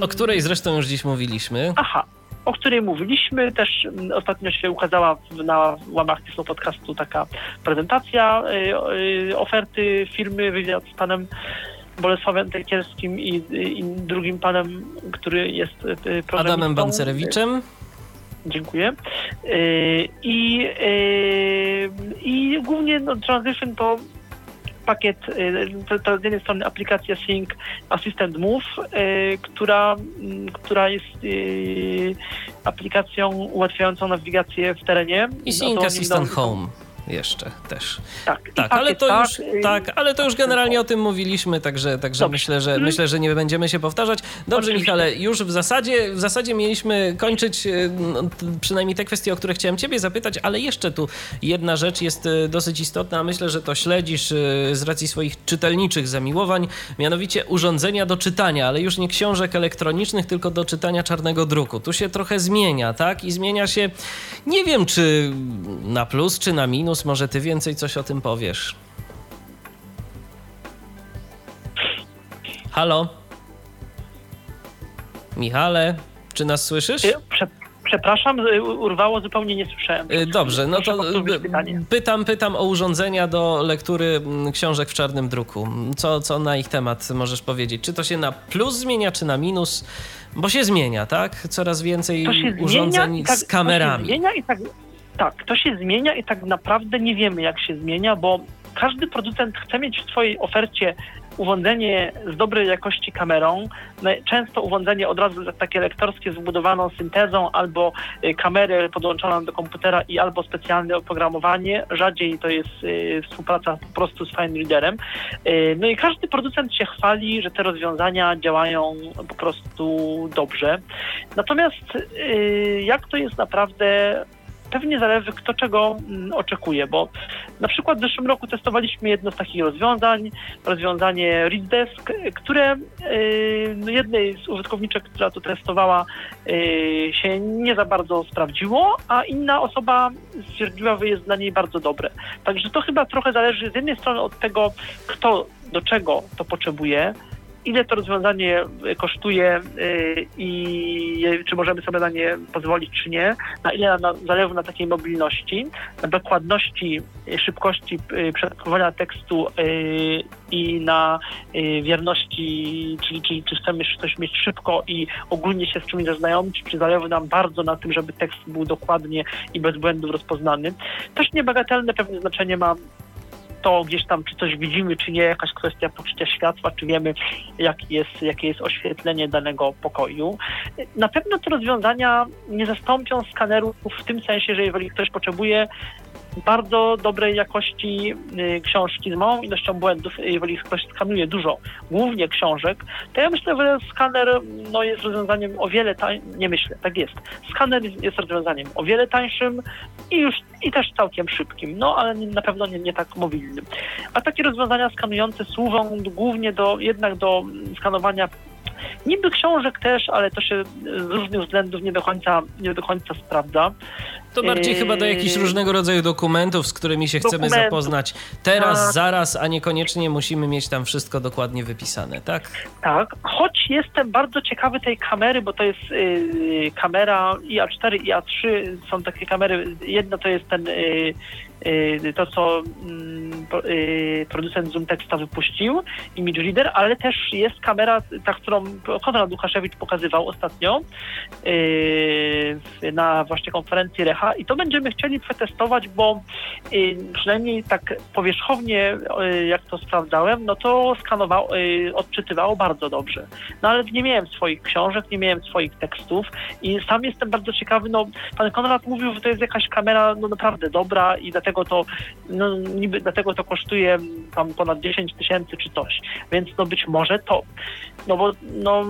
O której zresztą już dziś mówiliśmy. Aha, o której mówiliśmy. Też mm, ostatnio się ukazała na łamach Tyflo Podcastu taka prezentacja y, y, oferty firmy, wywiad z panem Bolesławem Tejkierskim i, i drugim panem, który jest y, Adamem Bancerewiczem. Dziękuję. I, i głównie no, Transition to pakiet, y, to, to z jednej strony aplikacja Sync Assistant Move, y, która, mm, która jest y, aplikacją ułatwiającą nawigację w terenie. I Sync Assistant Home jeszcze też. Tak, tak, ale to tak, już, tak, ale to już generalnie o tym mówiliśmy, także, także myślę, że, hmm. myślę, że nie będziemy się powtarzać. Dobrze, Oczywiście. Michale, już w zasadzie, w zasadzie mieliśmy kończyć e, no, przynajmniej te kwestie, o które chciałem ciebie zapytać, ale jeszcze tu jedna rzecz jest e, dosyć istotna, myślę, że to śledzisz e, z racji swoich czytelniczych zamiłowań, mianowicie urządzenia do czytania, ale już nie książek elektronicznych, tylko do czytania czarnego druku. Tu się trochę zmienia, tak? I zmienia się, nie wiem, czy na plus, czy na minus, może ty więcej coś o tym powiesz. Halo? Michale, czy nas słyszysz? Y, prze, przepraszam, y, urwało, zupełnie nie słyszałem. Y, dobrze, no to pytam, pytam o urządzenia do lektury mm, książek w czarnym druku. Co, co na ich temat możesz powiedzieć? Czy to się na plus zmienia, czy na minus? Bo się zmienia, tak? Coraz więcej urządzeń tak, z kamerami. To się zmienia i tak tak, to się zmienia i tak naprawdę nie wiemy, jak się zmienia, bo każdy producent chce mieć w swojej ofercie urządzenie z dobrej jakości kamerą, no, często urządzenie od razu takie lektorskie z wbudowaną syntezą albo y, kamerę podłączoną do komputera i albo specjalne oprogramowanie, rzadziej to jest y, współpraca po prostu z Fine Readerem. Y, no i każdy producent się chwali, że te rozwiązania działają po prostu dobrze. Natomiast jak to jest naprawdę pewnie zależy, kto czego mm, oczekuje, bo na przykład w zeszłym roku testowaliśmy jedno z takich rozwiązań, rozwiązanie ReadDesk, które yy, no jednej z użytkowniczek, która to testowała, yy, się nie za bardzo sprawdziło, a inna osoba stwierdziła, że jest dla niej bardzo dobre. Także to chyba trochę zależy z jednej strony od tego, kto do czego to potrzebuje, ile to rozwiązanie kosztuje y, i czy możemy sobie na nie pozwolić, czy nie, na ile na, zależy na takiej mobilności, na dokładności, y, szybkości przetwarzania tekstu i na wierności, czyli, czyli czy chcemy coś mieć szybko i ogólnie się z czymś zaznajomić, czy zależy nam bardzo na tym, żeby tekst był dokładnie i bez błędów rozpoznany. Też niebagatelne pewne znaczenie ma to gdzieś tam, czy coś widzimy, czy nie, jakaś kwestia poczucia światła, czy wiemy, jak jest, jakie jest oświetlenie danego pokoju. Na pewno te rozwiązania nie zastąpią skanerów w tym sensie, że jeżeli ktoś potrzebuje bardzo dobrej jakości y, książki z małą ilością błędów, jeżeli ktoś skanuje dużo, głównie książek, to ja myślę, że skaner no, jest rozwiązaniem o wiele tańszym, nie myślę, tak jest. Skaner jest rozwiązaniem o wiele tańszym i już i też całkiem szybkim, no ale na pewno nie, nie tak mobilnym. A takie rozwiązania skanujące służą głównie do jednak do skanowania Niby książek też, ale to się z różnych względów nie do końca, nie do końca sprawdza. To bardziej yy... chyba do jakichś różnego rodzaju dokumentów, z którymi się chcemy zapoznać teraz, tak. zaraz, a niekoniecznie musimy mieć tam wszystko dokładnie wypisane, tak? Tak, choć jestem bardzo ciekawy tej kamery, bo to jest yy, kamera IA4 i IA3 są takie kamery. Jedna to jest ten yy, to, co mm, y, producent Zoom Texta wypuścił, Image Reader, ale też jest kamera, ta, którą Konrad Łukaszewicz pokazywał ostatnio na właśnie konferencji Recha i to będziemy chcieli przetestować, bo przynajmniej tak powierzchownie, jak to sprawdzałem, no to skanowało, odczytywało bardzo dobrze. No ale nie miałem swoich książek, nie miałem swoich tekstów i sam jestem bardzo ciekawy, no pan Konrad mówił, że to jest jakaś kamera no naprawdę dobra i dlatego to no niby dlatego to kosztuje tam ponad 10 tysięcy czy coś, więc no być może to. No bo no,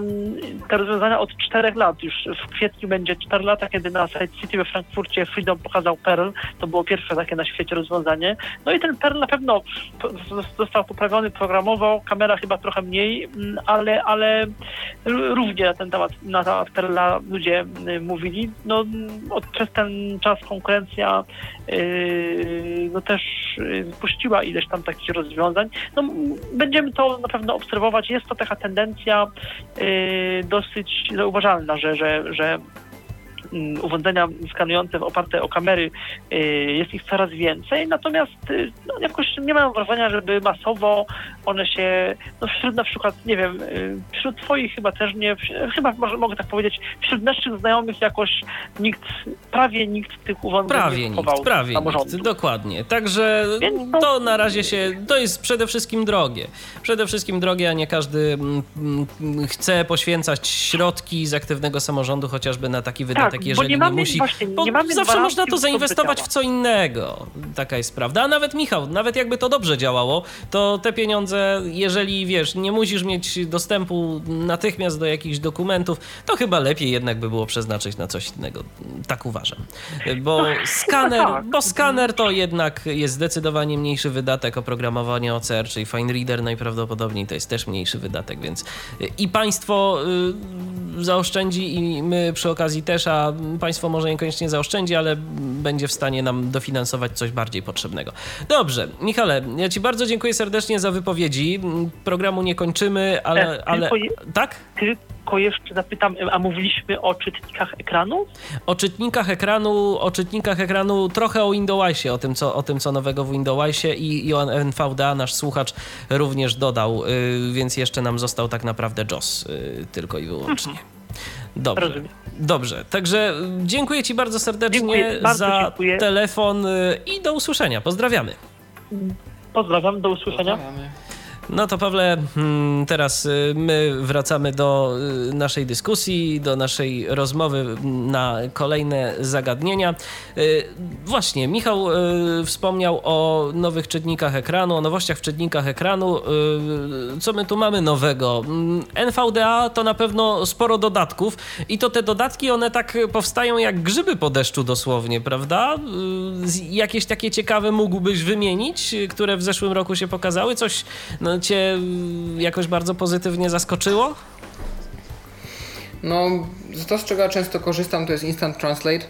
te rozwiązania od czterech lat, już w kwietniu będzie 4 lata, kiedy na Side City we Frankfurcie Freedom pokazał Perl, to było pierwsze takie na świecie rozwiązanie. No i ten Perl na pewno został poprawiony programowo, kamera chyba trochę mniej, mm, ale, ale równie na ten temat, na temat Perla ludzie y, mówili. No, od, przez ten czas konkurencja yy, no też wypuściła ileś tam takich rozwiązań. No, będziemy to na pewno obserwować. Jest to taka tendencja yy, dosyć zauważalna, że, że, że urządzenia skanujące oparte o kamery, y, jest ich coraz więcej, natomiast y, no, jakoś nie mam wrażenia, żeby masowo one się, no wśród na przykład, nie wiem, y, wśród twoich chyba też nie, chyba może, mogę tak powiedzieć, wśród naszych znajomych jakoś nikt, prawie nikt tych urządzeń prawie nie nikt, prawie nikt, dokładnie. Także to... to na razie się, to jest przede wszystkim drogie. Przede wszystkim drogie, a nie każdy mm, mm, chce poświęcać środki z aktywnego samorządu chociażby na taki wydatek tak, jeżeli nie, mamy, musi. Właśnie, bo nie zawsze można to zainwestować w co innego. Taka jest prawda. A nawet Michał, nawet jakby to dobrze działało, to te pieniądze, jeżeli wiesz, nie musisz mieć dostępu natychmiast do jakichś dokumentów, to chyba lepiej jednak by było przeznaczyć na coś innego. Tak uważam. Bo no, skaner, tak. bo skaner to jednak jest zdecydowanie mniejszy wydatek. Oprogramowanie OCR, czyli Fine Reader najprawdopodobniej to jest też mniejszy wydatek, więc i państwo y, zaoszczędzi i my przy okazji też, a państwo może niekoniecznie zaoszczędzi, ale będzie w stanie nam dofinansować coś bardziej potrzebnego. Dobrze, Michale, ja Ci bardzo dziękuję serdecznie za wypowiedzi. Programu nie kończymy, ale. E, ale... Tak? Tylko jeszcze zapytam, a mówiliśmy o czytnikach ekranu? O czytnikach ekranu, o czytnikach ekranu, trochę o Windowsie, o tym, co, o tym, co nowego w Windowsie i, i o NVDA nasz słuchacz również dodał, y, więc jeszcze nam został tak naprawdę JOS y, tylko i wyłącznie. Mhm. Dobrze. Rozumiem. Dobrze, także dziękuję Ci bardzo serdecznie dziękuję, bardzo za dziękuję. telefon y, i do usłyszenia. Pozdrawiamy. Pozdrawiam, do usłyszenia. Pozdrawiamy. No to Pawle, hmm, teraz y, my wracamy do y, naszej dyskusji, do naszej rozmowy na kolejne zagadnienia. Y, właśnie, Michał wspomniał o nowych czytnikach ekranu, o nowościach w czytnikach ekranu. Co my tu mamy nowego? Mm, NVDA to na pewno sporo dodatków i to te dodatki, one tak powstają jak grzyby po deszczu dosłownie, prawda? Jakieś takie ciekawe mógłbyś wymienić, które w zeszłym roku się pokazały? Coś, no, cię jakoś bardzo pozytywnie zaskoczyło? No, to, z czego ja często korzystam, to jest Instant Translate.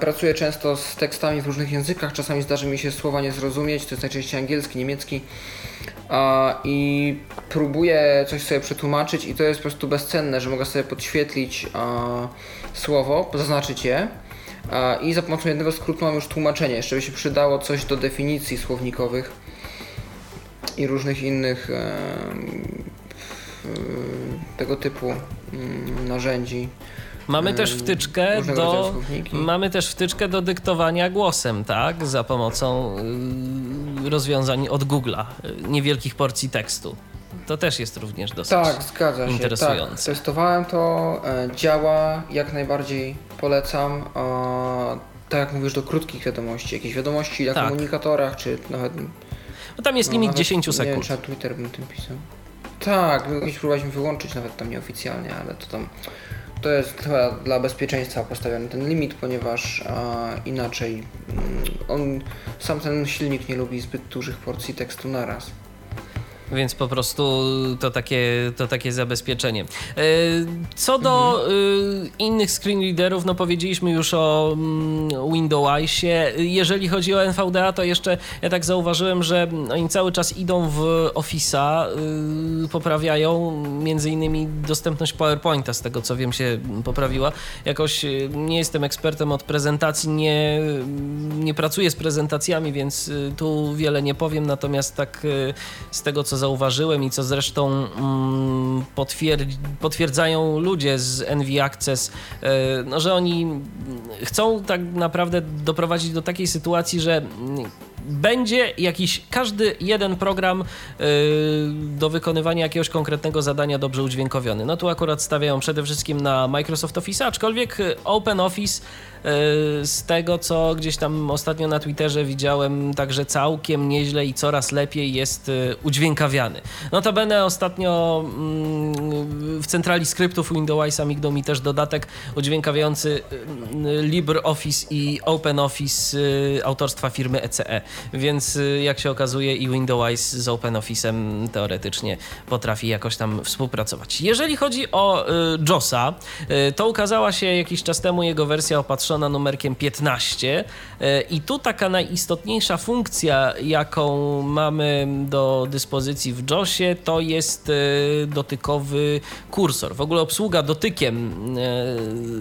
Pracuję często z tekstami w różnych językach, czasami zdarzy mi się słowa nie zrozumieć, to jest najczęściej angielski, niemiecki i próbuję coś sobie przetłumaczyć i to jest po prostu bezcenne, że mogę sobie podświetlić słowo, zaznaczyć je i za pomocą jednego skrótu mam już tłumaczenie. Jeszcze by się przydało coś do definicji słownikowych i różnych innych tego typu mm, narzędzi. Mamy też wtyczkę do mamy też wtyczkę do dyktowania głosem, tak? Za pomocą y, rozwiązań od Google'a, y, niewielkich porcji tekstu. To też jest również dosyć tak, zgadza się. interesujące. Tak, testowałem to, e, działa, jak najbardziej polecam. Tak jak mówisz, do krótkich wiadomości, jakieś wiadomości na tak. komunikatorach, czy nawet no tam jest no, limit 10 sekund. Nie wiem, czy Twitter bym tym pisał. Tak, kiedyś próbowaliśmy wyłączyć nawet tam nieoficjalnie, ale to tam to jest chyba dla bezpieczeństwa postawiony ten limit, ponieważ a, inaczej mm, on sam ten silnik nie lubi zbyt dużych porcji tekstu naraz. Więc po prostu to takie, to takie zabezpieczenie. E, co do mhm. innych screen readerów, no powiedzieliśmy już o mm, Windowsie. Jeżeli chodzi o NVDA, to jeszcze ja tak zauważyłem, że oni cały czas idą w Office'a, poprawiają między innymi dostępność PowerPointa, z tego co wiem się poprawiła. Jakoś nie jestem ekspertem od prezentacji, nie, nie pracuję z prezentacjami, więc tu wiele nie powiem, natomiast tak z tego co zauważyłem i co zresztą mm, potwierdzają ludzie z NV Access, e, no, że oni chcą tak naprawdę doprowadzić do takiej sytuacji, że będzie jakiś każdy jeden program yy, do wykonywania jakiegoś konkretnego zadania dobrze udźwiękowiony. No tu akurat stawiają przede wszystkim na Microsoft Office, aczkolwiek OpenOffice yy, z tego co gdzieś tam ostatnio na Twitterze widziałem, także całkiem nieźle i coraz lepiej jest yy, udźwiękawiany. Notabene ostatnio mm, w centrali skryptów Windowsa mignął mi też dodatek udźwiękawiający yy, LibreOffice i OpenOffice yy, autorstwa firmy ECE. Więc jak się okazuje i Windows z OpenOffice'em teoretycznie potrafi jakoś tam współpracować. Jeżeli chodzi o JOSa, to ukazała się jakiś czas temu jego wersja opatrzona numerkiem 15 i tu taka najistotniejsza funkcja, jaką mamy do dyspozycji w JOSie, to jest dotykowy kursor. W ogóle obsługa dotykiem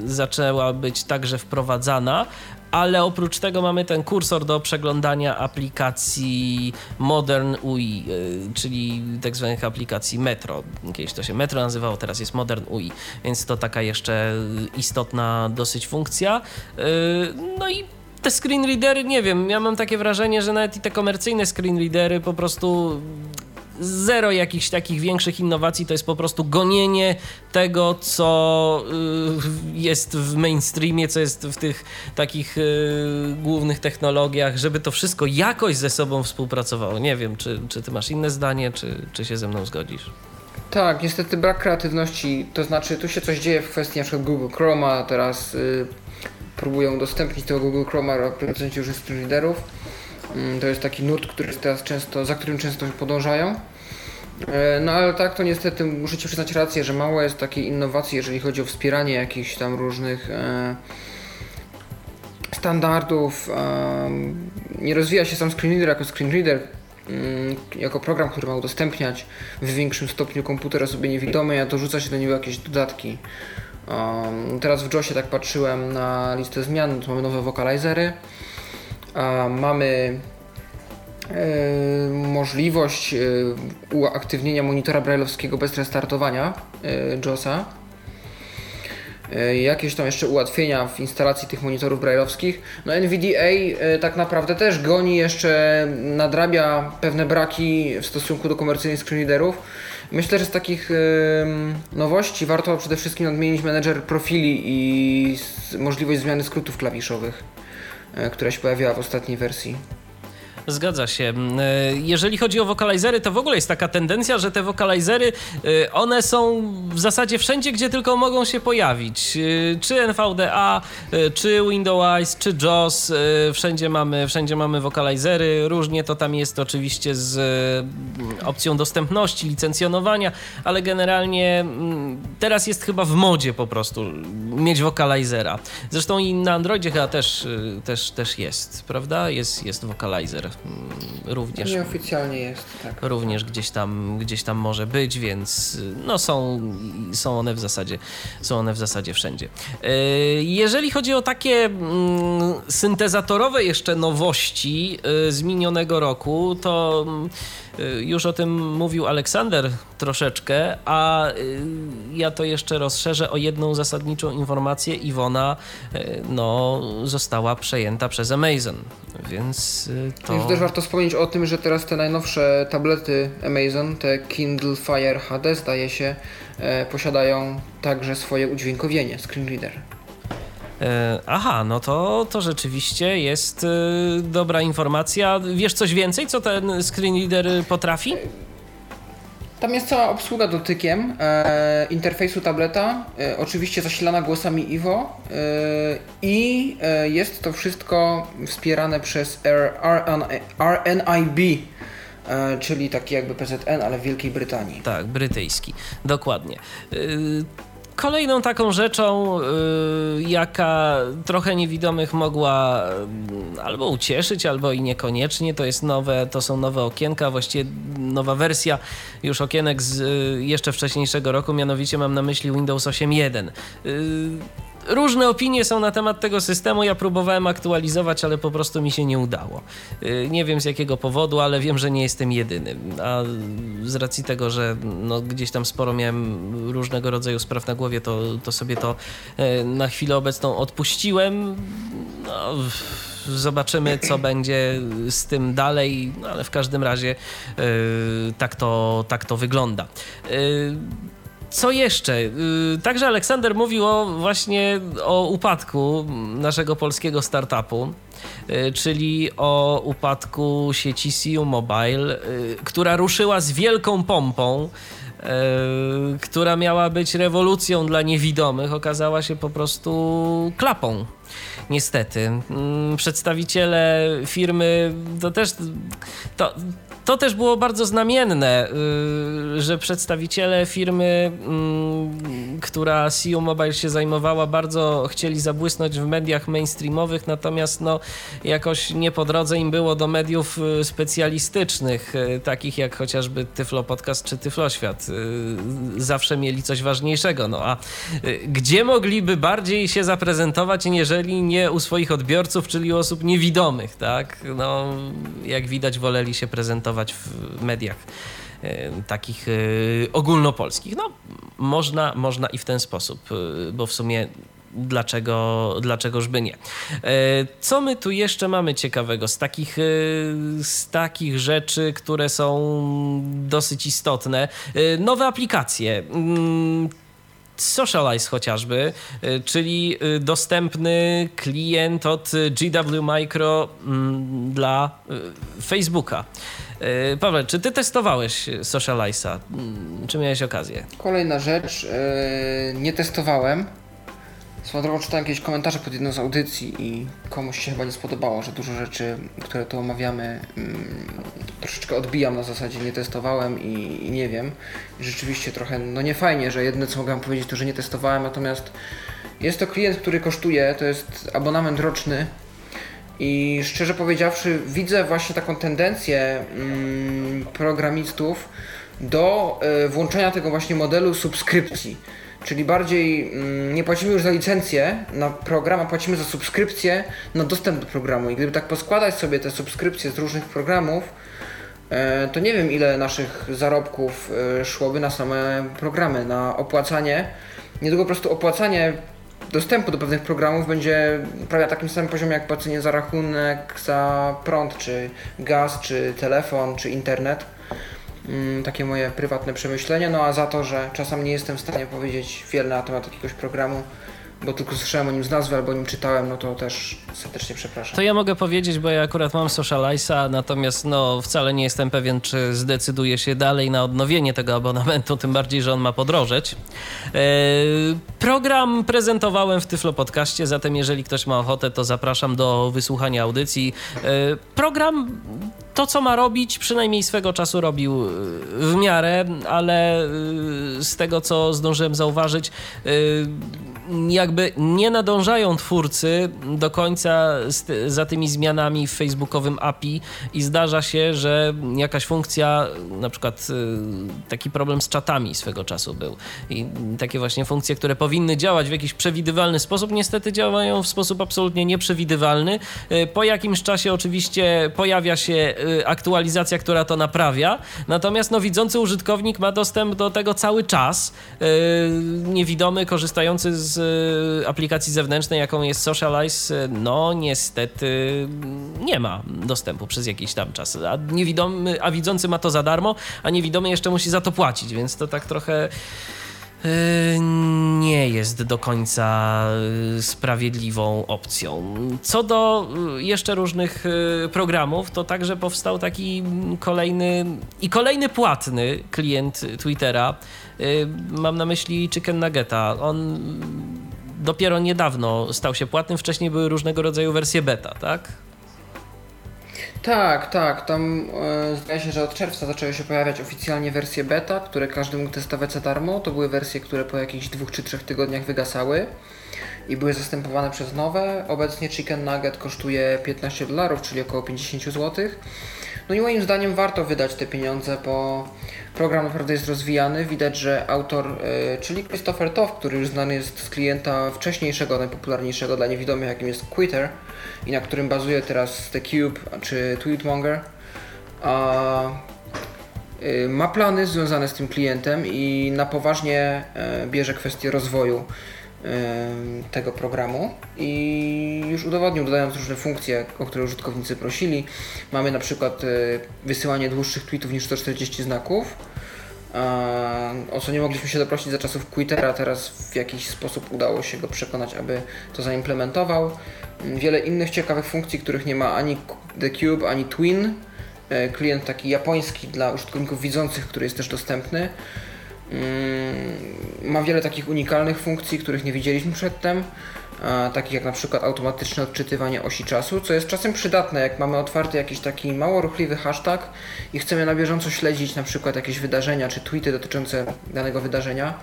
zaczęła być także wprowadzana, ale oprócz tego mamy ten kursor do przeglądania aplikacji Modern UI, y, czyli tak zwanych aplikacji Metro. Kiedyś to się Metro nazywało, teraz jest Modern UI, więc to taka jeszcze istotna dosyć funkcja. Y, no i te screen readery, nie wiem, ja mam takie wrażenie, że nawet i te komercyjne screen readery po prostu zero jakichś takich większych innowacji, to jest po prostu gonienie tego, co y, jest w mainstreamie, co jest w tych takich y, głównych technologiach, żeby to wszystko jakoś ze sobą współpracowało. Nie wiem, czy, czy ty masz inne zdanie, czy, czy się ze mną zgodzisz? Tak, niestety brak kreatywności, to znaczy tu się coś dzieje w kwestii np. Google Chroma, teraz y, próbują udostępnić tego Google Chroma producenci już readerów Mm, to jest taki nurt, który teraz często, za którym często podążają. E, no ale tak, to niestety muszę Ci przyznać rację, że mało jest takiej innowacji, jeżeli chodzi o wspieranie jakichś tam różnych e, standardów. E, nie rozwija się sam screenreader jako screenreader, mm, jako program, który ma udostępniać w większym stopniu komputer osobie niewidomej, a dorzuca się do niego jakieś dodatki. teraz w JOSie tak patrzyłem na listę zmian, mamy nowe wokalizery mamy e, możliwość e, uaktywnienia monitora brailleowskiego bez restartowania e, JOSa. Jakieś tam jeszcze ułatwienia w instalacji tych monitorów brailleowskich. No NVDA tak naprawdę też goni jeszcze, nadrabia pewne braki w stosunku do komercyjnych screenreaderów. Myślę, że z takich nowości warto przede wszystkim nadmienić menedżer profili i możliwość zmiany skrótów klawiszowych. E, która się pojawiła w ostatniej wersji. Zgadza się. E, jeżeli chodzi o wokalizery, to w ogóle jest taka tendencja, że te wokalizery, e, one są w zasadzie wszędzie, gdzie tylko mogą się pojawić. E, czy NVDA, czy Windows, czy JOS, wszędzie mamy, wszędzie mamy wokalizery. Różnie to tam jest oczywiście z opcją dostępności, licencjonowania, ale generalnie mm, teraz jest chyba w modzie po prostu mieć wokalizera. Zresztą i na Androidzie chyba też, też, też jest, prawda? Jest, jest wokalizer. Mm, również. Nieoficjalnie jest, tak. Również gdzieś tam, gdzieś tam może być, więc no są, są one w zasadzie, są one w zasadzie wszędzie. E, jeżeli chodzi o takie mm, syntezatorowe jeszcze nowości e, z minionego roku, to mm, Y, już o tym mówił Aleksander troszeczkę, a y, ja to jeszcze rozszerzę o jedną zasadniczą informację. Iwona y, no, została przejęta przez Amazon, więc to... Już też warto wspomnieć o tym, że teraz te najnowsze tablety Amazon, te Kindle Fire HD zdaje się, e, posiadają także swoje udźwiękowienie, screen reader. E, aha, no to, to rzeczywiście jest e, dobra informacja. Wiesz coś więcej, co ten screen reader potrafi? Tam jest cała obsługa dotykiem e, interfejsu tableta, e, oczywiście zasilana głosami Ivo e, i e, jest to wszystko wspierane przez RNIB czyli taki jakby PZN, ale w Wielkiej Brytanii. Tak, brytyjski, dokładnie. Kolejną taką rzeczą, yy, jaka trochę niewidomych mogła yy, albo ucieszyć, albo i niekoniecznie, to jest nowe, to są nowe okienka, właściwie nowa wersja już okienek z yy, jeszcze wcześniejszego roku, mianowicie mam na myśli Windows 8.1. Różne opinie są na temat tego systemu. Ja próbowałem aktualizować, ale po prostu mi się nie udało. Y, nie wiem z jakiego powodu, ale wiem, że nie jestem jedyny. A z racji tego, że no, gdzieś tam sporo miałem różnego rodzaju spraw na głowie, to, to sobie to y, na chwilę obecną odpuściłem. No, zobaczymy, co będzie z tym dalej, no, ale w każdym razie yy, tak, to, tak to wygląda. Yy, co jeszcze? Y, także Aleksander mówił o, właśnie o upadku naszego polskiego startupu, y, czyli o upadku sieci CU Mobile, y, która ruszyła z wielką pompą która miała być rewolucją dla niewidomych, okazała się po prostu klapą. Niestety. Mm, przedstawiciele firmy to też. To, to też było bardzo znamienne, y, że przedstawiciele firmy, mm, która CEO Mobile się zajmowała, bardzo chcieli zabłysnąć w mediach mainstreamowych, natomiast no, jakoś nie po drodze im było do mediów y, specjalistycznych, y, takich jak chociażby Tyflo Podcast czy Tyflo Świat. Zawsze mieli coś ważniejszego. No a gdzie mogliby bardziej się zaprezentować, jeżeli nie u swoich odbiorców, czyli u osób niewidomych, tak? No, jak widać, woleli się prezentować w mediach e, takich e, ogólnopolskich. No, można, można i w ten sposób, e, bo w sumie dlaczego, dlaczegoż by nie. Co my tu jeszcze mamy ciekawego z takich, z takich rzeczy, które są dosyć istotne? Nowe aplikacje. Mm, Socialize chociażby, czyli dostępny klient od GW Micro mm, dla Facebooka. E, Paweł, czy ty testowałeś Socialize'a? Mm, czy miałeś okazję? Kolejna rzecz, e, nie testowałem. Swoją drogą czytałem jakieś komentarze pod jedną z audycji i komuś się chyba nie spodobało, że dużo rzeczy, które tu omawiamy, mm, troszeczkę odbijam na zasadzie nie testowałem i, nie wiem. I rzeczywiście trochę, no nie fajnie, że jedyne co mogłem powiedzieć to, że nie testowałem, natomiast jest to klient, który kosztuje, to jest abonament roczny i szczerze powiedziawszy, widzę właśnie taką tendencję mm, programistów do y, włączenia tego właśnie modelu subskrypcji. Czyli bardziej mm, nie płacimy już za licencję na program, a płacimy za subskrypcję na dostęp do programu. I gdyby tak poskładać sobie te subskrypcje z różnych programów, y, to nie wiem ile naszych zarobków y, szłoby na same programy, na opłacanie. Niedługo po prostu opłacanie dostępu do pewnych programów będzie prawie na takim samym poziomie jak płacenie za rachunek za prąd, czy gaz, czy telefon, czy internet. Mm, takie moje prywatne przemyślenia. No a za to, że czasem nie jestem w stanie powiedzieć wiele na temat jakiegoś programu, bo tylko słyszałem o nim z nazwy albo o nim czytałem, no to też serdecznie przepraszam. To ja mogę powiedzieć, bo ja akurat mam Socialize'a, natomiast no wcale nie jestem pewien, czy zdecyduję się dalej na odnowienie tego abonamentu, tym bardziej, że on ma podrożeć. Eee, program prezentowałem w Tyflo Podcaście, zatem jeżeli ktoś ma ochotę, to zapraszam do wysłuchania audycji. Eee, program to, co ma robić, przynajmniej swego czasu robił e, w miarę, ale z tego, co zdążyłem zauważyć, jakby nie nadążają twórcy do końca za tymi zmianami w facebookowym API i zdarza się, że jakaś funkcja, na przykład taki problem z czatami swego czasu był i takie właśnie funkcje, które powinny działać w jakiś przewidywalny sposób, niestety działają w sposób absolutnie nieprzewidywalny. Po jakimś czasie oczywiście pojawia się Y, aktualizacja, która to naprawia. Natomiast no, widzący użytkownik ma dostęp do tego cały czas. Y, niewidomy, korzystający z y, aplikacji zewnętrznej, jaką jest Socialize, no niestety nie ma dostępu przez jakiś tam czas. A niewidomy, a widzący ma to za darmo, a niewidomy jeszcze musi za to płacić, więc to tak trochę nie jest do końca yy, sprawiedliwą opcją. Co do yy, jeszcze różnych programów, to także powstał taki kolejny i kolejny płatny klient Twittera. Mam na myśli Chicken Nuggeta. On dopiero niedawno stał się płatnym, wcześniej były różnego rodzaju wersje beta, tak? Tak, tak. Tam e, zdaje się, że od czerwca zaczęły się pojawiać oficjalnie wersje beta, które każdy mógł testować za darmo. To były wersje, które po jakichś dwóch czy trzech tygodniach wygasały i były zastępowane przez nowe. Obecnie Chicken Nugget kosztuje 15 dolarów, czyli około 50 zł. No i moim zdaniem warto wydać te pieniądze, bo program naprawdę jest rozwijany. Widać, że autor, y, czyli Christopher Toff, który już znany jest z klienta wcześniejszego, najpopularniejszego dla niewidomych, jakim jest Quitter i na którym bazuje teraz The Cube czy Tweetmonger, a, y, ma plany związane z tym klientem i na poważnie y, bierze kwestię rozwoju tego programu i już udowodnił, dodając różne funkcje, o które użytkownicy prosili. Mamy na przykład e, wysyłanie dłuższych tweetów niż 140 znaków, o co nie mogliśmy się doprosić za czasów Twittera, teraz w jakiś sposób udało się go przekonać, aby to zaimplementował. Wiele innych ciekawych funkcji, których nie ma ani The Cube, ani Twin, e, klient taki japoński dla użytkowników widzących, który jest też dostępny. Mm, ma wiele takich unikalnych funkcji, których nie widzieliśmy przedtem, takich jak na przykład automatyczne odczytywanie osi czasu, co jest czasem przydatne, jak mamy otwarty jakiś taki mało ruchliwy hashtag i chcemy na bieżąco śledzić na przykład jakieś wydarzenia czy tweety dotyczące danego wydarzenia.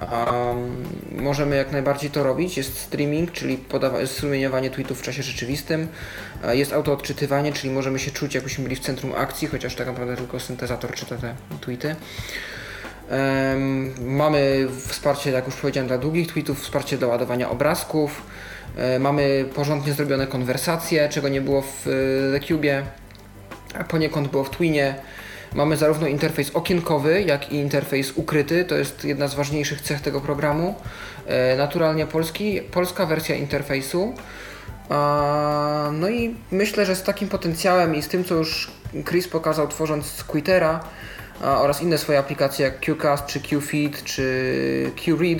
Um, możemy jak najbardziej to robić. Jest streaming, czyli strumieniowanie tweetów w czasie rzeczywistym. Jest autoodczytywanie, czyli możemy się czuć jakbyśmy byli w centrum akcji, chociaż tak naprawdę tylko syntezator czyta te tweety. Mamy wsparcie, jak już powiedziałem, dla długich tweetów, wsparcie do ładowania obrazków. E, mamy porządnie zrobione konwersacje, czego nie było w e, TheCube, a poniekąd było w Twinie. Mamy zarówno interfejs okienkowy, jak i interfejs ukryty. To jest jedna z ważniejszych cech tego programu. E, naturalnie polski, polska wersja interfejsu. No i myślę, że z takim potencjałem i z tym, co już Chris pokazał tworząc Quittera, oraz inne swoje aplikacje jak QCast, czy QFeed, czy QRead,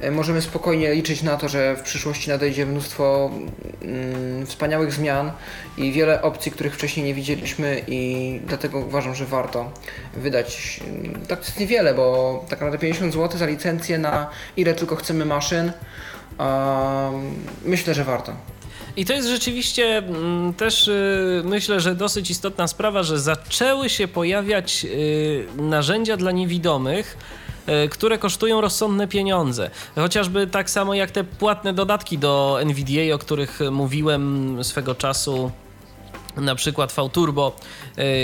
e, możemy spokojnie liczyć na to, że w przyszłości nadejdzie mnóstwo mm, wspaniałych zmian i wiele opcji, których wcześniej nie widzieliśmy i dlatego uważam, że warto wydać mm, tak jest niewiele, bo tak naprawdę 50 zł za licencję na ile tylko chcemy maszyn. myślę, że warto. I to jest rzeczywiście mm, też y, myślę, że dosyć istotna sprawa, że zaczęły się pojawiać y, narzędzia dla niewidomych, y, które kosztują rozsądne pieniądze. Chociażby tak samo jak te płatne dodatki do NVDA, o których mówiłem swego czasu. Na przykład V-Turbo,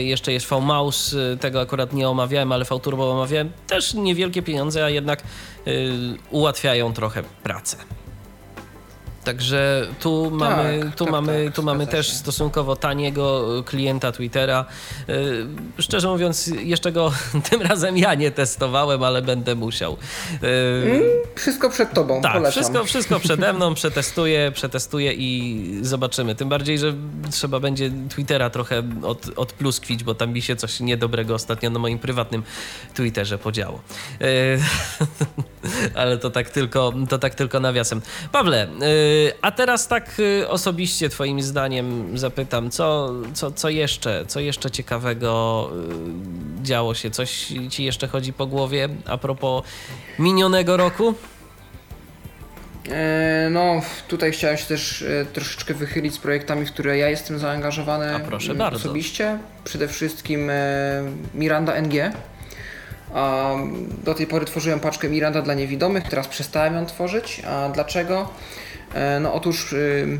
jeszcze jest V-Mouse, tego akurat nie omawiałem, ale V-Turbo omawiałem. Też niewielkie pieniądze, a jednak ułatwiają trochę pracę. Także tu mamy, tak, tu tak, mamy, tak, tu mamy też stosunkowo taniego klienta Twittera. E, szczerze mówiąc, jeszcze go tym razem ja nie testowałem, ale będę musiał. E, mm, wszystko przed tobą. Tak, wszystko, wszystko przede mną, przetestuję, przetestuję i zobaczymy. Tym bardziej, że trzeba będzie Twittera trochę od, odpluskwić, bo tam mi się coś niedobrego ostatnio na moim prywatnym Twitterze podziało. Ale to tak tylko, to tak tylko nawiasem. Pawle, a teraz tak y, osobiście twoim zdaniem zapytam, co, co, co jeszcze, co jeszcze ciekawego y, działo się? Coś ci jeszcze chodzi po głowie a propos minionego roku? E, no, tutaj chciałem się też e, troszeczkę wychylić z projektami, w które ja jestem zaangażowany A proszę bardzo. osobiście. Przede wszystkim e, Miranda NG. Do tej pory tworzyłem paczkę Miranda dla niewidomych, teraz przestałem ją tworzyć. A dlaczego? E, no otóż y,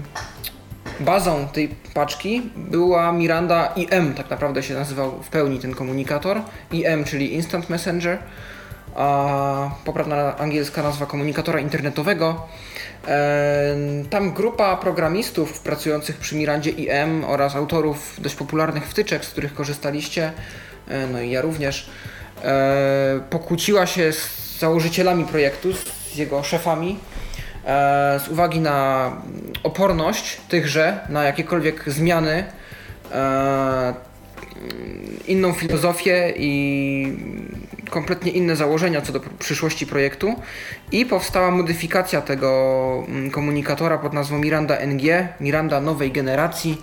bazą tej paczki była Miranda IM, tak naprawdę się nazywał w pełni ten komunikator. IM, czyli Instant Messenger, a poprawna angielska nazwa komunikatora internetowego. E, tam grupa programistów pracujących przy Mirandzie IM oraz autorów dość popularnych wtyczek, z których korzystaliście, e, no i ja również, pokłóciła się z założycielami projektu, z jego szefami z uwagi na oporność tychże, na jakiekolwiek zmiany, e, inną filozofię i kompletnie inne założenia co do przyszłości projektu. I powstała modyfikacja tego mm, komunikatora pod nazwą Miranda NG, Miranda nowej generacji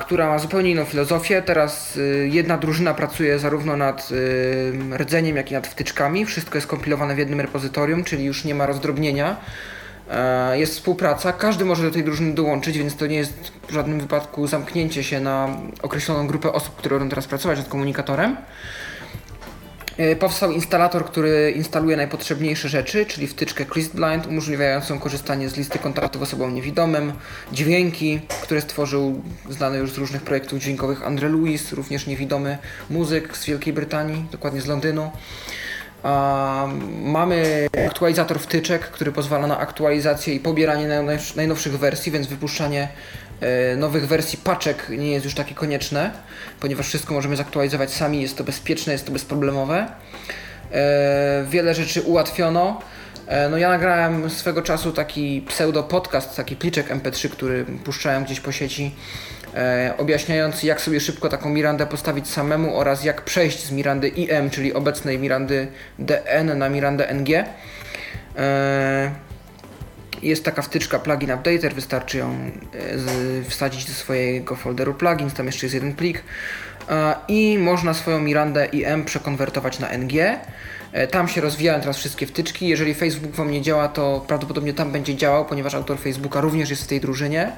która ma zupełnie inną filozofię. Teraz y, jedna drużyna pracuje zarówno nad y, rdzeniem, jak i nad wtyczkami. Wszystko jest kompilowane w jednym repozytorium, czyli już nie ma rozdrobnienia. E, jest współpraca, każdy może do tej drużyny dołączyć, więc to nie jest w żadnym wypadku zamknięcie się na określoną grupę osób, które będą teraz pracować nad komunikatorem. E, powstał instalator, który instaluje najpotrzebniejsze rzeczy, czyli wtyczkę ChristBlind umożliwiającą korzystanie z listy kontaktów osobom niewidomym, dźwięki, które stworzył znany już z różnych projektów dźwiękowych Andre Lewis, również niewidomy muzyk z Wielkiej Brytanii, dokładnie z Londynu. Mamy aktualizator wtyczek, który pozwala na aktualizację i pobieranie najnowszych wersji, więc wypuszczanie nowych wersji paczek nie jest już takie konieczne, ponieważ wszystko możemy zaktualizować sami, jest to bezpieczne, jest to bezproblemowe. E, wiele rzeczy ułatwiono. E, no ja nagrałem swego czasu taki pseudo podcast, taki pliczek MP3, który puszczałem gdzieś po sieci e, objaśniający jak sobie szybko taką Mirandę postawić samemu oraz jak przejść z Mirandy IM, czyli obecnej Mirandy DN na Mirandę NG. Jest taka wtyczka plugin updater, wystarczy ją e, wsadzić do swojego folderu plugins, tam jeszcze jest jeden plik e, i można swoją Mirandę IM przekonwertować na NG. E, tam się rozwijają teraz wszystkie wtyczki. Jeżeli Facebook Wam nie działa, to prawdopodobnie tam będzie działał, ponieważ autor Facebooka również jest w tej drużynie.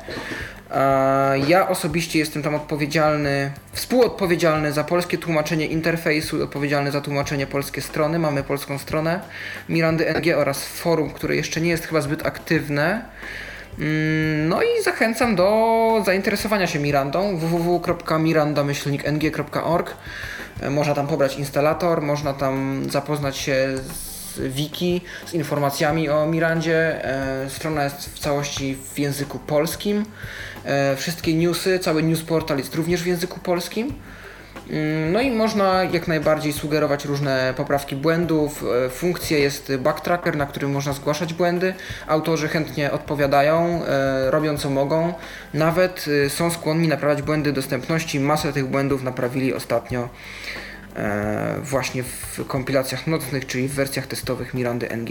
Ja osobiście jestem tam odpowiedzialny, współodpowiedzialny za polskie tłumaczenie interfejsu, odpowiedzialny za tłumaczenie polskie strony. Mamy polską stronę Mirandy NG oraz forum, które jeszcze nie jest chyba zbyt aktywne. Mm, no i zachęcam do zainteresowania się Mirandą www.miranda-ng.org można tam pobrać instalator, można tam zapoznać się z wiki, z informacjami o Mirandzie. E, strona jest w całości w języku polskim. E, wszystkie newsy, cały news portal jest również w języku polskim. Mm, no i można jak najbardziej sugerować różne poprawki błędów. E, funkcja jest backtracker, na którym można zgłaszać błędy. Autorzy chętnie odpowiadają, e, robią co mogą. Nawet e, są skłonni naprawiać błędy dostępności. Masę tych błędów naprawili ostatnio właśnie w kompilacjach nocnych, czyli w wersjach testowych Mirandy NG.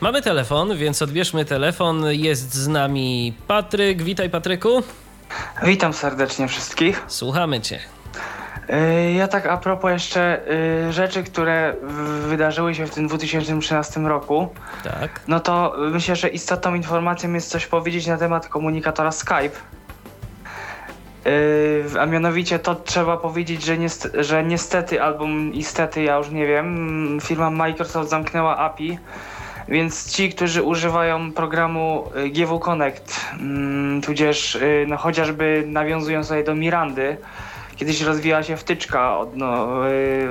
Mamy telefon, więc odbierzmy telefon. Jest z nami Patryk. Witaj Patryku. Witam serdecznie wszystkich. Słuchamy Cię. Y, ja tak a propos jeszcze y, rzeczy, które wydarzyły się w tym 2013 roku. Tak. No to myślę, że istotną informacją jest coś powiedzieć na temat komunikatora Skype. Y, a mianowicie to trzeba powiedzieć, że, niest że niestety albo niestety, ja już nie wiem, firma Microsoft zamknęła API, więc ci, którzy używają programu GW Connect, mm, tudzież no, chociażby nawiązują sobie do Mirandy, Kiedyś rozwijała się wtyczka o, no,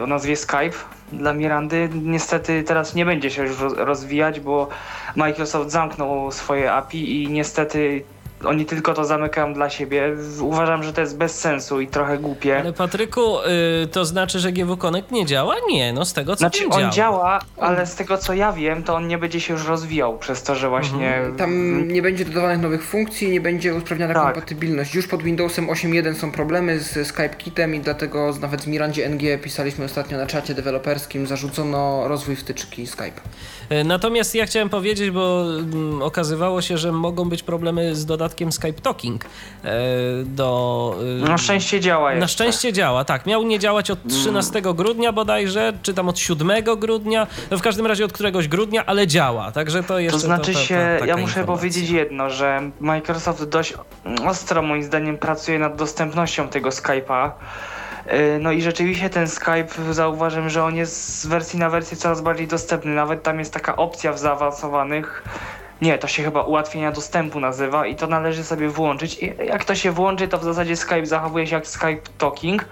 o nazwie Skype dla Mirandy. Niestety teraz nie będzie się już rozwijać, bo Microsoft zamknął swoje API i niestety oni tylko to zamykają dla siebie. Uważam, że to jest bez sensu i trochę głupie. Ale Patryku, yy, to znaczy, że GW Connect nie działa? Nie, no z tego co znaczy, on działa. działa, ale z tego co ja wiem, to on nie będzie się już rozwijał przez to, że właśnie... Mhm. Tam nie będzie dodawanych nowych funkcji, nie będzie usprawniana tak. kompatybilność. Już pod Windowsem 8.1 są problemy z Skype Kitem i dlatego nawet z Mirandzie NG pisaliśmy ostatnio na czacie deweloperskim, zarzucono rozwój wtyczki Skype. Y, natomiast ja chciałem powiedzieć, bo mm, okazywało się, że mogą być problemy z dodatkiem dodatkiem Skype Talking e, do... E, na szczęście działa jeszcze. Na szczęście działa, tak. Miał nie działać od 13 mm. grudnia bodajże, czy tam od 7 grudnia, no w każdym razie od któregoś grudnia, ale działa, także to jeszcze... To znaczy to, to, się, ja muszę informacja. powiedzieć jedno, że Microsoft dość ostro moim zdaniem pracuje nad dostępnością tego Skype'a. E, no i rzeczywiście ten Skype zauważyłem, że on jest z wersji na wersję coraz bardziej dostępny. Nawet tam jest taka opcja w zaawansowanych, nie, to się chyba ułatwienia dostępu nazywa i to należy sobie włączyć. I jak to się włączy, to w zasadzie Skype zachowuje się jak Skype Talking.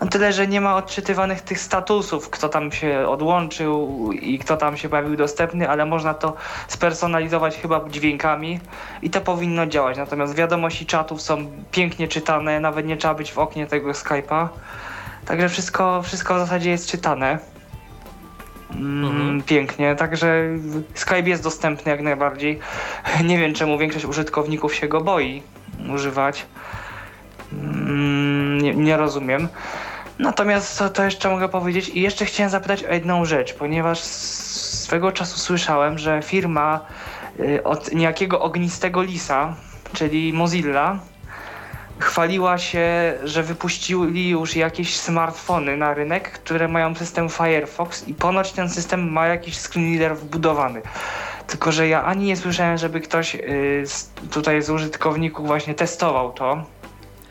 No tyle, że nie ma odczytywanych tych statusów, kto tam się odłączył i kto tam się pojawił dostępny, ale można to spersonalizować chyba dźwiękami i to powinno działać. Natomiast wiadomości czatów są pięknie czytane, nawet nie trzeba być w oknie tego Skype'a. Także wszystko, wszystko w zasadzie jest czytane. Mm, mhm. Pięknie, także Skype jest dostępny jak najbardziej. Nie wiem czemu większość użytkowników się go boi używać. Mm, nie, nie rozumiem. Natomiast to, to jeszcze mogę powiedzieć i jeszcze chciałem zapytać o jedną rzecz, ponieważ swego czasu słyszałem, że firma y, od niejakiego ognistego lisa, czyli Mozilla, chwaliła się, że wypuścili już jakieś smartfony na rynek, które mają system Firefox i ponoć ten system ma jakiś screen reader wbudowany. Tylko, że ja ani nie słyszałem, żeby ktoś y, tutaj z użytkowników właśnie testował to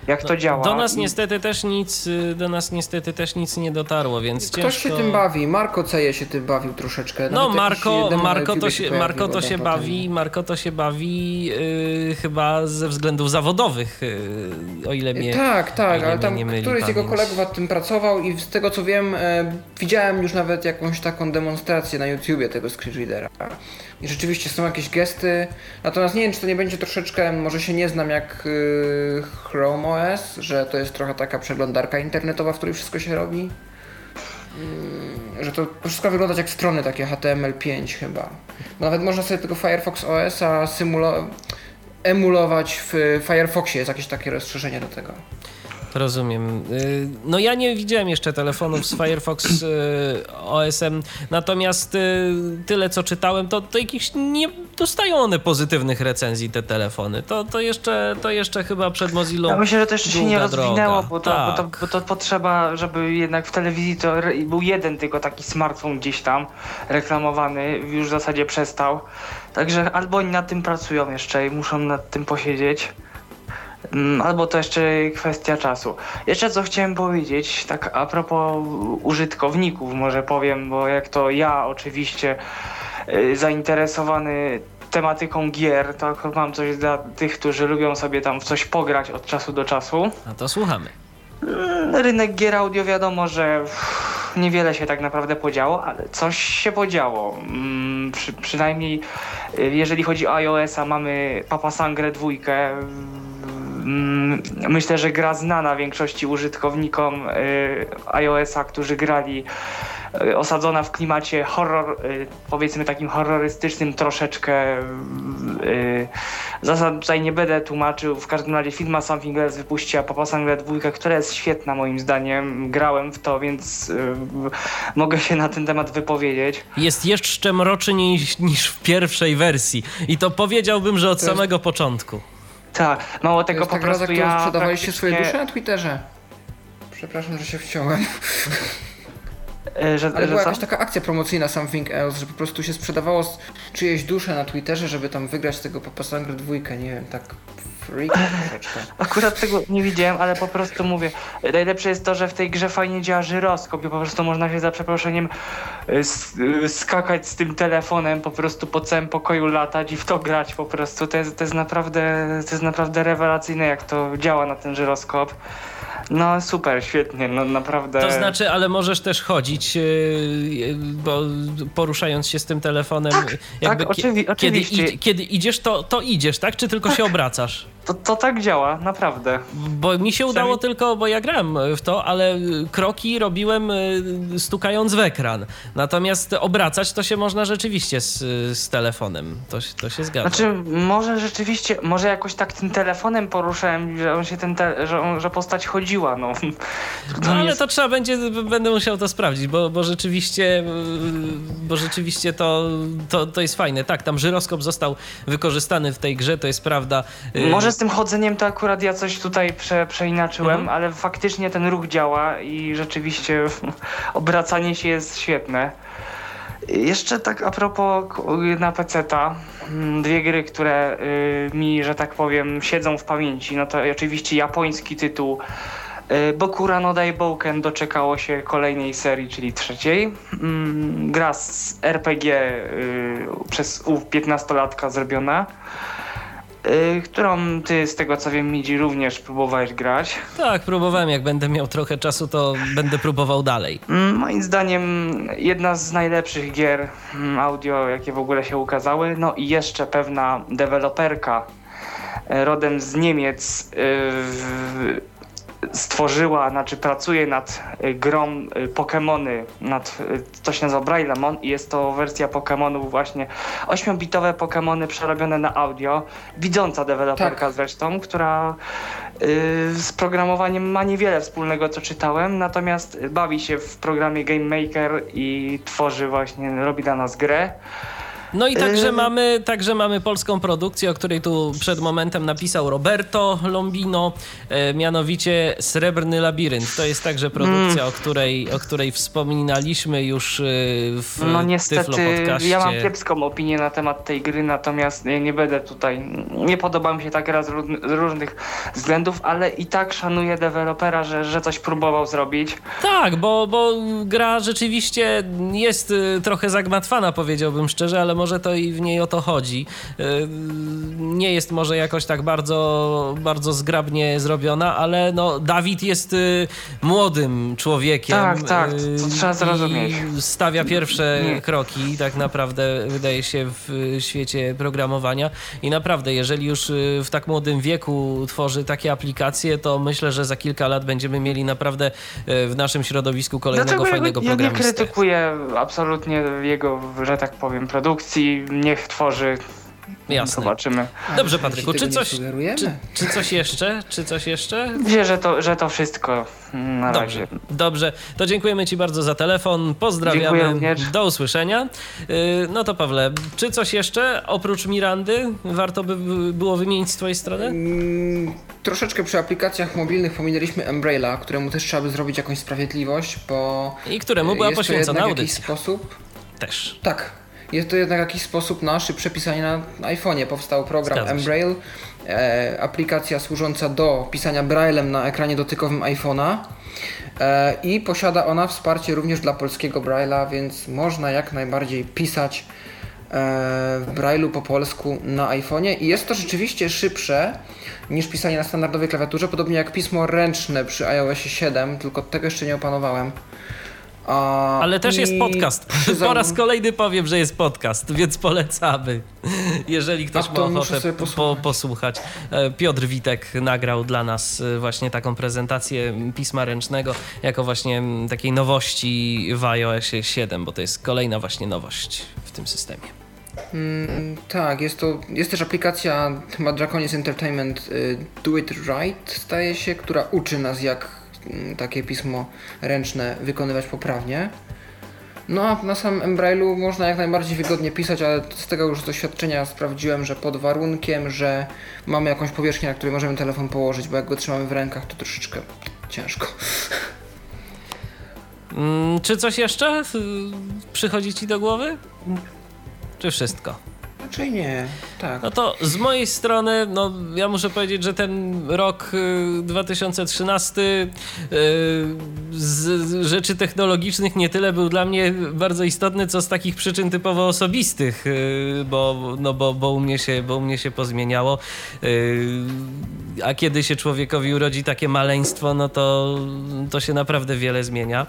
jak to no, działa. Do nas niestety też nic, y, do nas niestety też nic nie dotarło, więc Ktoś ciężko... się tym bawi, Marko Ceje się tym bawił troszeczkę. No Marko, Marko to się, Marko to się bawi, Marko to się bawi yy, chyba ze względów zawodowych, yy, o ile mnie Tak, tak, ale tam któryś z jego kolegów nad tym pracował i z tego co wiem, e, widziałem już nawet jakąś taką demonstrację na YouTubie tego screenreadera. I rzeczywiście są jakieś gesty, natomiast nie wiem, czy to nie będzie troszeczkę, może się nie znam jak yy, Chrome OS, że to jest trochę taka przeglądarka internetowa, w której wszystko się robi. Yy, że to wszystko wyglądać jak strony takie HTML5 chyba. Bo nawet można sobie tego Firefox OS-a symulować, emulować w Firefoxie, jest jakieś takie rozszerzenie do tego. Rozumiem. Y, no ja nie widziałem jeszcze telefonów z Firefox y, OS-em, natomiast y, tyle co czytałem, to, to jakichś nie dostają one pozytywnych recenzji te telefony. To, to, jeszcze, to jeszcze chyba przed Mozilla. Ja myślę, że to jeszcze się nie rozwinęło, bo to, tak. bo, to, bo to potrzeba, żeby jednak w telewizji to był jeden tylko taki smartfon gdzieś tam reklamowany, już w zasadzie przestał. Także albo oni nad tym pracują jeszcze i muszą nad tym posiedzieć. Mm, albo to jeszcze kwestia czasu. Jeszcze co chciałem powiedzieć, tak a propos użytkowników, może powiem, bo jak to ja oczywiście y, zainteresowany tematyką gier, to mam coś dla tych, którzy lubią sobie tam w coś pograć od czasu do czasu. A to słuchamy. Mm, rynek gier audio wiadomo, że niewiele się tak naprawdę podziało, ale coś się podziało. Mm, przy, przynajmniej y, jeżeli chodzi o iOS-a, mamy Papa Sangre dwójkę myślę, że gra znana większości użytkownikom y, iOS-a, którzy grali y, osadzona w klimacie horror, y, powiedzmy takim horrorystycznym troszeczkę. Zasad tutaj nie będę tłumaczył, w każdym razie firma Something Else wypuściła Papa Sangle 2, która jest świetna moim zdaniem. Grałem w to, więc mogę się na ten temat wypowiedzieć. Jest jeszcze mroczy niż, niż w pierwszej wersji i to powiedziałbym, że od samego początku. Tak, mało tego po prostu gra, ja sprzedawaliście praktycznie... swoje dusze na Twitterze. Przepraszam, że się wciąłem. E, że, Ale że była co? jakaś taka akcja promocyjna Something Else, że po prostu się sprzedawało czyjeś dusze na Twitterze, żeby tam wygrać tego Papa Sangre dwójkę, nie wiem, tak freak Akurat tego nie widziałem, ale po prostu mówię, najlepsze jest to, że w tej grze fajnie działa żyroskop i po prostu można się za przeproszeniem e, skakać z tym telefonem, po prostu po całym pokoju latać i w to grać po prostu. To jest, to jest naprawdę, to jest naprawdę rewelacyjne, jak to działa na ten żyroskop. No super, świetnie, no naprawdę. To znaczy, ale możesz też chodzić, yy, bo poruszając się z tym telefonem. Tak, jakby, tak oczywi oczywiście. Kiedy, kiedy idziesz, to, to idziesz, tak? Czy tylko tak. się obracasz? To, to tak działa, naprawdę. Bo mi się udało tylko, bo ja grałem w to, ale kroki robiłem y, stukając w ekran. Natomiast obracać to się można rzeczywiście z, z telefonem. To, to się zgadza. Znaczy, może rzeczywiście, może jakoś tak tym telefonem poruszałem, że on się ten, te, że, on, że postać chodziła, no. No ale jest... to trzeba będzie, będę musiał to sprawdzić, bo, bo rzeczywiście, y, bo rzeczywiście to, to, to jest fajne. Tak, tam żyroskop został wykorzystany w tej grze, to jest prawda. Y, może z tym chodzeniem to akurat ja coś tutaj prze, przeinaczyłem, mhm. ale faktycznie ten ruch działa i rzeczywiście obracanie się jest świetne. Jeszcze tak a propos na PC-ta, mm, dwie gry, które y, mi, że tak powiem, siedzą w pamięci. No to oczywiście japoński tytuł y, Bokura no Daibouken doczekało się kolejnej serii, czyli trzeciej. Mm, gra z RPG y, przez 15-latka zrobiona. Yy, którą ty z tego co wiem Midzi również próbowałeś grać. Tak, próbowałem. Jak będę miał trochę czasu, to będę próbował dalej. Mm, moim zdaniem jedna z najlepszych gier mm, audio, jakie w ogóle się ukazały. No i jeszcze pewna deweloperka e, rodem z Niemiec yy, stworzyła, znaczy pracuje nad y, grą y, Pokémony, nad, y, to się nazywa Brailemon i jest to wersja Pokémonów właśnie 8-bitowe Pokémony przerobione na audio, widząca deweloperka tak. zresztą, która z programowaniem ma niewiele wspólnego, co czytałem, natomiast bawi się w programie Game Maker i tworzy właśnie, robi dla nas grę. No i także, mamy, także mamy polską produkcję, o której tu przed momentem napisał Roberto Lombino, e, mianowicie Srebrny Labirynt. To jest także produkcja, mm. o, której, o której wspominaliśmy już e, w No niestety, ja mam kiepską opinię na temat tej gry, natomiast nie, nie będę tutaj, nie podoba mi się ta gra z, z różnych względów, ale i tak szanuję dewelopera, że, że coś próbował zrobić. Tak, bo, bo gra rzeczywiście jest trochę zagmatwana, powiedziałbym szczerze, ale może to i w niej o to chodzi. Y, nie jest może jakoś tak bardzo, bardzo zgrabnie zrobiona, ale no, Dawid jest y, młodym człowiekiem. Tak, tak, to trzeba zrozumieć. Stawia pierwsze nie. kroki, tak naprawdę, wydaje się, w świecie programowania. I naprawdę, jeżeli już w tak młodym wieku tworzy takie aplikacje, to myślę, że za kilka lat będziemy mieli naprawdę w naszym środowisku kolejnego Dlaczego fajnego ja, programistę. Ja nie krytykuję absolutnie jego, że tak powiem, produkcji. Niech tworzy Jasne. Zobaczymy. Dobrze, Patryku, czy coś, czy, czy, coś jeszcze? Czy coś jeszcze? Wie, że to, że to wszystko na dobrze, razie. Dobrze, to dziękujemy Ci bardzo za telefon. Pozdrawiamy. Do usłyszenia. Y, no to Pawle, czy coś jeszcze oprócz Mirandy warto by było wymienić z Twojej strony? Mm, troszeczkę przy aplikacjach mobilnych pominęliśmy Umbrella, któremu też trzeba by zrobić jakąś sprawiedliwość, bo. I któremu była poświęcona audycja. w jakiś sposób. Też. Tak, jest to jednak jakiś sposób na szybsze pisanie na iPhone'ie. Powstał program Embraille, e, aplikacja służąca do pisania braillem na ekranie dotykowym iPhone'a. E, I posiada ona wsparcie również dla polskiego braille'a, więc można jak najbardziej pisać e, w braille'u po polsku na iPhone'ie. I jest to rzeczywiście szybsze niż pisanie na standardowej klawiaturze, podobnie jak pismo ręczne przy iOS 7, tylko tego jeszcze nie opanowałem. A, Ale też jest podcast. Po raz kolejny powiem, że jest podcast, więc polecamy. Jeżeli ktoś ma ochotę po, posłuchać. E, Piotr Witek nagrał dla nas e, właśnie taką prezentację pisma ręcznego jako właśnie takiej nowości w iOS 7, bo to jest kolejna właśnie nowość w tym systemie. Mm, tak, jest to jest też aplikacja chyba Draconis Entertainment y, Do It Right staje się, która uczy nas jak Mm, takie pismo ręczne wykonywać poprawnie. No a na samym Embrailu można jak najbardziej wygodnie pisać, ale z tego już doświadczenia sprawdziłem, że pod warunkiem, że mamy jakąś powierzchnię, na której możemy telefon położyć, bo jak go trzymamy w rękach, to troszeczkę ciężko. Mm, czy coś jeszcze przychodzi Ci do głowy? Czy wszystko? Raczej nie, tak. No to z mojej strony, no ja muszę powiedzieć, że ten rok 2013 y, y, z rzeczy technologicznych nie tyle był dla mnie bardzo istotny, co z takich przyczyn typowo osobistych, y, bo, no bo, bo, u, mnie się, bo u mnie się pozmieniało. A kiedy się człowiekowi urodzi takie maleństwo, no to, to się naprawdę wiele zmienia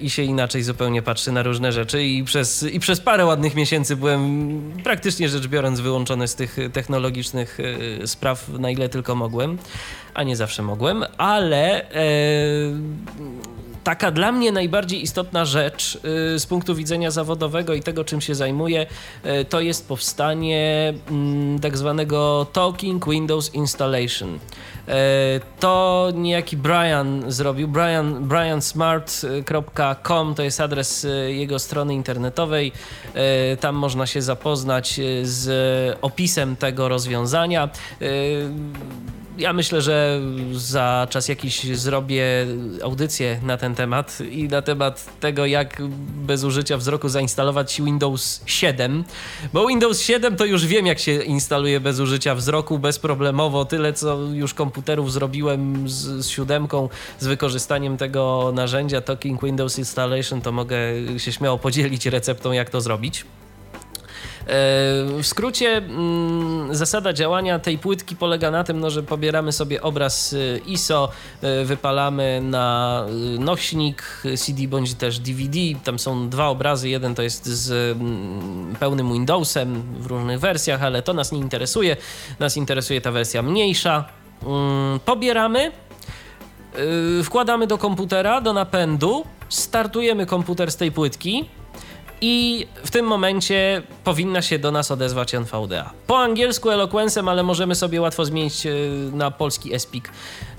i się inaczej zupełnie patrzy na różne rzeczy. I przez, i przez parę ładnych miesięcy byłem praktycznie rzecz biorąc wyłączony z tych technologicznych e, spraw na ile tylko mogłem, a nie zawsze mogłem, ale e, taka dla mnie najbardziej istotna rzecz e, z punktu widzenia zawodowego i tego, czym się zajmuję, to jest powstanie mm, tak zwanego Talking Windows Installation. E, to niejaki Brian zrobił. Brian, briansmart.com to jest adres jego strony internetowej. Tam można się zapoznać z opisem tego rozwiązania ja myślę, że za czas jakiś zrobię audycję na ten temat i na temat tego, jak bez użycia wzroku zainstalować Windows 7. Bo Windows 7 to już wiem, jak się instaluje bez użycia wzroku, bezproblemowo. Tyle, co już komputerów zrobiłem z, z siódemką, z wykorzystaniem tego narzędzia Talking Windows Installation, to mogę się śmiało podzielić receptą, jak to zrobić. E, w skrócie mm, zasada działania tej płytki polega na tym, no, że pobieramy sobie obraz e, ISO, e, wypalamy na nośnik CD bądź też DVD. Tam są dwa obrazy. Jeden to jest z mm, pełnym Windowsem w różnych wersjach, ale to nas nie interesuje. Nas interesuje ta wersja mniejsza. Mm, pobieramy, wkładamy do komputera, do napędu, startujemy komputer z tej płytki i w tym momencie powinna się do nas odezwać NVDA. Po angielsku Eloquencem, ale możemy sobie łatwo zmienić na polski ESPIK.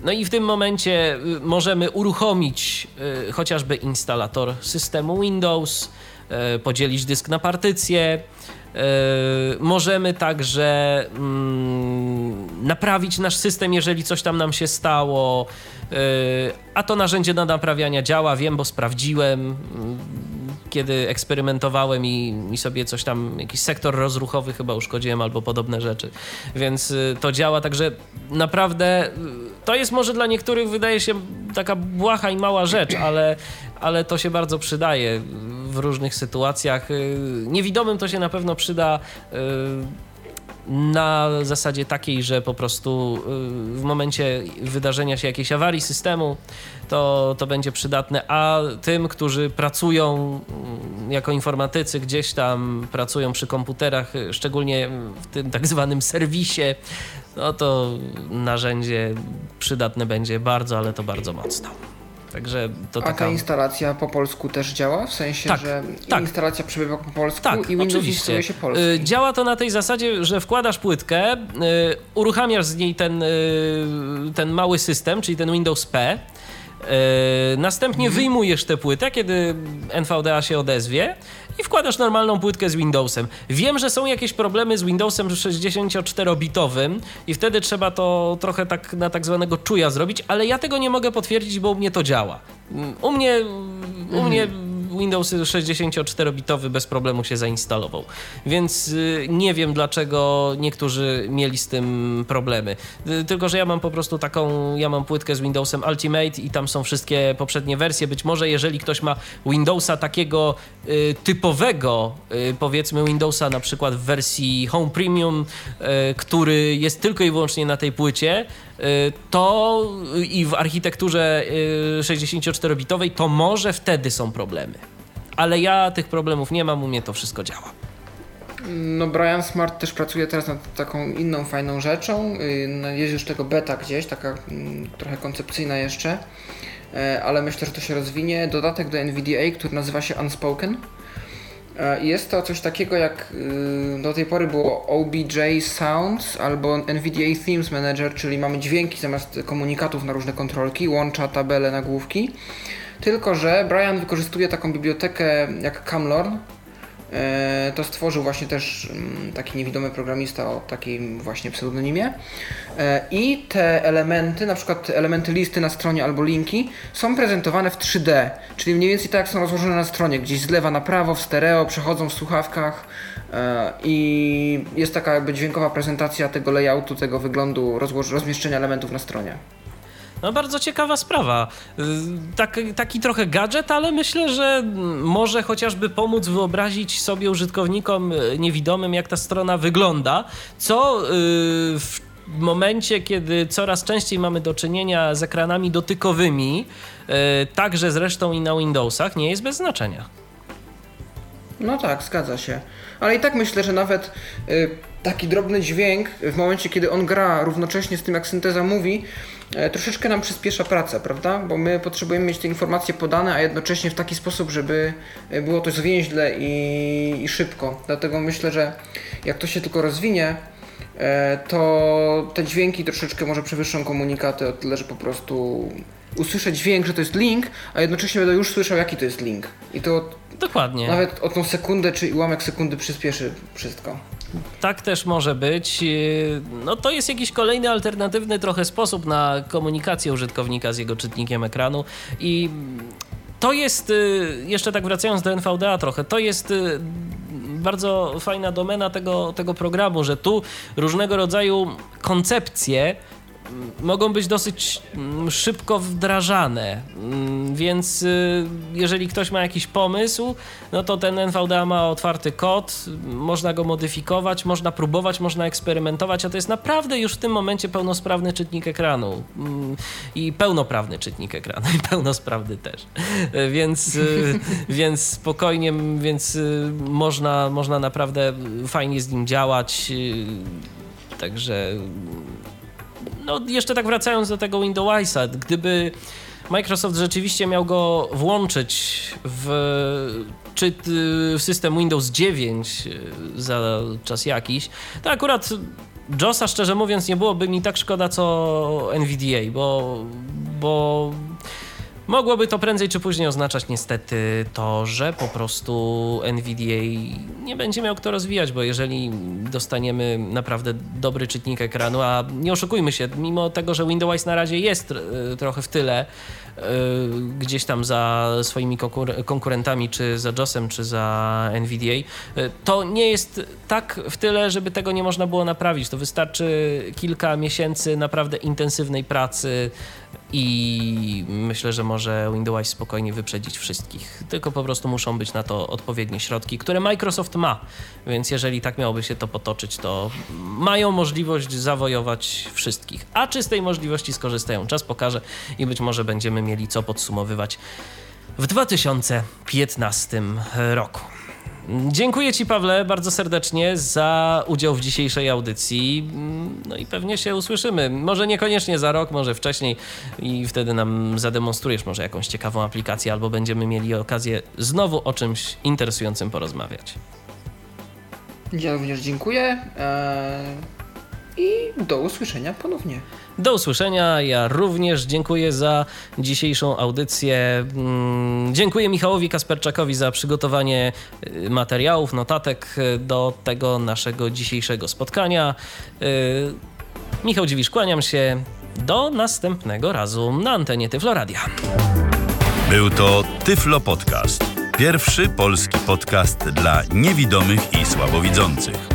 No i w tym momencie możemy uruchomić chociażby instalator systemu Windows, podzielić dysk na partycje, Możemy także mm, naprawić nasz system, jeżeli coś tam nam się stało. A to narzędzie do naprawiania działa, wiem, bo sprawdziłem kiedy eksperymentowałem i, i, sobie coś tam, jakiś sektor rozruchowy chyba uszkodziłem albo podobne rzeczy. Więc y, to działa, także naprawdę y, to jest może dla niektórych wydaje się taka błaha i mała rzecz, ale, ale to się bardzo przydaje w różnych sytuacjach. Y, niewidomym to się na pewno przyda na zasadzie takiej, że po prostu y, w momencie wydarzenia się jakiejś awarii systemu, to, to będzie przydatne, a tym, którzy pracują mm, jako informatycy gdzieś tam, pracują przy komputerach, szczególnie w tym tak zwanym serwisie, no to narzędzie przydatne będzie bardzo, ale to bardzo mocno. Także to A taka... ta instalacja po polsku też działa? W sensie, tak, że tak. instalacja przebywa po polsku tak, i Windows instaluje się polski? Y, działa to na tej zasadzie, że wkładasz płytkę, y, uruchamiasz z niej ten, y, ten mały system, czyli ten Windows P, następnie mhm. wyjmujesz tę płytę, kiedy NVDA się odezwie i wkładasz normalną płytkę z Windowsem. Wiem, że są jakieś problemy z Windowsem 64-bitowym i wtedy trzeba to trochę tak na tak zwanego czuja zrobić, ale ja tego nie mogę potwierdzić, bo u mnie to działa. U mnie, u mnie mhm. Windows 64-bitowy bez problemu się zainstalował. Więc y, nie wiem, dlaczego niektórzy mieli z tym problemy. Y, tylko, że ja mam po prostu taką, ja mam płytkę z Windowsem Ultimate i tam są wszystkie poprzednie wersje. Być może jeżeli ktoś ma Windowsa takiego y, typowego, powiedzmy Windowsa na przykład w wersji Home Premium, który jest tylko i wyłącznie na tej płycie, to i w architekturze 64-bitowej, to może wtedy są problemy ale ja tych problemów nie mam, u mnie to wszystko działa. No Brian Smart też pracuje teraz nad taką inną fajną rzeczą. Y, no, jest już tego beta gdzieś, taka mm, trochę koncepcyjna jeszcze, ale myślę, że to się rozwinie. Dodatek do NVDA, który nazywa się Unspoken. E, jest to coś takiego jak y, do tej pory było OBJ Sounds albo NVDA Themes Manager, czyli mamy dźwięki zamiast komunikatów na różne kontrolki, łącza, tabele, nagłówki. Tylko, że Brian wykorzystuje taką bibliotekę jak Camlorn. E, to stworzył właśnie też mm, taki niewidomy programista o takim właśnie pseudonimie. E, I te elementy, na przykład elementy listy na stronie albo linki, są prezentowane w 3D, czyli mniej więcej tak jak są rozłożone na stronie, gdzieś z lewa na prawo, w stereo, przechodzą w słuchawkach e, i jest taka jakby dźwiękowa prezentacja tego layoutu, tego wyglądu rozmieszczenia elementów na stronie. No bardzo ciekawa sprawa. Y, tak, taki trochę gadżet, ale myślę, że może chociażby pomóc wyobrazić sobie użytkownikom y, niewidomym, jak ta strona wygląda, co y, w momencie, kiedy coraz częściej mamy do czynienia z ekranami dotykowymi, także zresztą i na Windowsach, nie jest bez znaczenia. No tak, zgadza się. Ale i tak myślę, że nawet taki drobny dźwięk, w momencie kiedy on gra równocześnie z tym, jak synteza mówi, troszeczkę nam przyspiesza pracę, prawda? Bo my potrzebujemy mieć te informacje podane, a jednocześnie w taki sposób, żeby e, było to zwięźle i, i szybko. Dlatego myślę, że jak to się tylko rozwinie, e, to te dźwięki troszeczkę może przewyższą komunikaty o tyle, że po prostu usłyszę dźwięk, że to jest link, a jednocześnie będę już słyszał, jaki to jest link. I to Dokładnie. nawet o tą sekundę czy ułamek sekundy przyspieszy wszystko. Tak też może być. No to jest jakiś kolejny alternatywny trochę sposób na komunikację użytkownika z jego czytnikiem ekranu i to jest, y, jeszcze tak wracając do NVDA trochę, to jest y, bardzo fajna domena tego, tego programu, że tu różnego rodzaju koncepcje mogą być dosyć szybko wdrażane, więc y, jeżeli ktoś ma jakiś pomysł, no to ten NVDA ma otwarty kod, można go modyfikować, można próbować, można eksperymentować, a to jest naprawdę już w tym momencie pełnosprawny czytnik ekranu. I pełnoprawny czytnik ekranu i pełnosprawny też, więc, y, więc spokojnie, więc y, można, można naprawdę fajnie z nim działać, także no jeszcze tak wracając do tego Windowsa, gdyby Microsoft rzeczywiście miał go włączyć w czy system Windows 9 za czas jakiś, to akurat JOSa szczerze mówiąc nie byłoby mi tak szkoda co NVDA, bo, bo Mogłoby to prędzej czy później oznaczać niestety to, że po prostu NVDA nie będzie miał kto rozwijać, bo jeżeli dostaniemy naprawdę dobry czytnik ekranu, a nie oszukujmy się, mimo tego, że Windows na razie jest e, trochę w tyle, e, gdzieś tam za swoimi konkurentami, czy za JOSem, czy za NVDA, e, to nie jest tak w tyle, żeby tego nie można było naprawić. To wystarczy kilka miesięcy naprawdę intensywnej pracy i myślę, że może Windows spokojnie wyprzedzić wszystkich. Tylko po prostu muszą być na to odpowiednie środki, które Microsoft ma. Więc jeżeli tak miałoby się to potoczyć, to mają możliwość zawojować wszystkich. A czy z tej możliwości skorzystają? Czas pokaże i być może będziemy mieli co podsumowywać w 2015 roku. Dziękuję Ci, Pawle, bardzo serdecznie za udział w dzisiejszej audycji. No i pewnie się usłyszymy. Może niekoniecznie za rok, może wcześniej i wtedy nam zademonstrujesz może jakąś ciekawą aplikację, albo będziemy mieli okazję znowu o czymś interesującym porozmawiać. Ja również dziękuję. Eee, I do usłyszenia ponownie. Do usłyszenia. Ja również dziękuję za dzisiejszą audycję. Mm, dziękuję Michałowi Kasperczakowi za przygotowanie y, materiałów, notatek y, do tego naszego dzisiejszego spotkania. Y, Michał Dziwisz, kłaniam się. Do następnego razu na antenie Tyfloradia. Był to Tyflo Podcast. Pierwszy polski podcast dla niewidomych i słabowidzących.